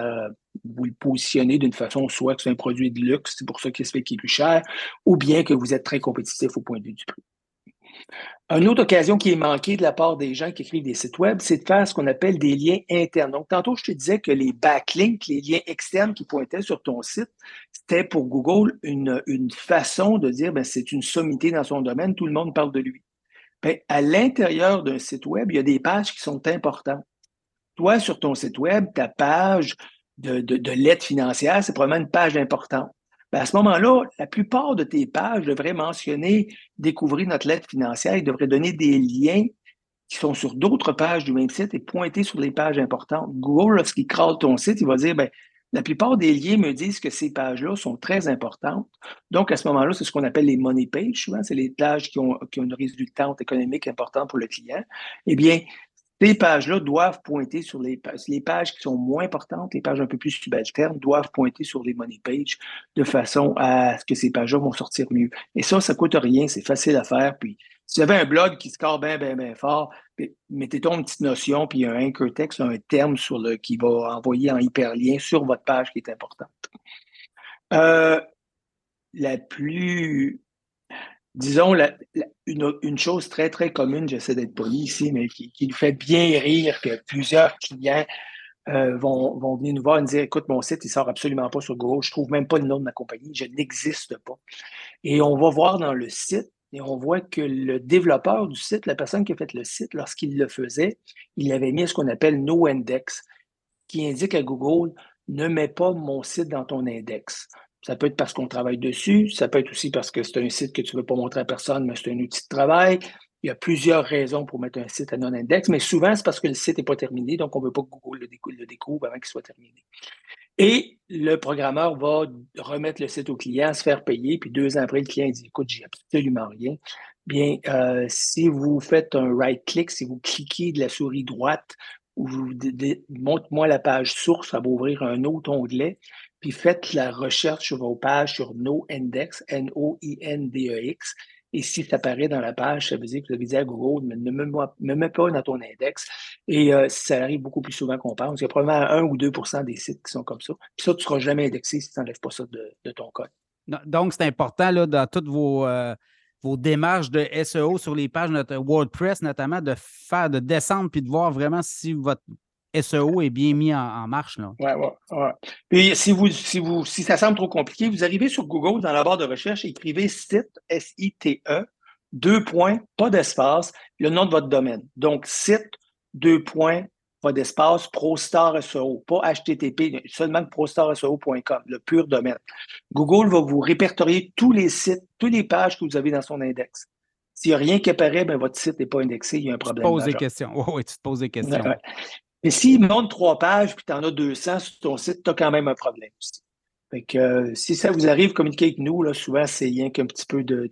vous le positionnez d'une façon, soit que c'est un produit de luxe, c'est pour ça qu'il se fait qu'il est plus cher, ou bien que vous êtes très compétitif au point de vue du prix. Une autre occasion qui est manquée de la part des gens qui écrivent des sites web, c'est de faire ce qu'on appelle des liens internes. Donc, tantôt, je te disais que les backlinks, les liens externes qui pointaient sur ton site, c'était pour Google une, une façon de dire, ben, c'est une sommité dans son domaine, tout le monde parle de lui. Ben, à l'intérieur d'un site web, il y a des pages qui sont importantes. Toi, sur ton site web, ta page de, de, financière, c'est probablement une page importante. ben, à ce moment-là, la plupart de tes pages devraient mentionner découvrir notre lettre financière, ils devraient donner des liens qui sont sur d'autres pages du même site et pointer sur les pages importantes. Google, lorsqu'il crawl ton site, il va dire, ben, la plupart des liens me disent que ces pages-là sont très importantes. Donc, à ce moment-là, c'est ce qu'on appelle les money pages. Souvent, c'est les pages qui ont, qui ont une résultante économique importante pour le client. Eh bien, ces pages-là doivent pointer sur les pages. Les pages qui sont moins importantes, les pages un peu plus subalternes, doivent pointer sur les money pages de façon à ce que ces pages-là vont sortir mieux. Et ça, ça coûte rien, c'est facile à faire. Puis, si vous avez un blog qui score bien, bien, bien fort, mettez toi une petite notion, puis un anchor text, un terme sur le, qui va envoyer en hyperlien sur votre page qui est importante. Euh, la plus disons, une, chose très, très commune, j'essaie d'être poli ici, mais qui, nous fait bien rire que plusieurs clients euh, vont, venir nous voir et nous dire Écoute, mon site, il sort absolument pas sur Google, je trouve même pas le nom de ma compagnie, je n'existe pas. Et on va voir dans le site, et on voit que le développeur du site, la personne qui a fait le site, lorsqu'il le faisait, il avait mis ce qu'on appelle No Index, qui indique à Google ne mets pas mon site dans ton index. Ça peut être parce qu'on travaille dessus, ça peut être aussi parce que c'est un site que tu ne veux pas montrer à personne, mais c'est un outil de travail. Il y a plusieurs raisons pour mettre un site à non-index, mais souvent, c'est parce que le site n'est pas terminé, donc on ne veut pas que Google le, découvre avant qu'il soit terminé. Et le programmeur va remettre le site au client, se faire payer, puis deux ans après, le client dit Écoute, j'ai absolument rien. Bien, euh, si vous faites un right-click, si vous cliquez de la souris droite, ou montre-moi la page source, ça va ouvrir un autre onglet puis faites la recherche sur vos pages sur NoIndex, N-O-I-N-D-E-X. Et si ça apparaît dans la page, ça veut dire que vous avez dit à Google, ne me, me mets pas dans ton index. Et euh, ça arrive beaucoup plus souvent qu'on pense. Il y a probablement 1 ou 2% des sites qui sont comme ça. Puis ça, tu ne seras jamais indexé si tu n'enlèves pas ça de, ton code. Donc, c'est important là, dans toutes vos, euh, vos démarches de SEO sur les pages de WordPress, notamment, de faire, de descendre puis de voir vraiment si votre SEO est bien mis en, marche. Oui, oui. Ouais. Puis si, vous, si, vous, si ça semble trop compliqué, vous arrivez sur Google, dans la barre de recherche, écrivez site, S-I-T-E, deux points, pas d'espace, le nom de votre domaine. Donc, site, deux points, pas d'espace, ProStar SEO, pas HTTP, seulement ProStarSEO.com, le pur domaine. Google va vous répertorier tous les sites, toutes les pages que vous avez dans son index. S'il n'y a rien qui apparaît, ben, votre site n'est pas indexé, il y a un problème. Tu te poses des questions. Oui, tu te poses des questions. Mais s'il monte trois pages puis tu en as 200 sur ton site, tu as quand même un problème aussi. Fait que, euh, si ça vous arrive, communiquer avec nous. Là, souvent, c'est rien qu'un petit peu de,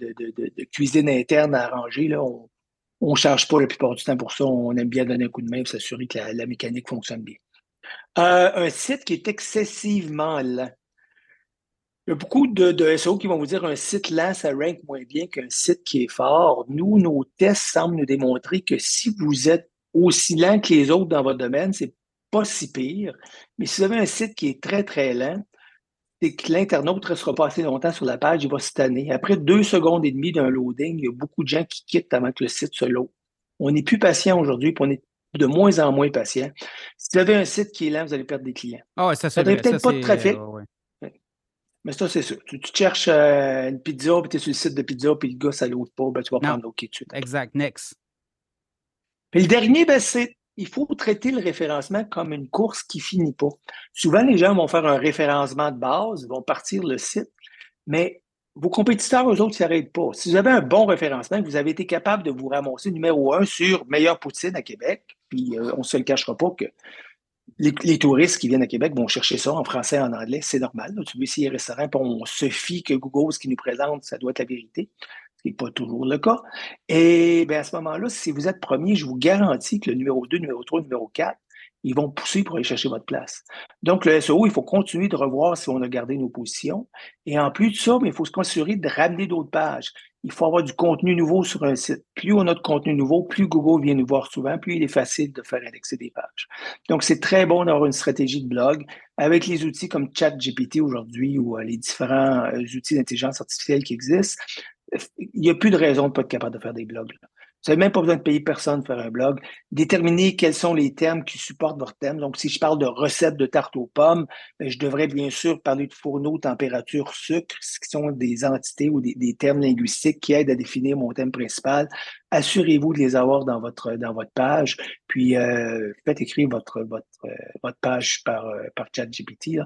cuisine interne à arranger. Là. On ne charge pas la plupart du temps pour ça. On aime bien donner un coup de main pour s'assurer que la, mécanique fonctionne bien. Euh, un site qui est excessivement lent. Il y a beaucoup de, de SEO qui vont vous dire un site lent, ça rank moins bien qu'un site qui est fort. Nous, nos tests semblent nous démontrer que si vous êtes aussi lent que les autres dans votre domaine, c'est pas si pire. Mais si vous avez un site qui est très, très lent, c'est que l'internaute ne restera pas assez longtemps sur la page, il va se tanner. Après deux secondes et demie d'un loading, il y a beaucoup de gens qui quittent avant que le site se load. On n'est plus patient aujourd'hui, puis on est de moins en moins patient. Si vous avez un site qui est lent, vous allez perdre des clients. Ah ouais, ça, c'est peut-être pas de trafic. Mais ça, c'est sûr. Tu, cherches euh, une pizza, puis tu es sur le site de pizza, puis le gars, ça l'autre pas, ben, tu vas prendre OK tout de suite. Exact. Next. Et le dernier, ben, c'est il faut traiter le référencement comme une course qui finit pas. Souvent, les gens vont faire un référencement de base, vont partir le site, mais vos compétiteurs, eux autres, ne s'arrêtent pas. Si vous avez un bon référencement, vous avez été capable de vous ramasser numéro un sur meilleure poutine à Québec, puis euh, on ne se le cachera pas que les, touristes qui viennent à Québec vont chercher ça en français et en anglais, c'est normal. Tu veux essayer un restaurant, puis on se fie que Google, ce qu'il nous présente, ça doit être la vérité n'est pas toujours le cas. Et bien, à ce moment-là, si vous êtes premier, je vous garantis que le numéro 2, numéro 3, numéro 4, ils vont pousser pour aller chercher votre place. Donc, le SEO, il faut continuer de revoir si on a gardé nos positions. Et en plus de ça, ben, il faut se assurer de ramener d'autres pages. Il faut avoir du contenu nouveau sur un site. Plus on a de contenu nouveau, plus Google vient nous voir souvent, plus il est facile de faire indexer des pages. Donc, c'est très bon d'avoir une stratégie de blog avec les outils comme ChatGPT aujourd'hui ou euh, les différents euh, outils d'intelligence artificielle qui existent il n'y a plus de raison de ne pas être capable de faire des blogs. Vous n'avez même pas besoin de payer personne pour faire un blog. Déterminer quels sont les termes qui supportent votre thème. Donc, si je parle de recettes de tarte aux pommes, ben, je devrais bien sûr parler de fourneau, température, sucre, ce qui sont des entités ou des, termes linguistiques qui aident à définir mon thème principal. Assurez-vous de les avoir dans votre, dans votre page. Puis, euh, faites écrire votre, votre, euh, votre page par, euh, par ChatGPT.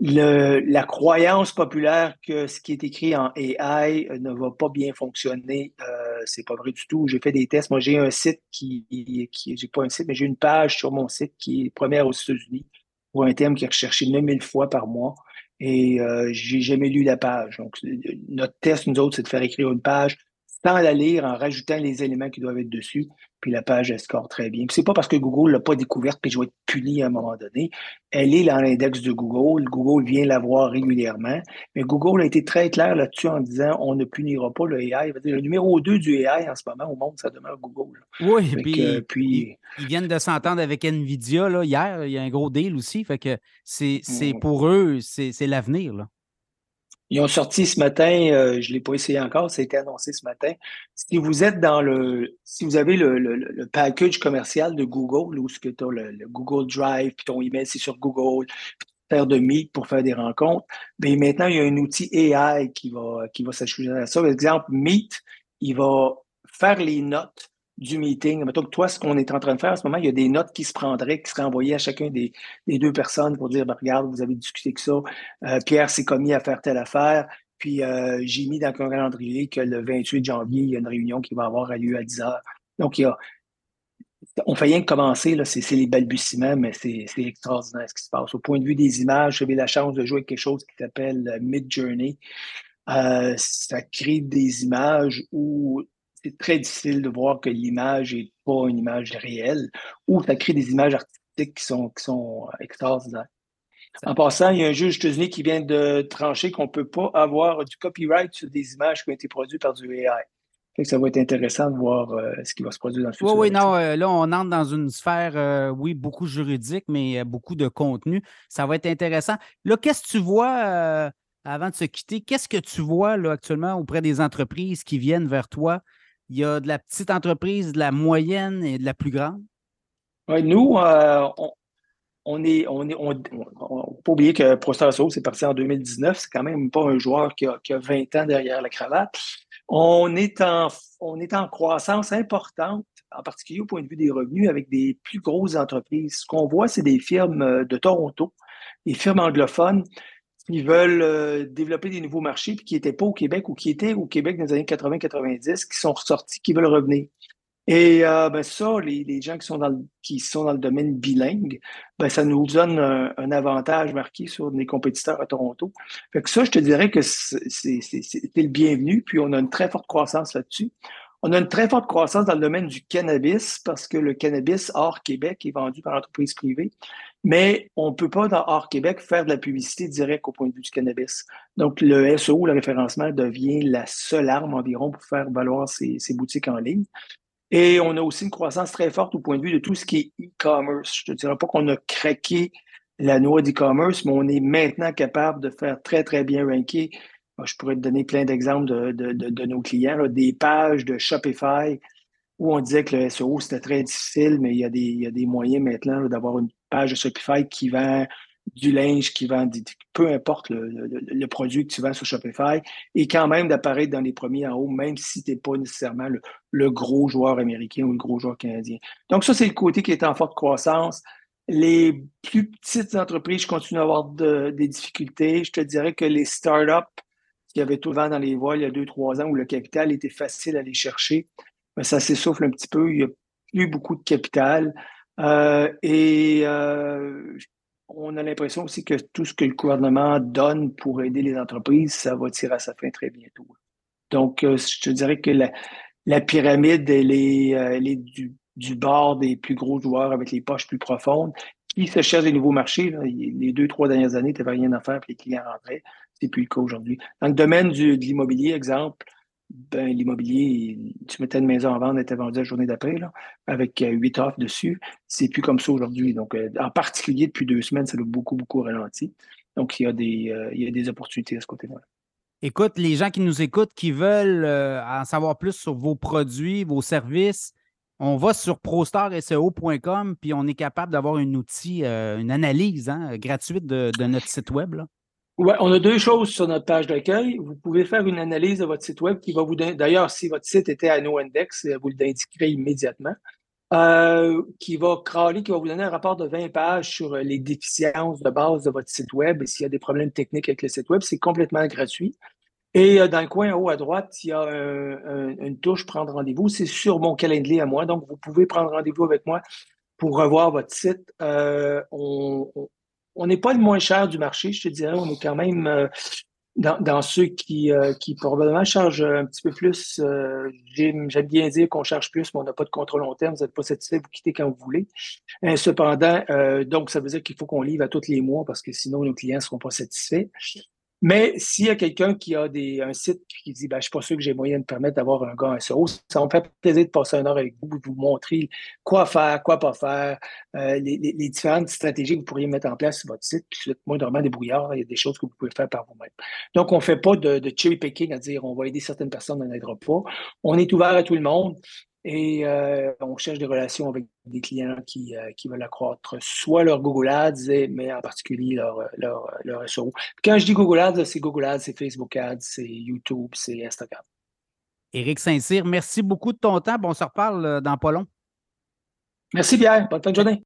La croyance populaire que ce qui est écrit en AI ne va pas bien fonctionner, euh, c'est pas vrai du tout. J'ai fait des tests. Moi, j'ai un site qui, qui j'ai pas un site, mais j'ai une page sur mon site qui est première aux États-Unis pour un thème qui est recherché 9000 fois par mois. Et euh, j'ai jamais lu la page. Donc, notre test, nous autres, c'est de faire écrire une page sans la lire, en rajoutant les éléments qui doivent être dessus, puis la page, score très bien. c'est pas parce que Google l'a pas découverte, puis je vais être puni à un moment donné. Elle est dans l'index de Google. Google vient la voir régulièrement. Mais Google a été très clair là-dessus en disant on ne punira pas le AI. Le numéro 2 du AI en ce moment au monde, ça demeure Google. Oui, puis, puis, Ils, viennent de s'entendre avec Nvidia là, hier. Il y a un gros deal aussi. Fait que c'est mm. pour eux, c'est l'avenir. Ils ont sorti ce matin, euh, je ne l'ai pas essayé encore, ça a été annoncé ce matin. Si vous êtes dans le, si vous avez le, le, package commercial de Google, que tu as le, Google Drive, puis ton email, c'est sur Google, faire de Meet pour faire des rencontres, bien maintenant, il y a un outil AI qui va, qui va s'ajouter à ça. Par exemple, Meet, il va faire les notes du meeting. Mettons que toi, ce qu'on est en train de faire en ce moment, il y a des notes qui se prendraient, qui seraient envoyées à chacun des, deux personnes pour dire, ben, regarde, vous avez discuté que ça, euh, Pierre s'est commis à faire telle affaire, puis euh, j'ai mis dans un calendrier que le 28 janvier, il y a une réunion qui va avoir lieu à 10 heures. Donc, il y a, on fait rien que commencer, c'est, les balbutiements, mais c'est, extraordinaire ce qui se passe. Au point de vue des images, j'avais la chance de jouer avec quelque chose qui s'appelle euh, Mid Journey. ça crée des images où c'est très difficile de voir que l'image n'est pas une image réelle ou ça crée des images artistiques qui sont, qui sont euh, extraordinaires. En passant, il y a un juge États-Unis qui vient de trancher qu'on ne peut pas avoir du copyright sur des images qui ont été produites par du AI. ça va être intéressant de voir euh, ce qui va se produire dans le futur. Oui, oui, non, euh, là, on entre dans une sphère, oui, beaucoup juridique, mais beaucoup de contenu. Ça va être intéressant. Là, qu'est-ce que tu vois, avant de se quitter, qu'est-ce que tu vois là, actuellement auprès des entreprises qui viennent vers toi il y a de la petite entreprise, de la moyenne et de la plus grande? Oui, nous, euh, on, est, on est, on, pas oublier que Prostasso, c'est parti en 2019. C'est quand même pas un joueur qui a, 20 ans derrière la cravate. On est en, on est en croissance importante, en particulier au point de vue des revenus, avec des plus grosses entreprises. Ce qu'on voit, c'est des firmes euh, de Toronto, des firmes anglophones qui veulent euh, développer des nouveaux marchés puis qui n'étaient pas au Québec ou qui étaient au Québec dans les années 80-90, qui sont ressortis, qui veulent revenir. Et euh, ben ça, les, gens qui sont, dans le, domaine bilingue, ben ça nous donne un, avantage marqué sur les compétiteurs à Toronto. Fait que ça, je te dirais que c'est le bienvenu, puis on a une très forte croissance là-dessus. On a une très forte croissance dans le domaine du cannabis parce que le cannabis hors Québec est vendu par l'entreprise privée. Mais on ne peut pas, dans hors Québec, faire de la publicité directe au point de vue du cannabis. Donc, le SEO, le référencement, devient la seule arme environ pour faire valoir ces, boutiques en ligne. Et on a aussi une croissance très forte au point de vue de tout ce qui est e-commerce. Je ne te dirais pas qu'on a craqué la noix d'e-commerce, mais on est maintenant capable de faire très, très bien ranker je pourrais te donner plein d'exemples de, nos clients, des pages de Shopify où on disait que le SEO, c'était très difficile, mais il y a des, des moyens maintenant d'avoir une page de Shopify qui vend du linge, qui vend, peu importe le, produit que tu vends sur Shopify, et quand même d'apparaître dans les premiers en haut, même si tu n'es pas nécessairement le, gros joueur américain ou le gros joueur canadien. Donc ça, c'est le côté qui est en forte croissance. Les plus petites entreprises, je continue à avoir des difficultés. Je te dirais que les startups, il y avait tout le vent dans les voiles il y a deux, trois ans où le capital était facile à aller chercher. Ça s'essouffle un petit peu. Il n'y a plus beaucoup de capital. Euh, et euh, on a l'impression aussi que tout ce que le gouvernement donne pour aider les entreprises, ça va tirer à sa fin très bientôt. Donc, euh, je te dirais que la, pyramide, elle est, du, bord des plus gros joueurs avec les poches plus profondes qui se cherchent des nouveaux marchés. Les deux, trois dernières années, tu n'avais rien à faire, puis les clients rentraient. C'est plus le cas aujourd'hui. Dans le domaine du, de l'immobilier, exemple, ben, l'immobilier, tu mettais une maison en vente, elle était vendue la journée d'après, avec euh, huit offres dessus. C'est plus comme ça aujourd'hui. Donc, euh, en particulier, depuis deux semaines, ça a beaucoup, beaucoup ralenti. Donc, il y a des, euh, il y a des opportunités à ce côté-là. Écoute, les gens qui nous écoutent, qui veulent en savoir plus sur vos produits, vos services, on va sur prostarseo.com puis on est capable d'avoir un outil, une analyse hein, gratuite de, de, notre site web. Là. Oui, on a deux choses sur notre page d'accueil. Vous pouvez faire une analyse de votre site web qui va vous donner. D'ailleurs, si votre site était à NoIndex, vous l'indiquerez immédiatement. euh, qui va crawler, qui va vous donner un rapport de 20 pages sur les déficiences de base de votre site Web et s'il y a des problèmes techniques avec le site Web. C'est complètement gratuit. Et dans le coin en haut à droite, il y a une touche Prendre rendez-vous. C'est sur mon calendrier à moi. Donc, vous pouvez prendre rendez-vous avec moi pour revoir votre site. N'est pas le moins cher du marché, je te dirais. On est quand même dans, ceux qui, euh, qui probablement chargent un petit peu plus, euh, j'aime bien dire qu'on charge plus, mais on n'a pas de contrôle long terme, vous n'êtes pas satisfait, vous quittez quand vous voulez. Euh, cependant, donc ça veut dire qu'il faut qu'on livre à tous les mois parce que sinon nos clients ne seront pas satisfaits. Mais s'il y a quelqu'un qui a des, un site qui dit ben, Je ne suis pas sûr que j'ai moyen de permettre d'avoir un gars SEO, ça me fait plaisir de passer un heure avec vous, vous montrer quoi faire, quoi pas faire, euh, les, les, différentes stratégies que vous pourriez mettre en place sur votre site. Puis, moi, normalement, débrouillard, il y a des choses que vous pouvez faire par vous-même. Donc, on ne fait pas de, de cherry picking à dire on va aider certaines personnes, on n'aidera pas. On est ouvert à tout le monde. Et euh, on cherche des relations avec des clients qui, euh, qui veulent accroître soit leur Google Ads, mais en particulier leur, leur, leur SEO. Quand je dis Google Ads, c'est Google Ads, c'est Facebook Ads, c'est YouTube, c'est Instagram. Éric Saint-Cyr, merci beaucoup de ton temps. on se reparle euh, dans pas long. Merci Pierre. Bonne fin de journée.